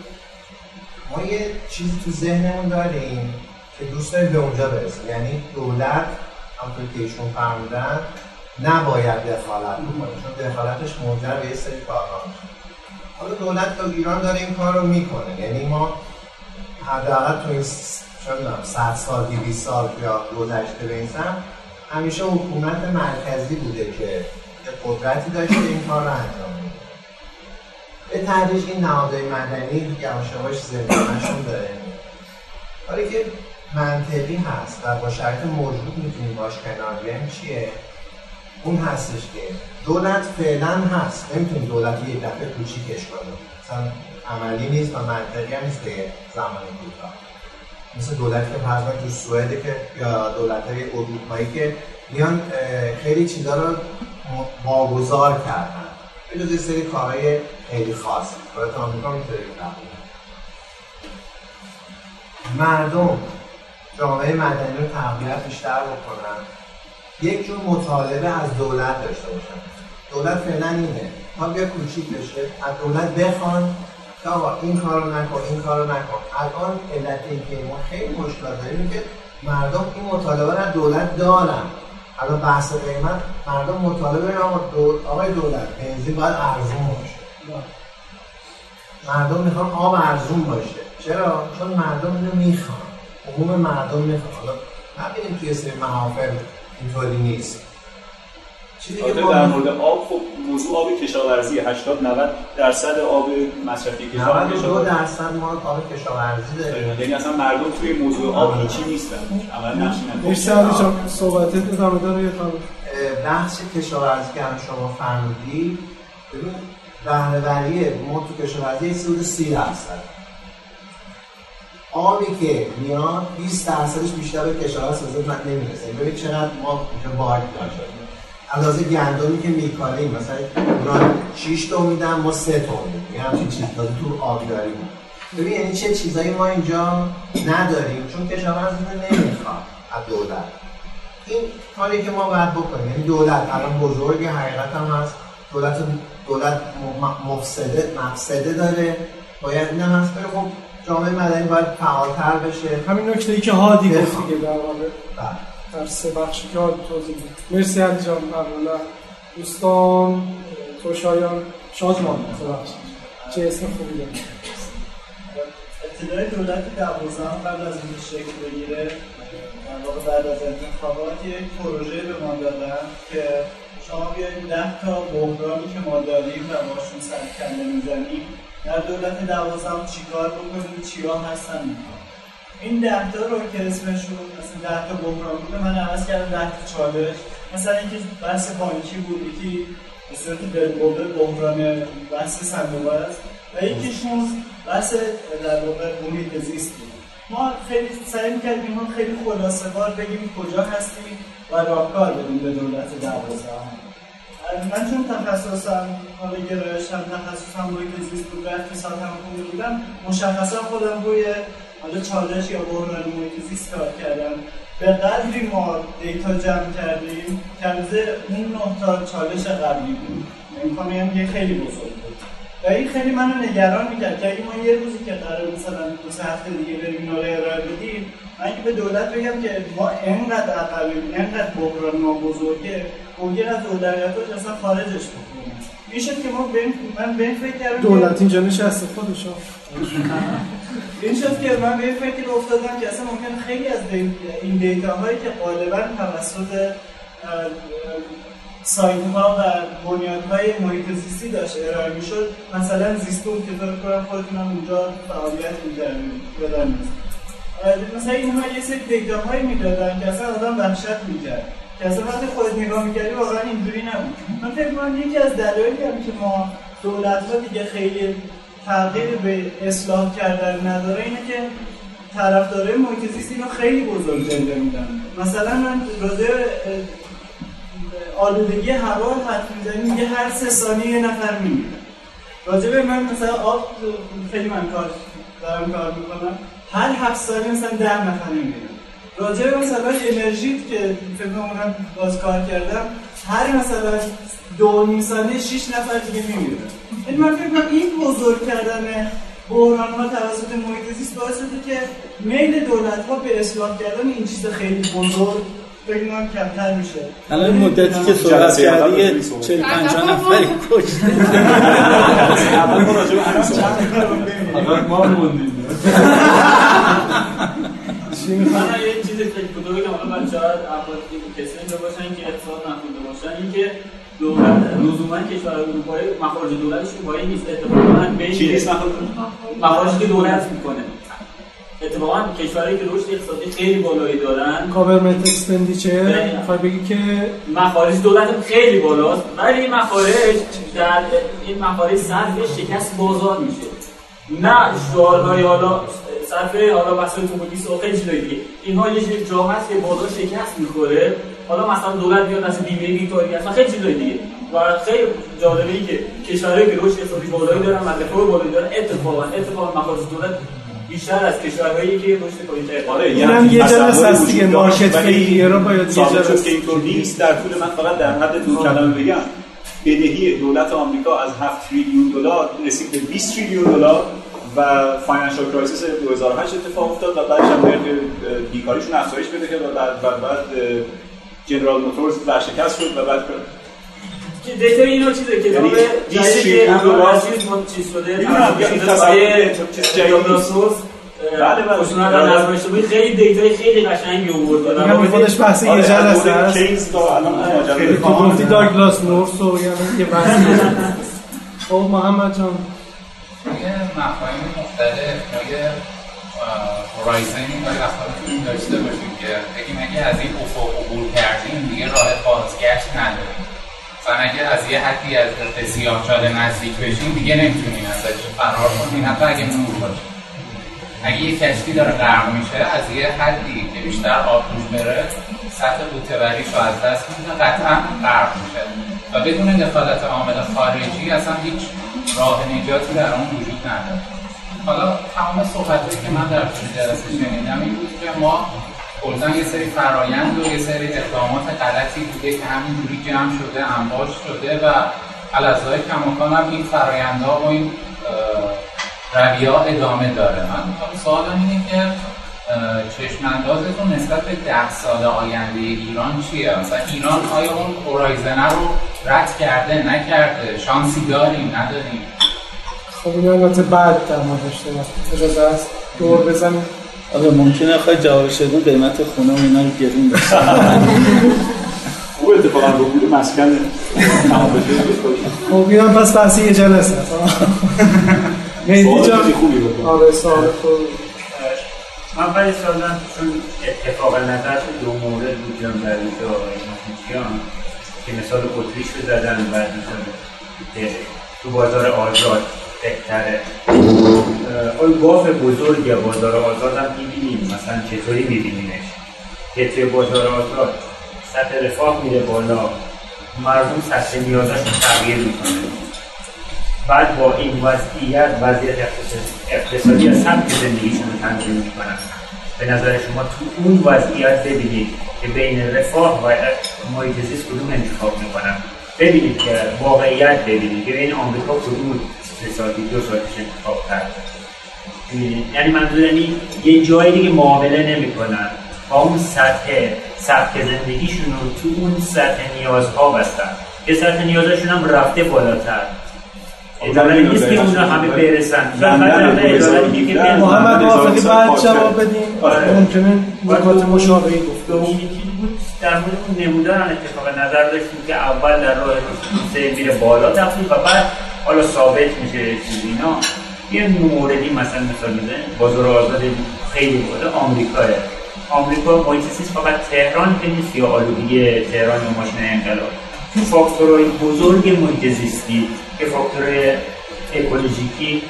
ما یه چیزی تو ذهنمون داریم که دوست داریم به اونجا برسیم. یعنی دولت همونطور که ایشون فرمودن نباید دخالت بکنه چون دخالتش منجر به یه سری کارها میشه. حالا دولت تا ایران داره این کار رو می‌کنه. یعنی ما حداقل تو این چه 100 سال 200 سال یا گذشته به این همیشه حکومت مرکزی بوده که قدرتی داشته این کار رو انجام میده. به تدریج این نهادهای مدنی یواش یواش زندانشون داره. کاری که منطقی هست و با شرط موجود می‌تونیم باش کنار بیایم چیه؟ اون هستش که دولت فعلا هست. نمی‌تونیم دولت یه دفعه کوچیکش کنیم مثلا عملی نیست و منطقی هم نیست به زمان کوتاه مثل دولتی که فرض تو سوئد که یا دولت های اروپایی که میان خیلی چیزا رو واگذار کردن به جز سری کارهای خیلی خاص. کارت آمریکا می‌تونه مردم جامعه مدنی رو تقویت بیشتر بکنن. یک جور مطالبه از دولت داشته باشن. دولت فعلا اینه. ما بیا کوچیک بشه از دولت بخوان که آقا این کارو نکن این کارو نکن. الان علت این که ما خیلی مشکل داریم که مردم این مطالبه رو دولت دارن. الان بحث قیمت مردم مطالبه آقا آقای دولت بنزین باید ارزون باشه. مردم می‌خوان آب ارزون باشه. چرا؟ چون مردم اینو می‌خوان. عموم مردم می‌خوان. حالا نبینیم توی سری محافل اینطوری نیست. چیزی که در مورد آب خب موضوع آب کشاورزی 80 90 درصد آب مصرفی کشاورزی. 92 درصد ما آب کشاورزی داریم. یعنی اصلا مردم توی موضوع آب هیچی نیستن. عملا نقشی ندارن. صحبتت ادامه داره یه بحث کشاورزی که شما فرمودی ببین بهره‌وری ما تو کشاورزی حدود 30 درصد. آبی که میاد 20 درصدش بیشتر به کشاورز من نمی‌رسه. ببین چقدر ما اینجا باگ داشتیم. اندازه گندمی که میکاریم مثلا اونا 6 تا میدن ما 3 تا میدیم. یه همچین چیز داده تو آبی داریم ببین یعنی چه چیزایی ما اینجا نداریم؟ چون کشاورز نمی‌خواد از دولت. این کاری که ما باید بکنیم یعنی دولت الان بزرگ حقیقت هم هست. دولت دولت مفسده مفسده داره. باید این هم هست خب جامعه مدنی باید فعالتر بشه. همین نکته ای که هادی گفت دیگه در واقع در سه بخشی که هادی توضیح داد مرسی علی جان اولا دوستان تو شایان شادمان چه اسم خوبی داری ابتدای دولت دوازدهم قبل از اینکه شکل بگیره واقع بعد از انتخابات یک پروژه به ما دادن که شما بیایید ده تا بحرانی که ما داریم و باشون سرکنده می‌زنیم. در دولت دوازدهم چیکار بکنیم؟ چیا هستن؟ این ده تا رو که اسمشون مثلا ده تا بحران بود من عوض کردم ده تا چالش. مثلا اینکه بحث بانکی بود یکی به صورت بالقوه بحران بحث صندوق است و یکیشون بحث در واقع محیط زیست بود ما خیلی سعی می‌کردیم ما خیلی خلاصه بگیم کجا هستیم و راهکار بدیم به دولت دوازدهم من چون تخصصم حالا گرایشم تخصصم محیط زیست بود و اقتصاد هم بودم مشخصا خودم روی حالا چالش یا بحران محیط زیست کار کردم به قدری ما دیتا جمع کردیم. که اون نه تا چالش قبلی بود. امکان یه خیلی بزرگ بود. و این خیلی منو نگران می‌کرد که اگه ما یه روزی که قرار مثلا دو سه هفته دیگه بریم اینا رو ارائه بدیم من به دولت بگم که ما انقدر عقبیم انقدر بحران ما بزرگه ممکن از اولویتاش اصلا خارجش بکنیم این شد که ما بین من به این فکر کردم دولت اینجا نشسته خودش این شد که من به این فکر افتادم که اصلا ممکن خیلی از این دیتا هایی که غالبا توسط سایت ها و بنیاد های محیط زیستی داشت ارائه می شد مثلا زیستون که فکر کنم خودتون هم اونجا فعالیت یادم مثلا اینها یه سری دیتا هایی می‌دادن که اصلا آدم وحشت می‌کرد. که اصلا وقتی خودت نگاه می‌کردی واقعا اینجوری نبود. من فکر کنم یکی از دلایلی هم که ما دولت ها دیگه خیلی تغییر به اصلاح کردن نداره اینه که طرفدارای محیط زیست اینو خیلی بزرگ جلوه میدن. مثلا من راجع آلودگی هوا حرف می‌زنیم یه هر سه ثانیه یه نفر میمیره. راجع به من مثلا آب خیلی من کار دارم کار می‌کنم. هر هفت ثانیه مثلا ده نفر راجع به مثلا انرژی که فکر کنم باز کار کردم هر مثلا دو نیم ثانیه شش نفر دیگه میمیره این من فکر کنم این بزرگ کردن بحران ها توسط محیط زیست باعث شده که میل دولت ها به اصلاح کردن این چیز خیلی بزرگ فکر کنم کمتر میشه. الان مدتی که صحبت کردی 40 50 نفری کشته. اول ما راجع به ما موندیم. من یه چیزی فکر کنم که حالا بچه‌ها افرادی که کسی اینجا باشن که اقتصاد نخونده باشن اینکه دولت لزوما کشور اروپایی مخارج دولتشون با این نیست. اتفاقا بین چی نیست؟ مخارجی که دولت می‌کنه. اتفاقا کشورهایی که رشد اقتصادی خیلی بالایی دارن. government expenditure می‌خوای بگی که مخارج دولت خیلی بالاست. ولی این مخارج در این مخارج صرف شکست بازار میشه. نه شعارهای حالا صرف حالا بحث اتومبیلیست و خیلی چیزای دیگه. اینها یه چیز جا هست که بازار شکست می‌خوره. حالا مثلا دولت میاد از بیمه بیکاری اصلا خیلی چیزای دیگه. و خیلی جالبه ای که کشورهایی که رشد اقتصادی بالایی دارن و رفاه بالایی دارن. اتفاقا اتفاقا مخارج دولت بیشتر از کشورهایی که رشد پایین‌تر آره اینم یه جلسه هست دیگه market failure رو باید یه جلسه که اینطور نیست در طول من فقط در حد دو کلمه بگم. بدهی دولت آمریکا از 7 تریلیون دلار رسید به 20 تریلیون دلار و financial crisis 2008 اتفاق افتاد و بعدش هم بیکاریشون افزایش کرد و بعد بعد, بعد جنرال موتورز ورشکست شد و بعد data اینو چیزه؟ که یعنی 20 تریلیون دلار چیز شده. چیز جدید بله بله. اشتباهی خیلی data ی خیلی قشنگی آورد میگم خودش بحث یه جلسه هست case تا الان خیلی تو گفتی داگلاس نورث و یه بحث خب محمد جان. یه مفاهیم مختلف ما یه هورایزنی داشته باشیم که بگیم اگه از این افق عبور کردیم دیگه راه بازگشت نداریم. مثلا اگه از یه حدی از سیاهچاله نزدیک بشیم دیگه نمی‌تونیم ازش فرار کنیم. حتی اگه نور باشه. اگه یه کشتی داره غرق میشه از یه حدی که بیشتر آب روش بره سطح بوتبریش رو از دست میده قطعا غرق میشه. و بدون دخالت عامل خارجی اصلا هیچ راه نجاتی در اون وجود نداره. حالا تمام صحبتهایی که من در طول جلسه شنیدم این بود که ما کلا یه سری فرایند و یه سری اقدامات غلطی بوده که همینجوری جمع شده انباش شده و علازهای کماکان هم این فرایندها و این رویا ادامه داره. من سوالم اینه که چشم اندازتون نسبت به ده سال آینده ایران چیه؟ مثلا ایران آیا اون هورایزنه رو رد کرده نکرده؟ شانسی داریم نداریم؟ خب این البته بعد در موردش اجازه است؟ دور بزنیم. آره ممکنه خواهی جواب شدون قیمت خونه و اینا رو گرون بشه. او اتفاقا رو بود مسکن خب اینم پس بحثی یه جلسه است. مهدی جان آره سوال خوبی. من برای سالم چون اتفاق نظر دو مورد بود جان در اینجا مخیچیان که مثال اتریش رو زدن و مثال تو بازار آزاد بهتره. آیا باف بزرگ بازار آزاد هم می‌بینیم؟ مثلا چطوری میبینیمش؟ که توی بازار آزاد سطح رفاه میره بالا. مردم سطح نیازشون تغییر می‌کنه. بعد با این وضعیت وضعیت اقتصادی از سمت زندگیشون رو تنظیم می‌کنن به نظر شما تو اون وضعیت ببینید که بین رفاه و محیط زیست کدوم انتخاب می‌کنن ببینید که واقعیت ببینید که بین آمریکا کدوم اقتصادی دو سالش انتخاب کرد یعنی منظور یعنی یه جایی دیگه معامله نمی‌کنن. با اون سطح سطح زندگیشون رو تو اون سطح نیازها بستن. یه سطح نیازشون هم رفته بالاتر. اداره نیست که اونها همه برسن. محمد موافقی بعد جواب بدیم. ممکنه نکات مشابهی گفت در مورد اون نمودار هم اتفاق نظر داشتیم که اول در راه سه میره بالا تفصیل و بعد حالا ثابت میشه چیز اینا. یه موردی مثلا مثال می‌زنه بازار آزاد خیلی بوده آمریکاه. آمریکا محیط فقط تهران که نیست یا آلودگی تهران و ماشین انقلاب. فاکتورهای بزرگ محیط زیستی که فاکتور اکولوژیکی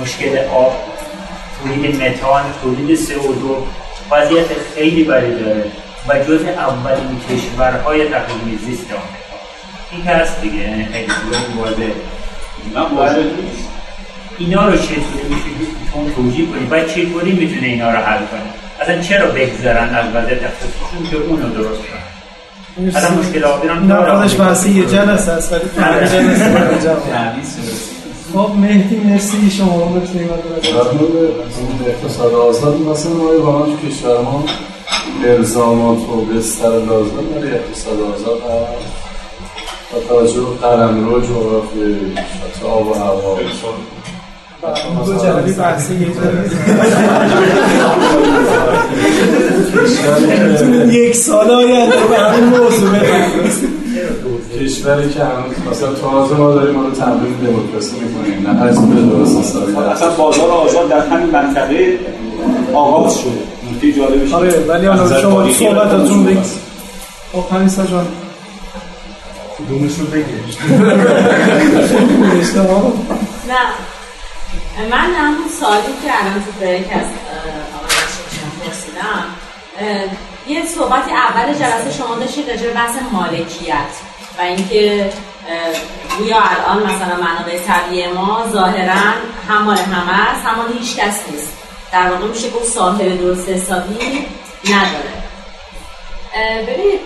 مشکل آب تولید متان تولید CO2 وضعیت خیلی بدی داره و جز اولین کشورهای تقلیمی زیست آمریکا. این هست دیگه یعنی خیلی واضح. اینا رو چطوری می‌تونید توجیه کنید و چطوری می‌تونه اینا رو حل کنه؟ اصلا چرا بگذارن از وضعیت اقتصادشون که اونو درست کنن؟ اصلا مشکل آبیران نه خودش بحثی یه جلسه است ولی آره. جلسه خب مهدی مرسی. شما می‌تونید اقتصاد آزاد مثلا ما واقعا تو کشور ما الزامات و بستر لازم برای اقتصاد آزاد هست. با توجه به قلم رو جغرافی حتی آب و هوا. دو جلبی بحثی یه جلبی یک سال آینده به همین موضوع کشوری که هنوز مثلا تازه ما داریم ما رو تمرین دموکراسی می‌کنیم نه؟ از به درست حسابی اصلا بازار آزاد در همین منطقه آغاز شده. نکته جالبش آره ولی حالا شما صحبتاتون بگید خب پریسا جان. کدومش رو بگید نه. من همون سالی که الان تو بریک از پرسیدم یه صحبتی اول جلسه شما داشتید راجع بحث مالکیت و اینکه گویا الان مثلا منابع طبیعی ما ظاهرا هم مال همه است هم مال هیچ کس نیست. در واقع میشه گفت صاحب درست حسابی نداره. ببینید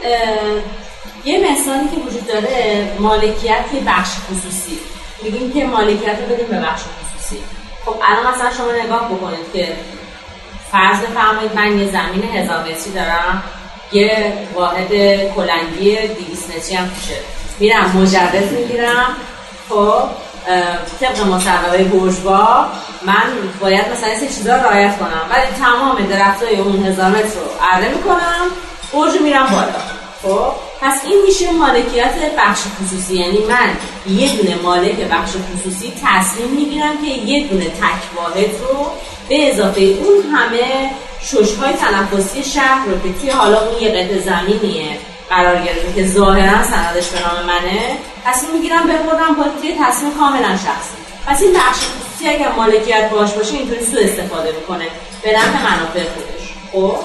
یه مثالی که وجود داره مالکیت یه بخش خصوصی. میگیم که مالکیت رو بدیم به بخش خب الان مثلا شما نگاه بکنید که فرض بفرمایید من یه زمین هزار متری دارم یه واحد کلنگی 200 متری هم توشه. میرم مجوز می‌گیرم. خب طبق مصوبه بورژوا من باید مثلا سه چیزا رعایت کنم. ولی تمام درختای اون هزار متر رو عرضه می‌کنم برج میرم بالا. خب پس این میشه مالکیت بخش خصوصی. یعنی من یه دونه مالک بخش خصوصی تصمیم می‌گیرم که یه دونه تک واحد رو به اضافه اون همه ششهای تنفسی شهر رو که توی حالا اون یه قطع زمینیه قرار گرفته که ظاهرا سندش به نام منه تصمیم می‌گیرم ببرم با توی تصمیم کاملا شخصی. پس این بخش خصوصی اگر مالکیت باش باشه اینطوری سو استفاده می‌کنه به نفع منافع خودش. خب؟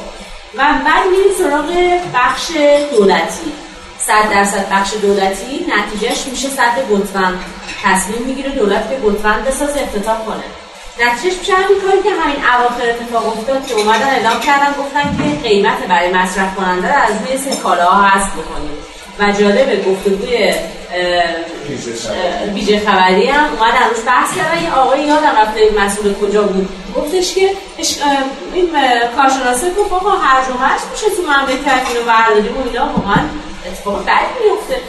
و بعد میریم سراغ بخش دولتی. صد درصد بخش دولتی نتیجهش میشه صد گتوند تصمیم می‌گیره دولت به گتوند بسازه افتتاح کنه. نتیجهش میشه همین کاری که همین اواخر اتفاق افتاد که اومدن اعلام کردن گفتن که قیمت برای مصرف کننده از روی سه کالاها حذف بکنیم. و جالب گفتگوی ویژه خبری هم اومدن روش بحث کردن. یه آقای یادم رفته مسئول کجا بود؟ گفتش که این کارشناسه گفت آقا و مرج میشه تو مملکت اینو برداریم و اینا. واقعا اتفاق بعد میفته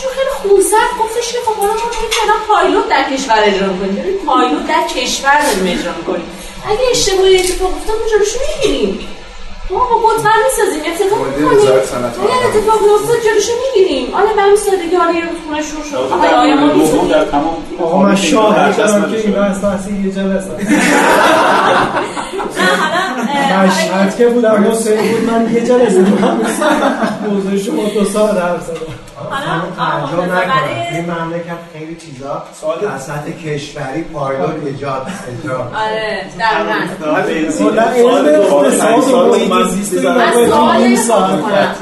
چون خیلی خونسرد گفتش که خب حالا ما می‌تونم پایلوت در کشور اجرا کنیم. پایلوت در کشور داریم اجرا کنیم اگه اشتباهی اتفاق افتاد ما جلوشو می‌گیریم. ما با قطبر می‌سازیم اتفاق می‌کنیم اگر اتفاق میافتاد جلوشو می‌گیریم. آره به همین سادگی آره یه روز خونه شور شد آقا ما من شاهد دارم که اینا از بحثی یه جلسه مشهد که بودم حسین بود من یه جلسه من موضوع شما دو ساعت حرف زدم تعجب نکنم این مملکت خیلی چیزا. در سطح کشوری پایلوت ایجاد ایجاد آره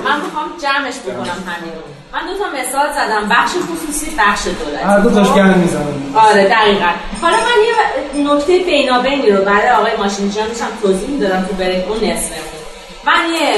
من می‌خوام جمعش بکنم همین من دو تا مثال زدم. بخش خصوصی بخش دولتی. هر دو تاش گند می‌زنم آره دقیقا. حالا من یه نکته بینابینی رو برای آقای ماشینجان داشتم توضیح می‌دادم تو بریک اون نصفمون من یه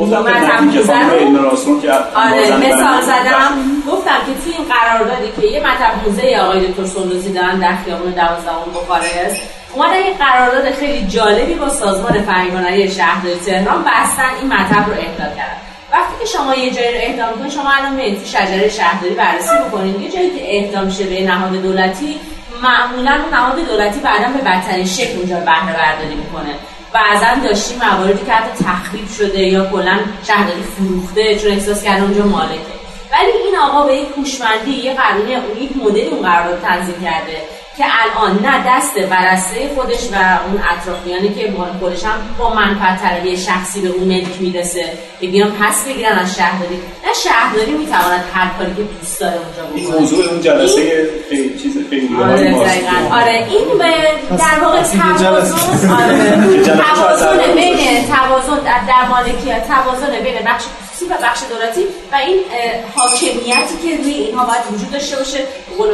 گفتم که آره مثال زدم. گفتم که توی این قراردادی که یه مطب موزه آقای دکتر سندوزی دارن در خیابون دوازدهم بخارست اومدن یه قرارداد خیلی جالبی با سازمان فرهنگی شهرداری تهران بستن این مطب رو اهدا کردن. وقتی که شما یه جایی رو اهدا می‌کنید شما الان میرید تو شجره شهرداری بررسی بکنید. یه جایی که اهدا میشه به نهاد دولتی معمولا اون نهاد دولتی بعدا به بدترین شکل اونجا بهره برداری می‌کنه. بعضا داشتیم مواردی که حتی تخریب شده یا کلا شهرداری فروخته چون احساس کرده اونجا مالکه. ولی این آقا به یک هوشمندی یه قانونی اون یک مدل اون قرارداد تنظیم کرده. که الان نه دست برسته خودش و اون اطرافیانی که مال خودش هم با منفعت طلبی شخصی به اون ملک می‌رسه که بیان پس بگیرن از شهرداری نه شهرداری می‌تواند هر کاری که دوست داره اونجا این بکنه موضوع اون جلسه خیلی چیز خیلی آره. آره این به در واقع این توازن. آره توازن از بین توازن در- مالکیت توازن بین بخش و بخش دولتی و این حاکمیتی که روی اینها باید وجود داشته باشه اون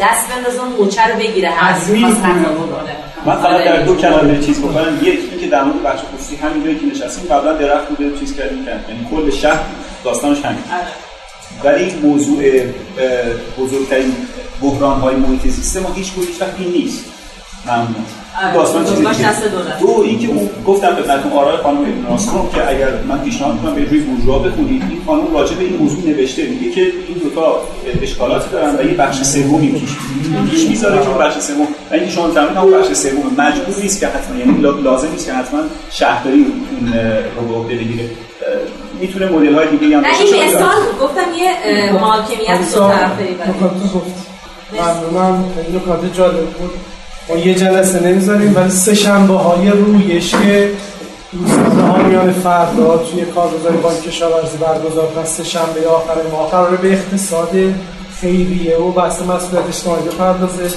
دست بندازه اون موچه رو بگیره. تضمین بکنه. من فقط آره. در دو کلمه چیز بکنم. یک این که در مورد بخش خصوصی همین جایی که نشستیم قبلا درخت بوده چیز کردیم کرد یعنی کل شهر داستانش همین. ولی موضوع بزرگترین بحران های محیط زیست ما هیچ هیچ وقت این نیست. ممنون. آره. داستان چیز بزرگاش دیگه. دست دولت. دو اینکه اون گفتم خدمتتون آرای خانم ناصر که اگر من پیشنهاد می‌کنم به روی بورژوا بخونید این خانم راجع به این موضوع نوشته میگه که این دوتا اشکالاتی دارن و یه بخش سومی پیش پیش می‌ذاره که بخش سوم و اینکه شما فهمید اون بخش سوم مجبور نیست که حتما یعنی لا- لازم نیست که حتما شهرداری اون رو به عهده بگیره می‌تونه مدل های دیگه هم باشه. این مثال. گفتم یه اه، حاکمیت دو طرفه تو ممنونم خیلی نکات جالب بود ما یه جلسه نمی‌ذاریم ولی سه شنبه های رویش که ها میان فردا توی کارگزاری بانک کشاورزی برگزار کنن سه شنبه آخر ماه قراره به اقتصاد خیریه و بحث مسئولیت اجتماعی بپردازه.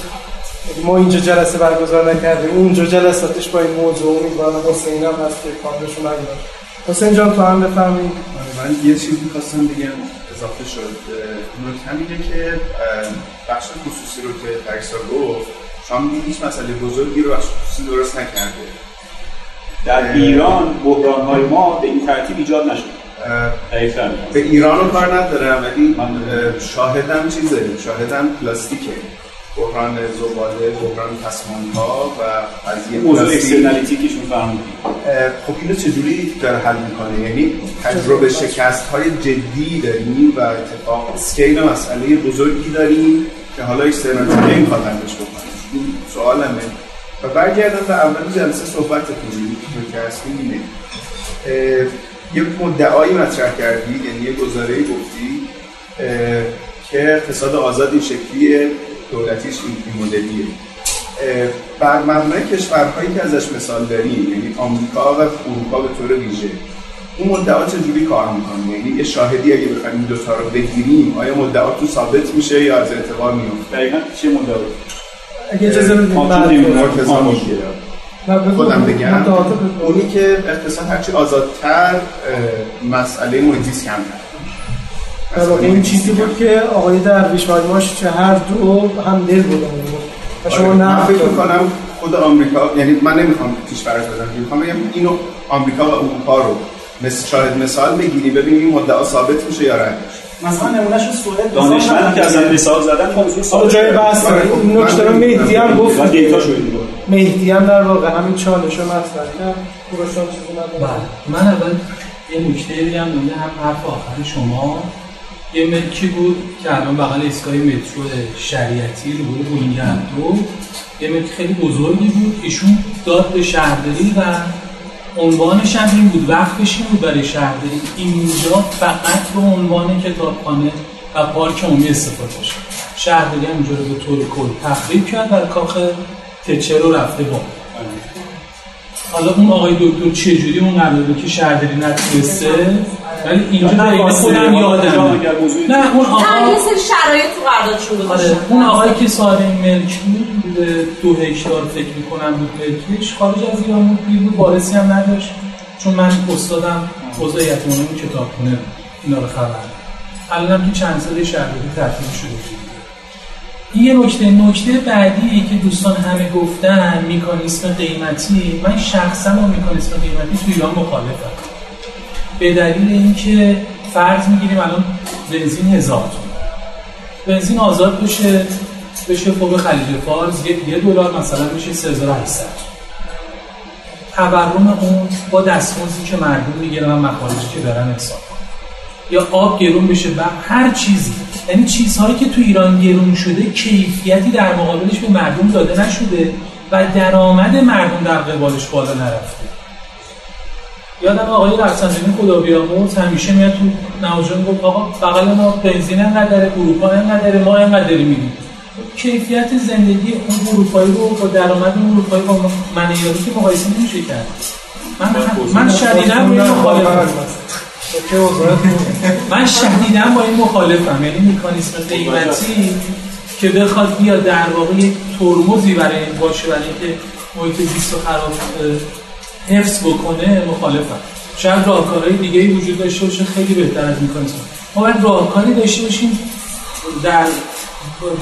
ما اینجا جلسه برگزار نکردیم اونجا جلساتش با این موضوع امیدوارم حسین هم هست که کارشون نگذار حسین جان تو هم بفرمایید. آره، من یه چیز می‌خواستم بگم اضافه شد. نکته اینه که بخش خصوصی رو که پریسا گفت شما میگید هیچ مسئله بزرگی رو بخش خصوصی درست نکرده. در ایران بحران های ما به این ترتیب ایجاد نشد. به ایران رو کار ندارم ولی اه، شاهدم چیزه. شاهدم پلاستیکه. بحران زباله بحران پسماند ها و قضیه موضوع. externality شون فهمیدیم اه، خب اینو چجوری داره حل می‌کنه؟ یعنی تجربه شکست های جدی داریم و اتفاقا scale مسئله بزرگی داریم که حالا externality نمی‌خواد حلش بکنه. این سوالمه. و برگردم به اول جلسه صحبت کنیم. که هستیم اینه. یه مدعایی مطرح کردی یعنی یه گزاره گفتی که اقتصاد آزاد این شکلی دولتیش این مدلیه. بر مبنای کشورهایی که ازش مثال داریم یعنی آمریکا و اروپا به طور ویژه اون مدعا چجوری کار می‌کنه؟ یعنی یه شاهدی اگه بخوایم این دوتا رو بگیریم آیا مدعا تو ثابت میشه یا از اعتبار میفته دقیقا چه مدعا اگه اجازه بدید. خودم بگم. اونی که اقتصاد هرچی آزادتر مسئله محیط زیست کمتر. در واقع این چیزی بود که آقای درویش مجموعش چه هر دو هم دل بودن. و شما آره، من نه فکر می‌کنم خود آمریکا یعنی من نمی‌خوام کشور بزنم می‌خوام بگم اینو آمریکا و اروپا رو مثل شاهد مثال بگیری ببینیم این مدعا ثابت میشه یا رد مثلا نمونهش سوئد دانشمندی که اصلا مثال زدن موضوع حالا جای بحث. این نکته رو مهدی هم گفت. مهدی هم در واقع همین چالش رو مطرح کرد نداره. بله. من اول یه نکته بگم نمونه هم حرف آخر شما. یه ملکی بود که الان بغل ایستگاه مترو شریعتی رو بود بوینگردو یه ملک خیلی بزرگی بود. ایشون داد به شهرداری و عنوانش هم این بود وقتش این بود برای شهرداری اینجا فقط به عنوان کتابخانه و پارک عمومی استفاده شد. شهرداری هم اینجا رو به طور کل تخریب کرد و کاخ تچه رو رفته با. حالا اون آقای دکتر چجوری اون قراردادی که شهرداری نتونسته؟ ولی اینجا دقیقا خودم یادم نه اون آقا نه یه سری شرایط تو قراردادشون آره گذاشتن اون آقایی که صاحب این ملک بود دو هکتار فکر می‌کنم بود ملکش خارج از ایران بود؟ بود وارثی هم نداشت. چون من استادم حوزه یتیمانه اون کتابخونه اینا رو خبر الانم که چند ساله شهرداری تعطیل شده بود. این یه نکته. نکته بعدی که دوستان همه گفتن میکانیسم قیمتی. من شخصا با میکانیسم قیمتی تو ایران مخالفم. به دلیل اینکه فرض می‌گیریم الان بنزین هزار بنزین آزاد بشه. بشه فوق خلیج فارس یه, دلار مثلا میشه 3800 تورم اون با دستمزدی که مردم می‌گیرن و مخارجی که دارن حساب. یا آب گرون بشه و هر چیزی. یعنی چیزهایی که تو ایران گرون شده کیفیتی در مقابلش به مردم داده نشده و درآمد مردم در قبالش بالا نرفته. یادم آقای رفسنجانی خدا بیامرز همیشه میاد تو نواجان گفت آقا بغل ما بنزین انقدر داره اروپا انقدر داره ما انقدر داریم میدیم. کیفیت زندگی اون اروپایی رو با درآمد اون اروپایی با منیاری که مقایسه نمیشه کرد. من من شدیدا با این مخالفم. من شدیدا با این مخالفم. یعنی مکانیسم قیمتی که بخواد بیا در واقع یک ترمزی برای این باشه برای اینکه محیط زیست رو خراب حفظ بکنه مخالفم. شاید راهکارهای دیگه ای وجود داشته باشه خیلی بهتر از مکانیسم ما باید راهکاری داشته باشیم در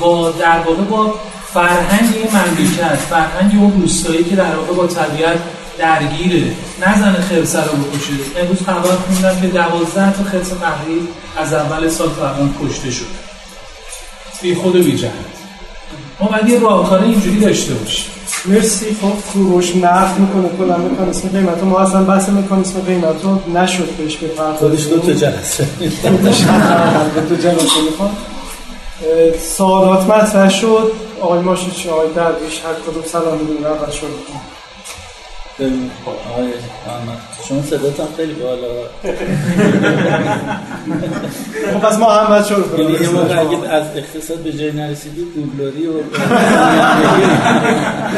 با در واقع با فرهنگ این مملکت فرهنگ اون روستایی که در واقع با طبیعت درگیره. نزن خرسه رو بکشه. امروز خبر خوندم که دوازده تا خرس قهری از اول سال الان کشته شده. بی خود و بی جهت. ما باید یه راهکار اینجوری داشته باشیم. مرسی. خب کوروش نقد می‌کنه کلا مکانیسم قیمت ما اصلا بحث مکانیسم قیمت رو نشد بهش بپردازیم خودش دو تا جلسه دو تا جلسه می‌خوام سوالات مطرح شد. آقای ماشوچی آقای درویش هر کدوم سلام می‌دونن اول شد آقای محمد شما صداتون خیلی بالا. خب پس محمد شروع یعنی کنیم یه موقع اگه از اقتصاد به جای نرسیدی دوبلوری و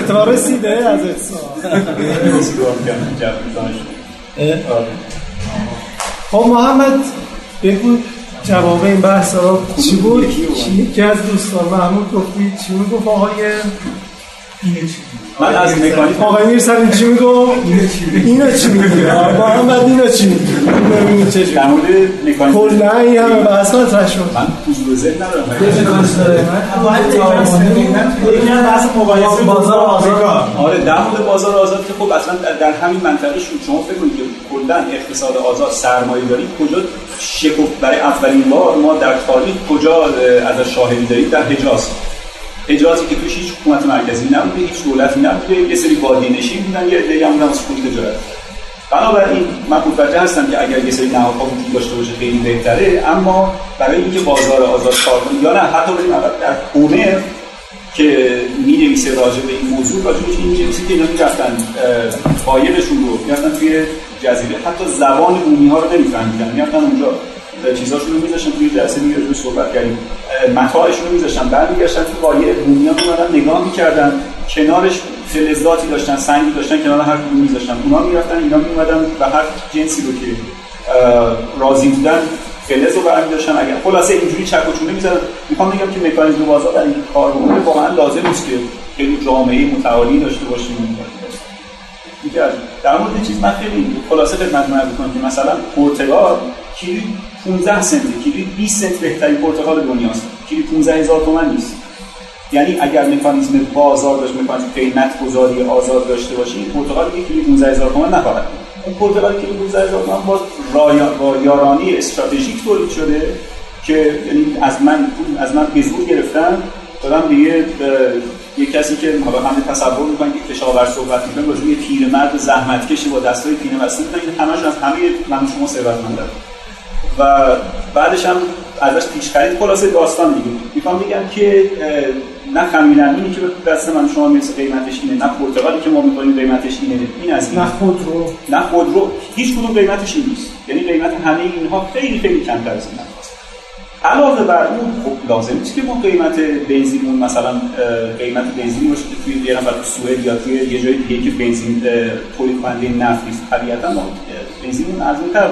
اتفاق رسیده از اقتصاد خب محمد بگو. جواب این بحث ها چی بود؟ یکی از دوستان محمود گفتی چی بود؟ گفت آقای من از مکانیک آقای می‌رسن چی میگو؟ اینو چی میگی؟ محمد اینو چی میگی؟ اینو چه در مورد مکانیک کلا این همه بحث مطرح شد من حضور ذهن ندارم. بازار آزاد. آره در مورد بازار آزاد که خب اصلا در همین منطقه شد. شما فکر کنید که کلا اقتصاد آزاد سرمایه داری کجا شکفت برای اولین بار ما در تاریخ کجا ازش شاهدی داریم؟ در حجاز. حجازی که توش هیچ حکومت مرکزی نبوده هیچ دولتی نبوده. یه سری بادی نشین بودن یه عده‌ای هم بودن پول تجارت. بنابراین من متوجه هستم که اگر یه سری نهادها وجود داشته باشه خیلی بهتره اما برای اینکه بازار آزاد کار کنه یا نه حتی بریم اول در هومر که می نویسه راجع به این موضوع راجع به این نویسه که اینا می‌رفتن قایقشون رو می‌رفتن توی جزیره. حتی زبان بومی ها رو نمیفهمیدن. می‌رفتن اونجا چیزاشون رو میذاشتن توی جلسه دیگه روی صحبت کردیم. متاعشون رو میذاشتن. برمیگشتن تو قایق بومی ها میمدن نگاه می‌کردن. کنارش فلزاتی داشتن سنگی داشتن کنار هر کدوم میذاشتن. اونا می‌رفتن اینا میومدن و هر جنسی رو که راضی بودن فلز رو برمی داشتن اگر خلاصه اینجوری چک و چونه می‌زدن. می‌خوام بگم که مکانیزم بازار در این کار بکنه واقعا لازم نیست که خیلی جامعه متعالی داشته باشیم. در مورد چیز من خیلی خلاصه عرض کنم که مثلا پرتغال کیلو 15 سنت. کیلو 20 سنت بهترین پرتغال دنیاست. کیلو 15 هزار تومان نیست. یعنی اگر مکانیزم بازار داشت مکانیزم قیمت گذاری آزاد داشته باشیم پرتغال یک کیلو 15 هزار تومان نخواهد اون پرتغال کیلو 15 هزار تومان با با یارانی استراتژیک تولید شده که یعنی از من از من به زور گرفتن. دادم به یه یه کسی که حالا همه تصور می‌کنن که کشاورز صحبت می‌کنه راجع به پیرمرد زحمتکشی با دستای پینه بسته می‌کنن که همش از همه من شما ثروتمندن. و بعدش هم ازش پیش خرید خلاصه داستان دیگه می‌خوام بگم که نه خمیرن اینی که دست من شما مثل قیمتش اینه نه پرتغالی که ما می‌کنیم قیمتش اینه. این از این. نه خودرو نه خودرو هیچ کدوم قیمتش این نیست. یعنی قیمت همه اینها خیلی خیلی کمتر از این علاوه بر اون خب لازم نیست که ما قیمت بنزینمون مثلا قیمت بنزینی باشه که توی یه نفر تو سوئد یا توی یه جای دیگه که بنزین تولید کننده نفت نیست طبیعتا ما بنزین ارزونتر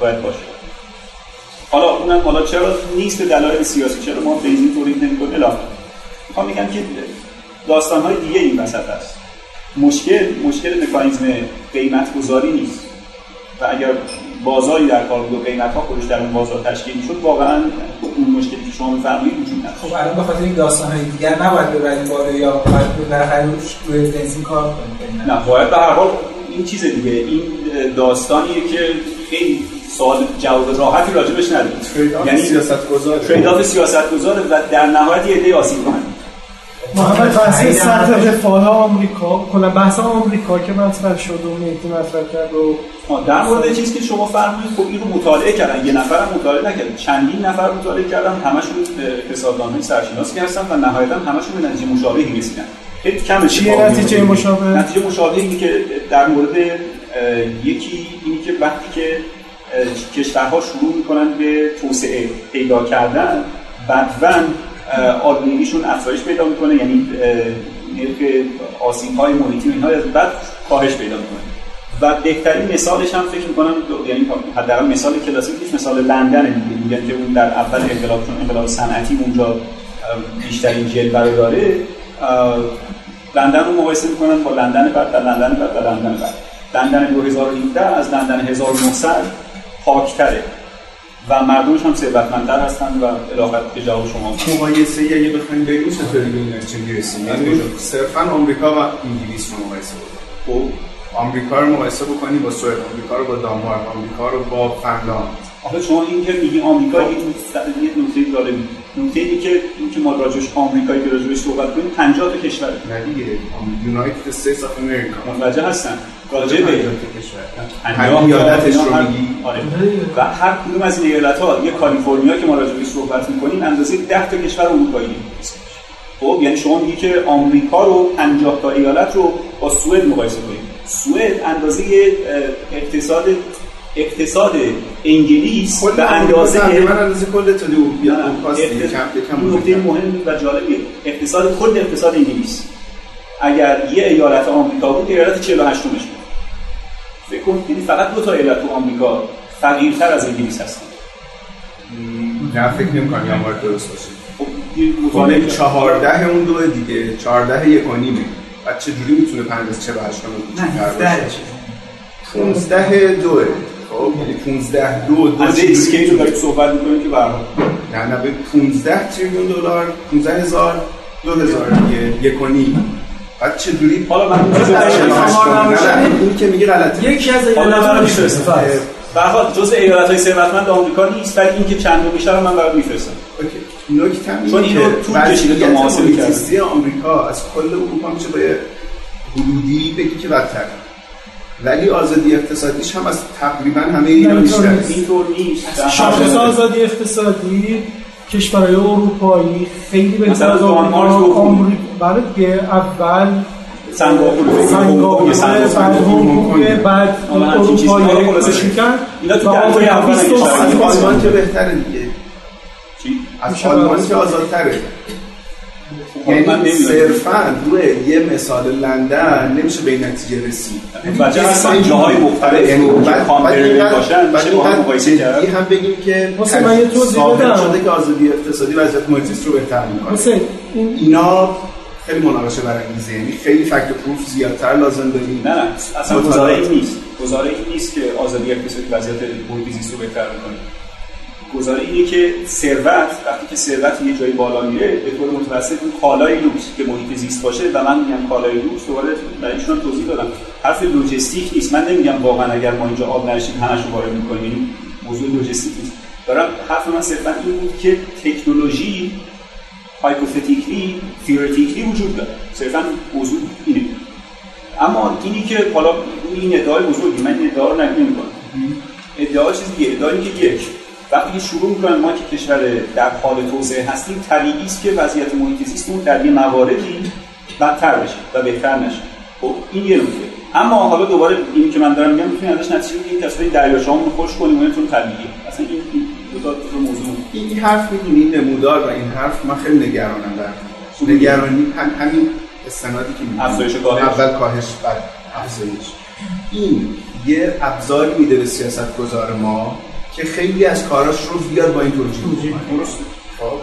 باید باشه. حالا اونم حالا چرا نیست به دلایل سیاسی؟ چرا ما بنزین تولید نمی‌کنیم؟ الا می‌خوام میگم که داستان‌های دیگه این وسط هست مشکل مشکل مکانیزم قیمت گذاری نیست. و اگر بازاری در کار بود و قیمت ها خودش در اون بازار تشکیل می‌شد واقعا اون مشکلی که شما میفرمایید وجود نداشت. خب الان به خاطر این داستان های دیگر نباید ببریم بالا یا باید بالاخره روش روی بنزین کار کنیم؟ نه باید به هر حال این چیز دیگه. این داستانیه که خیلی سوال جواب راحتی راجبش ندید یعنی سیاست گذاره ترید آف سیاست گذاره و در نهایت یه عده آسیب محمد بحث سطح رفاه آمریکا. کلا بحث آمریکا که مطرح شد و مهدی مطرح کرد و در مورد چیزی که شما فرمودید خب این رو مطالعه کردن. یه نفر هم مطالعه نکردن. چندین نفر مطالعه کردن. همشون اقتصاددانای سرشناسی هستن و نهایتا همشون به نتیجه مشابهی رسیدن خیلی کم چیه نتیجه مشابه؟ نتیجه مشابه اینه که در مورد یکی اینی که وقتی که کشورها شروع می‌کنن به توسعه پیدا کردن. بعداً آلودگیشون افزایش پیدا می‌کنه یعنی نرخ آسیب های محیطی اینها از بعد کاهش پیدا می‌کنه. و بهترین مثالش هم فکر می‌کنم یعنی حداقل مثال کلاسیک نیست مثال لندن میگن که اون در اول انقلاب چون انقلاب صنعتی اونجا بیشترین جلوه رو داره لندن رو مقایسه می‌کنن با لندن بعد در لندن بعد در لندن بعد. لندن 2017 از لندن 1900 پاکتره. و مردمش هم ثروتمندتر هستن و الاخر که جواب شما مقایسه اگه بخوایم بگیم چطوری به این نتیجه می‌رسیم. یعنی صرفا آمریکا و انگلیس رو مقایسه بکنیم. خب. آمریکا رو مقایسه بکنیم با سوئد آمریکا رو با دانمارک آمریکا رو با فنلاند. آخه شما این که میگی آمریکا یه نکته جالبی. نکته اینه که این که ما راجعش آمریکایی که راجعش صحبت کنیم 50 تا کشور. نه دیگه United States of America متوجه هستن. راجع به ایالتش رو میگی. آره. و هر کدوم از این ایالت ها یه کالیفرنیا که ما راجعش صحبت می‌کنیم اندازه 10 تا کشور اروپایی. خب یعنی شما میگی که آمریکا رو 50 تا ایالت رو با سوئد مقایسه کنید سوئد اندازه اقتصاد اقتصاد انگلیس به اندازه من اندازه کل تو نکته مهم و جالبیه اقتصاد کل اقتصاد انگلیس. اگر یه ایالت آمریکا بود ایالت 48 مش بود. فکر کن یعنی فقط دو تا ایالت تو آمریکا فقیرتر از انگلیس هستن. نه فکر نمی‌کنم یا مورد درست باشه. خب 14 اون دو دیگه 14 یک و نیمه. بعد چه جوری می‌تونه 50 48 نه 15 دوه. خب یعنی 15 دو دو از اسکیل رو داریم صحبت می‌کنیم که برها نه نه به 15 تریلیون دلار 15 هزار دو هزار دیگه یک و نیم. بعد چه جوری حالا من این که میگه غلطه. یکی از ایالت‌ها می‌فرسته به هر حال جزء ایالت‌های ثروتمند آمریکا نیست ولی اینکه چند رو بیشتر من برات می‌فرستم اوکی. نکته چون اینو تو کشیده تا محاسبه کرد آمریکا از کل اروپا میشه به حدودی بگی که بدتر ولی آزادی اقتصادیش هم از تقریبا همه اینا بیشتر اینطور نیست. شاخص آزادی اقتصادی کشورهای اروپایی خیلی به مثلا دانمارک و آمریکا بله دیگه اول سنگاپور سنگاپور بعد بعد اروپایی کوچیکن اینا تو دهه اول آلمان که بهتره دیگه. چی؟ از آلمان که آزادتره. یعنی صرفا روی یه مثال لندن نمیشه به این نتیجه رسید. بچه هستن جاهای مختلف یعنی بعد کامپیریبل باشن بعد میشه با هم مقایسه کرد هم بگیم که حسین من یه توضیح بدم. شده که آزادی اقتصادی وضعیت محیط رو بهتر می‌کنه. حسین اینا خیلی مناقشه برانگیزه یعنی خیلی فکت پروف زیادتر لازم داریم. نه نه اصلا گزاره این نیست. گزاره این نیست که آزادی اقتصادی وضعیت محیط رو بهتر می‌کنه. گزاره اینه که ثروت وقتی که ثروت یه جایی بالا میره به طور متوسط اون کالای لوکس که محیط زیست باشه و من میگم کالای لوکس دوباره برای ایشون توضیح دادم. حرف لوجستیک نیست. من نمیگم واقعا اگر ما اینجا آب نرسیم همش رو وارد می‌کنیم. یعنی موضوع لوجستیک نیست. دارم حرف من صرفا این بود که تکنولوژی hypothetically تیوریتیکلی وجود داره. صرفا موضوع اینه. اما اینی که حالا این ادعای بزرگی من این ادعا رو نمی‌کنم. ادعا چیزی ادعایی که یک وقتی که شروع می‌کنن ما که کشور در حال توسعه هستیم طبیعی است که وضعیت محیط زیستمون در یه مواردی بدتر بشه و بهتر نشه. خب این یه نکته. اما حالا دوباره اینی که من دارم میگم می‌تونید ازش نتیجه بگیرید که اصلا دریاچه‌مون خوش کنیم اونتون طبیعیه اصلا این دو تا موضوع این حرف می‌دونی این نمودار و این حرف من خیلی نگرانم در نگرانی همین استنادی که افزایش کاهش. اول کاهش بعد افزایش. این یه ابزاری میده به سیاست گذار ما. که خیلی از کاراش رو بیاد با این توجیه. درست خب.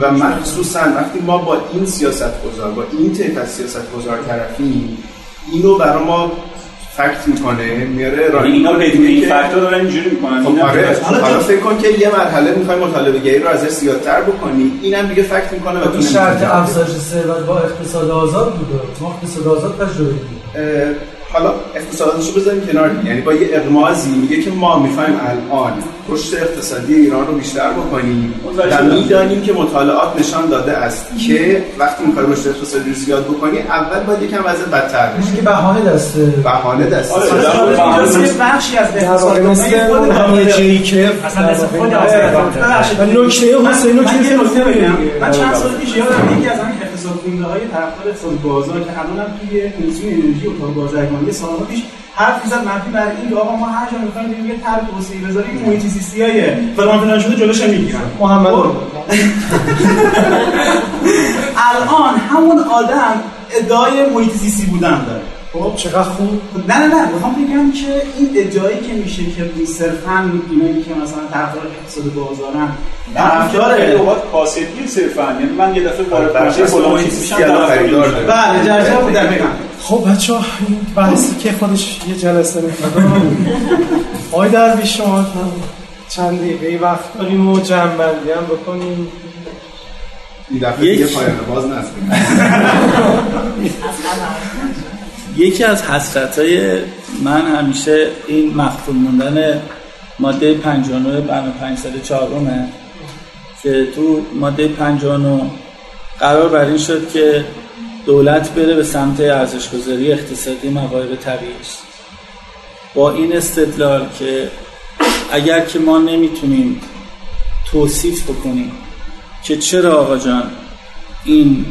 و مخصوصا وقتی ما با این سیاست گذار با این طیف از سیاست گذار طرفیم اینو برای ما فکت می‌کنه میاره یعنی اینا بدون این فکتور دارن اینجوری می‌کنن. خب آره. حالا فکر کن که یه مرحله می‌خوای مطالبه گری رو ازش زیادتر بکنی اینم دیگه فکت می‌کنه و این شرط افزایش ثروت با اقتصاد آزاد بوده. ما اقتصاد آزاد تجربه حالا اقتصادش رو بذاریم کنار یعنی با یه اقمازی میگه که ما می‌خوایم الان رشد اقتصادی ایران رو بیشتر بکنیم. و می‌دانیم که مطالعات نشان داده است که وقتی می‌خوای رشد اقتصادی رو زیاد بکنی اول باید یکم وضع بدتر بشه. که بهانه دسته بهانه دسته آره بخشی از اقتصاد مثل اون همه جی که اصلا مثل خود نکته حسین نکته بگم. من چند سال پیش یادم یکی از همین اقتصاد خونده های طرفدار اقتصاد بازار که الان هم توی کمیسیون انرژی و بازرگانی سالها پیش حرف می‌زد منفی بر این آقا ما هر جا می‌خوایم بریم یه طرح توسعه بذاریم محیط زیستی های فلان فلان شده جلوش می‌گیرن. محمد. الان همون آدم ادعای محیط زیستی بودن داره. خب چقدر خوب؟ نه نه نه می‌خوام بگم که این ادعایی که میشه که صرفا اینایی که مثلا طرفدار اقتصاد بازارن طرفدار اوقات کاسبی صرفا یعنی من یه دفعه وارد پروژه فلان چیز میشم خریدار بله. جرجه بودم بگم. خب بچه ها این بحثی که خودش یه جلسه می‌خواد آی در شما چند دقیقه وقت داریم و جمع بندی هم بکنیم. این دفعه دیگه پایان باز نسبیم یکی از حسرت های من همیشه این مخفول موندن ماده 59 بنا 5 سال چهارمه که تو ماده 59 قرار بر این شد که دولت بره به سمت ارزشگذاری اقتصادی مواهب طبیعی با این استدلال که اگر که ما نمی‌تونیم توصیف بکنیم که چرا آقا جان این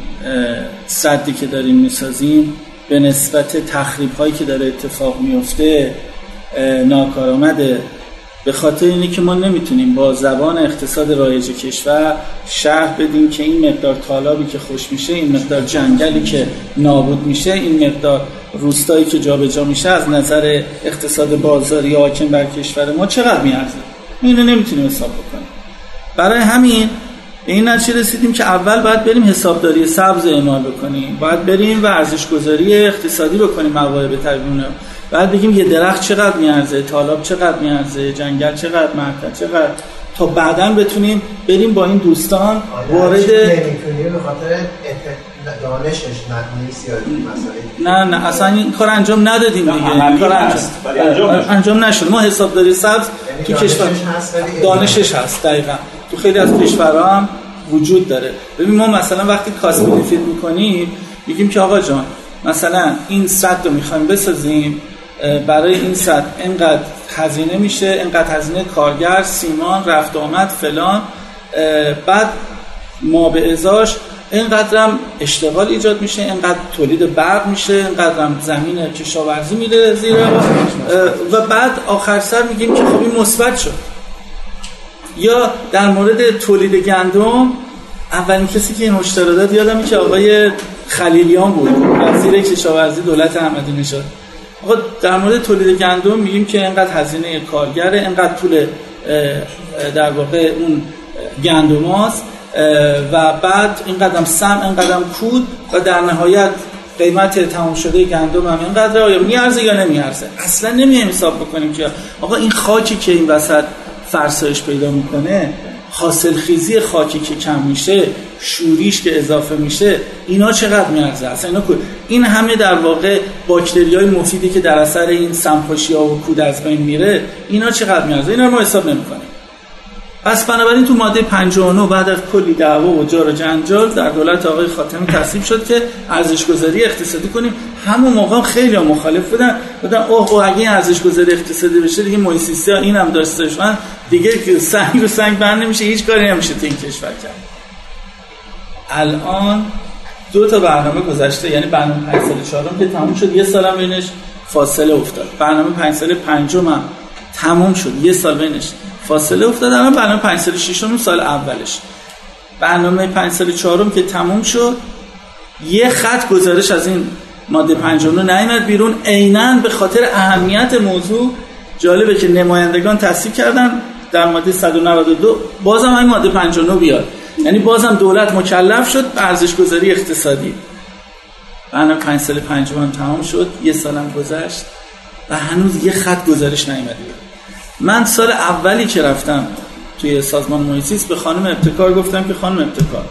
صدی که داریم می‌سازیم به نسبت تخریب هایی که داره اتفاق میفته ناکارآمده. به خاطر اینه که ما نمی‌تونیم با زبان اقتصاد رایج کشور شرح بدیم که این مقدار طالابی که خوش میشه این مقدار جنگلی که نابود میشه این مقدار روستایی که جابجا جا میشه از نظر اقتصاد بازاری حاکم بر کشور ما چقدر میارزه؟ اینو نمی‌تونیم حساب بکنیم. برای همین به این نتیجه رسیدیم که اول باید بریم حسابداری سبز اعمال بکنیم. باید بریم ورزش گذاری اقتصادی بکنیم مواهب طبیعی بعد بگیم یه درخت چقدر میارزه طالاب چقدر میارزه جنگل چقدر مرکز چقدر. تا بعدا بتونیم بریم با این دوستان وارد دانشش نه نه اصلا این کار انجام ندادیم دیگه. این کار انجام, انجام نشد. ما حسابداری سبز تو کشور دانشش هست دقیقا. تو خیلی از کشورها هم وجود داره. ببین ما مثلا وقتی کاست بنفیت می‌کنیم میگیم که آقا جان مثلا این صد رو می‌خوایم بسازیم برای این صد اینقدر هزینه میشه اینقدر هزینه کارگر سیمان رفت آمد فلان بعد ما به ازاش اینقدرم اشتغال ایجاد میشه اینقدر تولید برق میشه اینقدرم زمین کشاورزی میره زیر و بعد آخر سر میگیم که خب این مثبت شد. یا در مورد تولید گندم اولین کسی که این هشدار داد یادم که آقای خلیلیان بود وزیر کشاورزی دولت احمدی نژاد. آقا در مورد تولید گندم میگیم که اینقدر هزینه کارگره اینقدر پول در واقع اون گندماست و بعد این قدم سم این قدم کود و در نهایت قیمت تمام شده گندم هم اینقدر آیا میارزه یا نمیارزه؟ اصلا نمیایم حساب بکنیم که آقا این خاکی که این وسط فرسایش پیدا می‌کنه حاصل خیزی خاکی که کم میشه شوریش که اضافه میشه اینا چقدر میارزه؟ اصلا اینا این همه در واقع باکتری های مفیدی که در اثر این سمپاشی ها و کود از بین میره اینا چقدر میارزه؟ اینا رو ما حساب نمی‌کنیم. پس بنابراین تو ماده 59 بعد از کلی دعوا و جار و جنجال در دولت آقای خاتمی تصویب شد که ارزش گذاری اقتصادی کنیم. همون موقع خیلی ها مخالف بودن. بودن اوه اوه اگه ارزش گذاری اقتصادی بشه دیگه ها این هم داشته من دیگه سنگ رو سنگ بند نمیشه هیچ کاری نمیشه تو این کشور کرد. الان دو تا برنامه گذشته یعنی برنامه 5 سال چهارم که تموم شد. یه سالم بینش فاصله افتاد. برنامه 5 سال پنجم هم تموم شد. یه سال بینش فاصله افتاد الان برنامه 5 سال ششم سال اولش. برنامه 5 سال چهارم که تموم شد یه خط گزارش از این ماده 59 نیامد بیرون. عینا به خاطر اهمیت موضوع جالبه که نمایندگان تصدیق کردن در ماده 192 بازم همین ماده 59 بیاد. یعنی بازم دولت مکلف شد به ارزش گذاری اقتصادی. بعد پنج سال پنجم تمام شد یه سالم گذشت و هنوز یه خط گزارش نیومده من سال اولی که رفتم توی سازمان محیط به خانم ابتکار گفتم که خانم ابتکار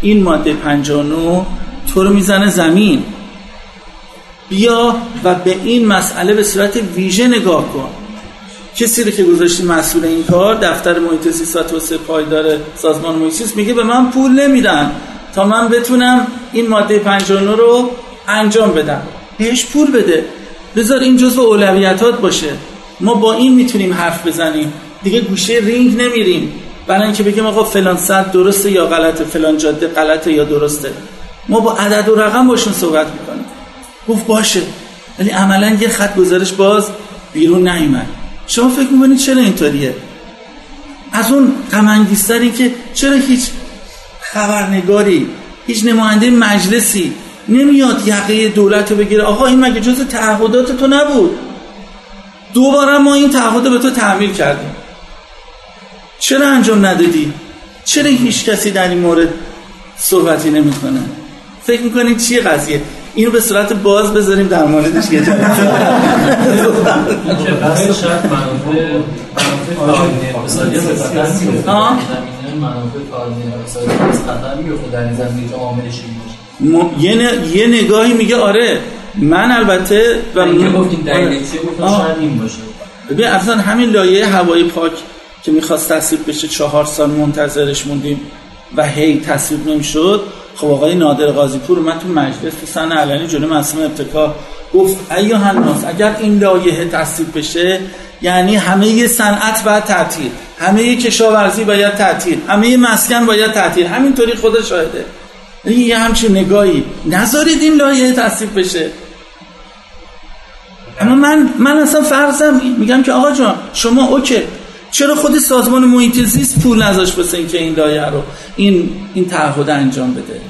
این ماده 59 تو رو می‌زنه زمین. بیا و به این مسئله به صورت ویژه نگاه کن. کسی رو که گذاشتی مسئول این کار دفتر محیط زیست و پایدار سازمان محیط میگه به من پول نمیدن. تا من بتونم این ماده 59 رو انجام بدم. بهش پول بده. بذار این جزء اولویتات باشه. ما با این می‌تونیم حرف بزنیم. دیگه گوشه رینگ نمیریم. برای اینکه بگیم آقا فلان صد درسته یا غلطه فلان جاده غلطه یا درسته. ما با عدد و رقم باشون صحبت می‌کنیم. گفت باشه. ولی عملا یه خط گزارش باز بیرون نیومد. شما فکر می‌کنید چرا اینطوریه؟ از اون غم که چرا هیچ خبرنگاری هیچ نماینده مجلسی نمیاد یقه دولت رو بگیره؟ آقا این مگه جز تعهدات تو نبود؟ دوباره ما این تعهد به تو تعمیل کردیم. چرا انجام ندادی؟ چرا هیچ کسی در این مورد صحبتی نمی‌کنه؟ فکر می‌کنید چیه قضیه؟ اینو به صورت باز بذاریم در موردش یه شاید منافع عاملش این باشه یه, یه نگاهی میگه آره من البته و گفتیم گفتم شاید این باشه. ببین اصلا همین لایه هوای پاک که می‌خواست تصویب بشه چهار سال منتظرش موندیم و هی تصویب نمی‌شد. خب آقای نادر قاضی پور من تو مجلس تو سن علنی جلوی مسئول ابتکار گفت ایو هنوز اگر این لایحه تصویب بشه یعنی همه صنعت باید تعطیل همه کشاورزی باید تعطیل همه مسکن باید تعطیل همینطوری خود شاهده. یه همچین نگاهی. نذارید این لایحه تصویب بشه. اما من من اصلا فرضم میگم که آقا جان شما اوکی. چرا خود سازمان محیط زیست پول نذاشت واسه اینکه این دایره رو این این تعهد انجام بده؟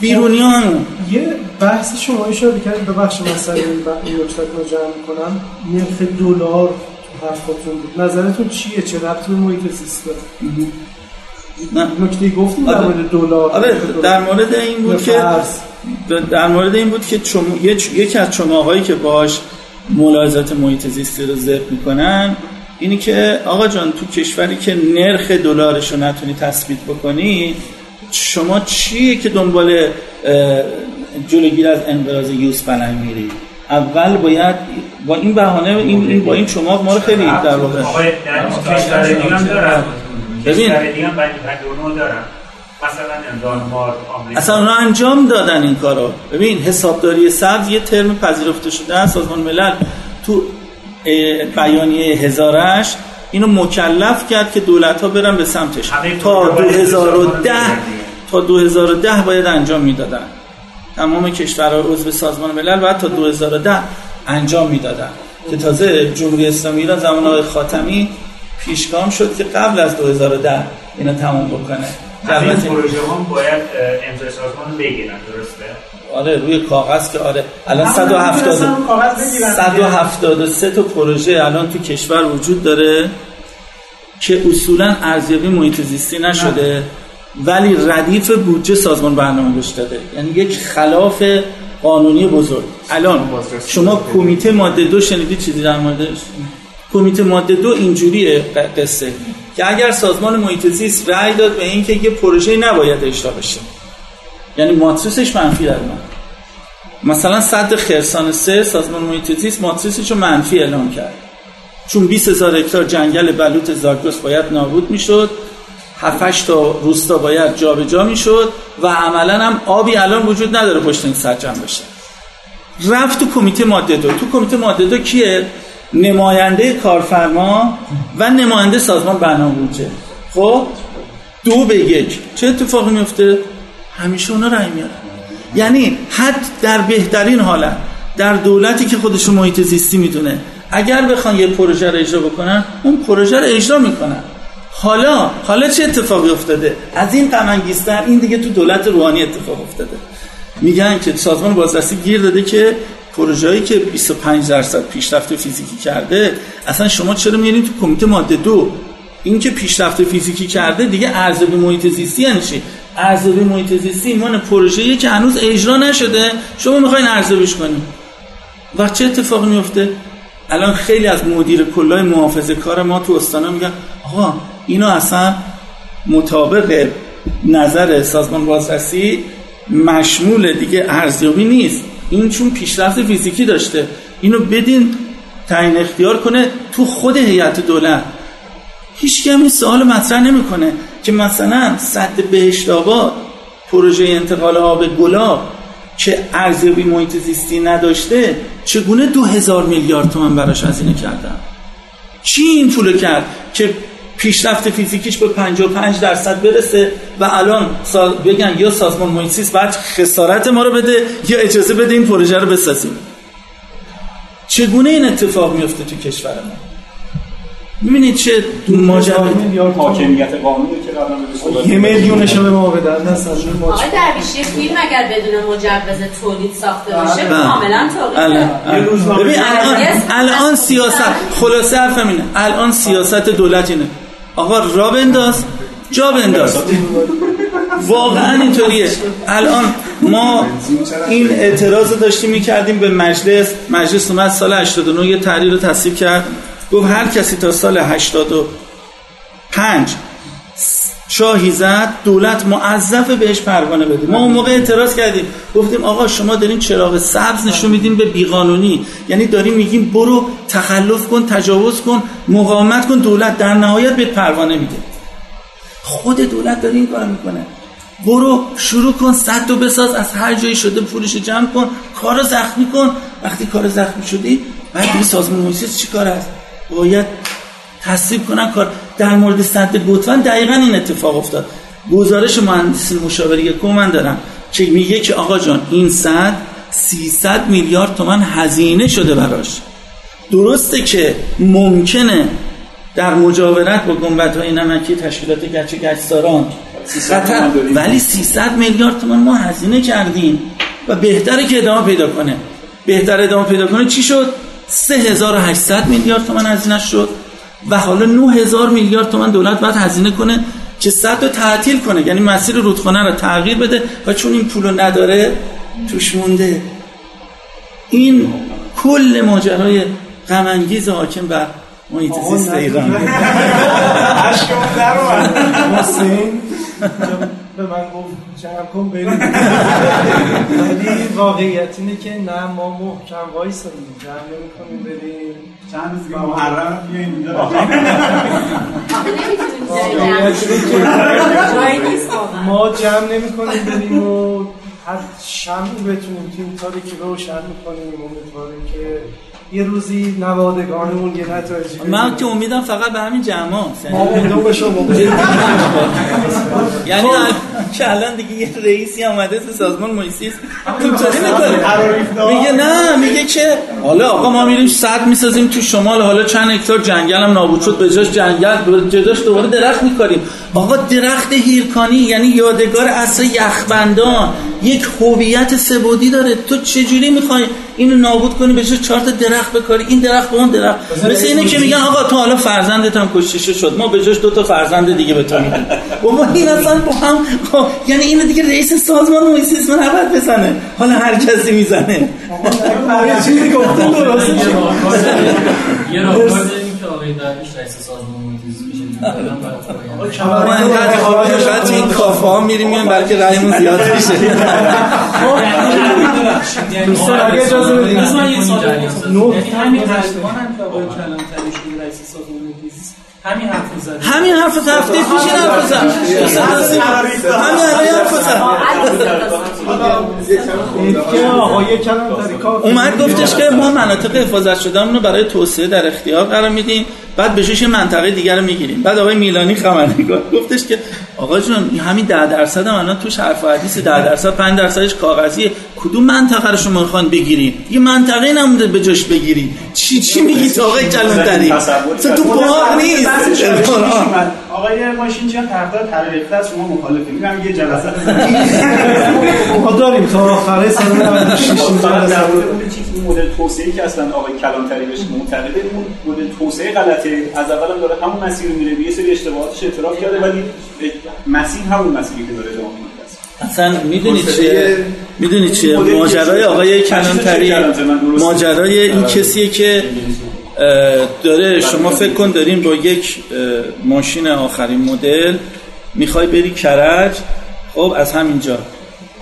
بیرونیان یه بحث شما اشاره کردید به بخش مسئله این نکته رو جمع کنم نرخ دلار حرفاتون بود. نظرتون چیه؟ چه ربطی به محیط زیست داره؟ نکته گفتیم در آره. مورد دلار. آره در مورد این بود که در مورد این بود که چم... یکی از چماقایی که باش ملاحظات محیط زیستی رو ذکر می‌کنن اینی که آقا جان تو کشوری که نرخ دلارش رو نتونی تثبیت بکنی شما چیه که دنبال جلوگیر از انقراض یوز پلنگ میری؟ اول باید با این بهانه این, این با این شما ما رو خیلی در واقع هم دارن. ببین اصلا اونا انجام دادن این کارو. ببین حسابداری سبز یه ترم پذیرفته شده از سازمان ملل تو بیانیه هزارش اینو مکلف کرد که دولت ها برن به سمتش. تا 2010 تا 2010 باید انجام می‌دادن. تمام کشورها عضو سازمان ملل باید تا 2010 انجام می‌دادن. که تازه جمهوری اسلامی ایران زمان آقای خاتمی پیشگام شد که قبل از 2010 اینا تمام بکنه. این پروژه هم باید امضای سازمان بگیرن درسته؟ آره روی کاغذ که آره. الان 170 173 تا پروژه الان تو کشور وجود داره که اصولا ارزیابی محیط زیستی نشده ولی ردیف بودجه سازمان برنامه بهش داده یعنی یک خلاف قانونی بزرگ. الان شما کمیته ماده دو شنیدی چیزی در موردش؟ کمیته ماده دو اینجوریه قصه که اگر سازمان محیط زیست رأی داد به اینکه یه پروژه نباید اجرا بشه. یعنی ماتریسش منفی در من مثلا صد خرسان سه سازمان محیط زیست ماتریسش رو منفی اعلام کرد. چون 20 هزار هکتار جنگل بلوط زاگرس باید نابود می‌شد 7 تا روستا باید جابجا جا می‌شد و عملا هم آبی الان وجود نداره پشت این جمع بشه. رفت تو کمیته ماده دو. تو کمیته ماده دو کیه؟ نماینده کارفرما و نماینده سازمان برنامه بودجه. خب؟ دو به یک. چه اتفاقی میفته؟ همیشه اونا رای میارن. یعنی حد در بهترین حالت در دولتی که خودشون محیط زیستی می‌دونه. اگر بخوان یه پروژه رو اجرا بکنن اون پروژه رو اجرا می‌کنن. حالا حالا چه اتفاقی افتاده؟ از این غم این دیگه تو دولت روحانی اتفاق افتاده. میگن که سازمان بازرسی گیر داده که پروژه‌ای که 25 درصد پیشرفت فیزیکی کرده اصلا شما چرا میارین تو کمیته ماده دو؟ این که پیشرفت فیزیکی کرده دیگه ارزیابی محیط زیستی یعنی چی؟ ارزیابی محیط زیستی ایمان پروژه‌ای که هنوز اجرا نشده. شما می‌خواین ارزیابیش کنین. و چه اتفاقی میفته الان خیلی از مدیر کلای محافظه کار ما تو استانا میگن آقا اینو اصلا مطابق نظر سازمان بازرسی مشمول دیگه ارزیابی نیست. این چون پیشرفت فیزیکی داشته. اینو بدین تعیین اختیار کنه تو خود هیئت دولت هیچ هم این سوال مطرح نمی‌کنه که مثلا صد بهشت آباد پروژه انتقال آب گلاب که ارزیابی محیط زیستی نداشته چگونه دو هزار میلیارد تومن براش هزینه کردن؟ چی این پول کرد که پیشرفت فیزیکیش به 55 درصد برسه و الان بگن یا سازمان محیط زیست بعد خسارت ما رو بده یا اجازه بده این پروژه رو بسازیم. چگونه این اتفاق میفته تو کشور ما؟ می‌بینید چه ماجرا؟ میلیارد حاکمیت قانونی که قبلا یه میلیونش رو به ما بدن مثلا آقای درویش یه فیلم اگر بدون مجوز تولید ساخته باشه بله. کاملا توقیفه ببین الان الان سیاست خلاصه حرفم اینه. الان سیاست دولت اینه. آقا را بنداز. جا بنداز. واقعا اینطوریه. الان ما این اعتراض داشتیم می‌کردیم به مجلس. مجلس اومد سال 89 یه تحریر رو تصویب کرد. گفت هر کسی تا سال 85 شاهی زد دولت معذف بهش پروانه بده. ما اون موقع اعتراض کردیم. گفتیم آقا شما دارین چراغ سبز نشون میدین به بیقانونی. یعنی داریم میگیم برو تخلف کن تجاوز کن مقاومت کن دولت در نهایت به پروانه میده. خود دولت داره این کار می‌کنه. برو شروع کن صد تو بساز از هر جایی شده پولش جمع کن کارو زخمی کن. وقتی کار زخمی شدی بعد این سازمان محیط چی کار است باید تصویب کنن کار. در مورد صد گوتون دقیقا این اتفاق افتاد. گزارش مهندسی مشاوره که من دارم که میگه که آقا جان این صد 300 میلیارد تومن هزینه شده براش. درسته که ممکنه در مجاورت با گنبت های نمکی تشکیلات گچ گچساران خطر ولی 300 میلیارد تومن ما هزینه کردیم و بهتره که ادامه پیدا کنه. بهتر ادامه پیدا کنه چی شد؟ 3800 میلیارد تومن هزینه شد. و حالا 9000 میلیارد تومن دولت باید هزینه کنه که صد رو تعطیل کنه. یعنی مسیر رودخانه رو تغییر بده و چون این پولو نداره توش مونده. این کل ماجرای غم انگیز حاکم بر محیط زیست ایران. به من گفت جمع کن بریم. ولی واقعیت اینه که نه ما محکم وایسادیم جمع نمی کنیم بریم. چند روز دیگه محرم بیاین اینجا. ما جمع نمی کنیم بریم و هر شمعی بتونیم تیم تاریکی روشن می‌کنیم. امیدواریم که یه روزی نوادگانمون یه نتایجی من که امیدم فقط به همین جمع ما امیدم به شما یعنی که الان دیگه یه رئیسی آمده تو سازمان محیطی اینطوری می‌کنه میگه نه میگه که حالا آقا ما میریم صد می‌سازیم تو شمال حالا چند هکتار جنگل هم نابود شد به جاش جنگل جداش دوباره درخت میکاریم. آقا درخت هیرکانی یعنی یادگار عصر یخبندان. یک هویت سبودی داره. تو چجوری می‌خوای اینو نابود کنی؟ به جای چهار تا درخت بکاری این درخت به اون درخت. مثل اینه که میگن آقا تو حالا فرزندت هم کشته شد ما به جاش دو تا فرزند دیگه به تو میدیم. بابا این اصلا با هم یعنی اینو دیگه رئیس سازمان محیط من نباید بزنه. حالا هر کسی می‌زنه. یه چیزی گفتم. درسته یه داریم که آقای درویش رئیس سازمان محیط میشه. شاید تو این کافه ها میریم میایم بلکه رأیمون زیاد میشه. دوستان اگه اجازه بدید. همین هم که آقای همین حرف زد همین حرف هفته پیش این حرف زد همین حرف زد اومد گفتش که ما مناطق حفاظت شده رو برای توسعه در اختیار قرار میدیم بعد به جاش منطقه دیگر رو می‌گیریم بعد آقای میلانی خبرنگار گفتش که آقا جون همین ده درصد هم الان توش حرف و حدیث ده درصد 5 درصدش کاغذیه. کدوم منطقه رو شما می‌خوان بگیریم یه منطقه نمونده به جاش بگیری چی چی میگی؟ تو آقای کلانتری؟ تو تو باغ نیست. آقای ماشین چند طرفدار ترقیقه از شما مخالفه میگم یه جلسه. ما داریم تا آخره سال 96 فقط در مورد اون چیز مدل توسعه که اصلا آقای کلانتری بهش معتقده اون مدل توسعه غلطه. از اولم داره همون مسیر میره به یه سری اشتباهاتش اعتراف کرده ولی مسیر همون مسیری که داره ادامه اصلا می‌دونی چیه؟ می‌دونی چیه؟ ماجرای آقای کلانتری؟ ماجرای این کسیه که داره شما فکر کن داریم با یک ماشین آخرین مدل می‌خوای بری کرج خب از همینجا.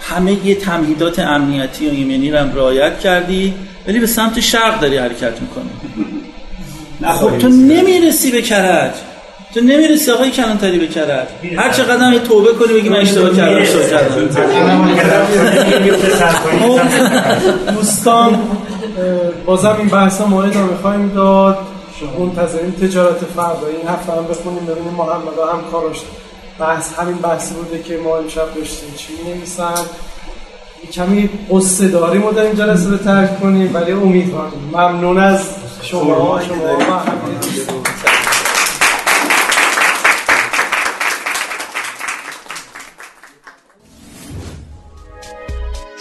همه یه تمهیدات امنیتی و ایمنی رو هم رعایت کردی ولی به سمت شرق داری حرکت می‌کنی. خب. تو نمی‌رسی به کرج. تو نمی‌رسی آقای کلانتری به کرج. هر چقدر یه توبه کنی بگی من اشتباه کردم اشتباه کردم دوستان بازم این بحث مورد رو می‌خوایم داد. منتظرین تجارت فردا این هفته هم بخونیم ببینیم محمد هم کاراش بحث همین بحثی بوده که ما امشب داشتیم چی نمیسن کمی قصه داری ما داریم جلسه رو ترک کنیم ولی امیدواریم ممنون از شما. شما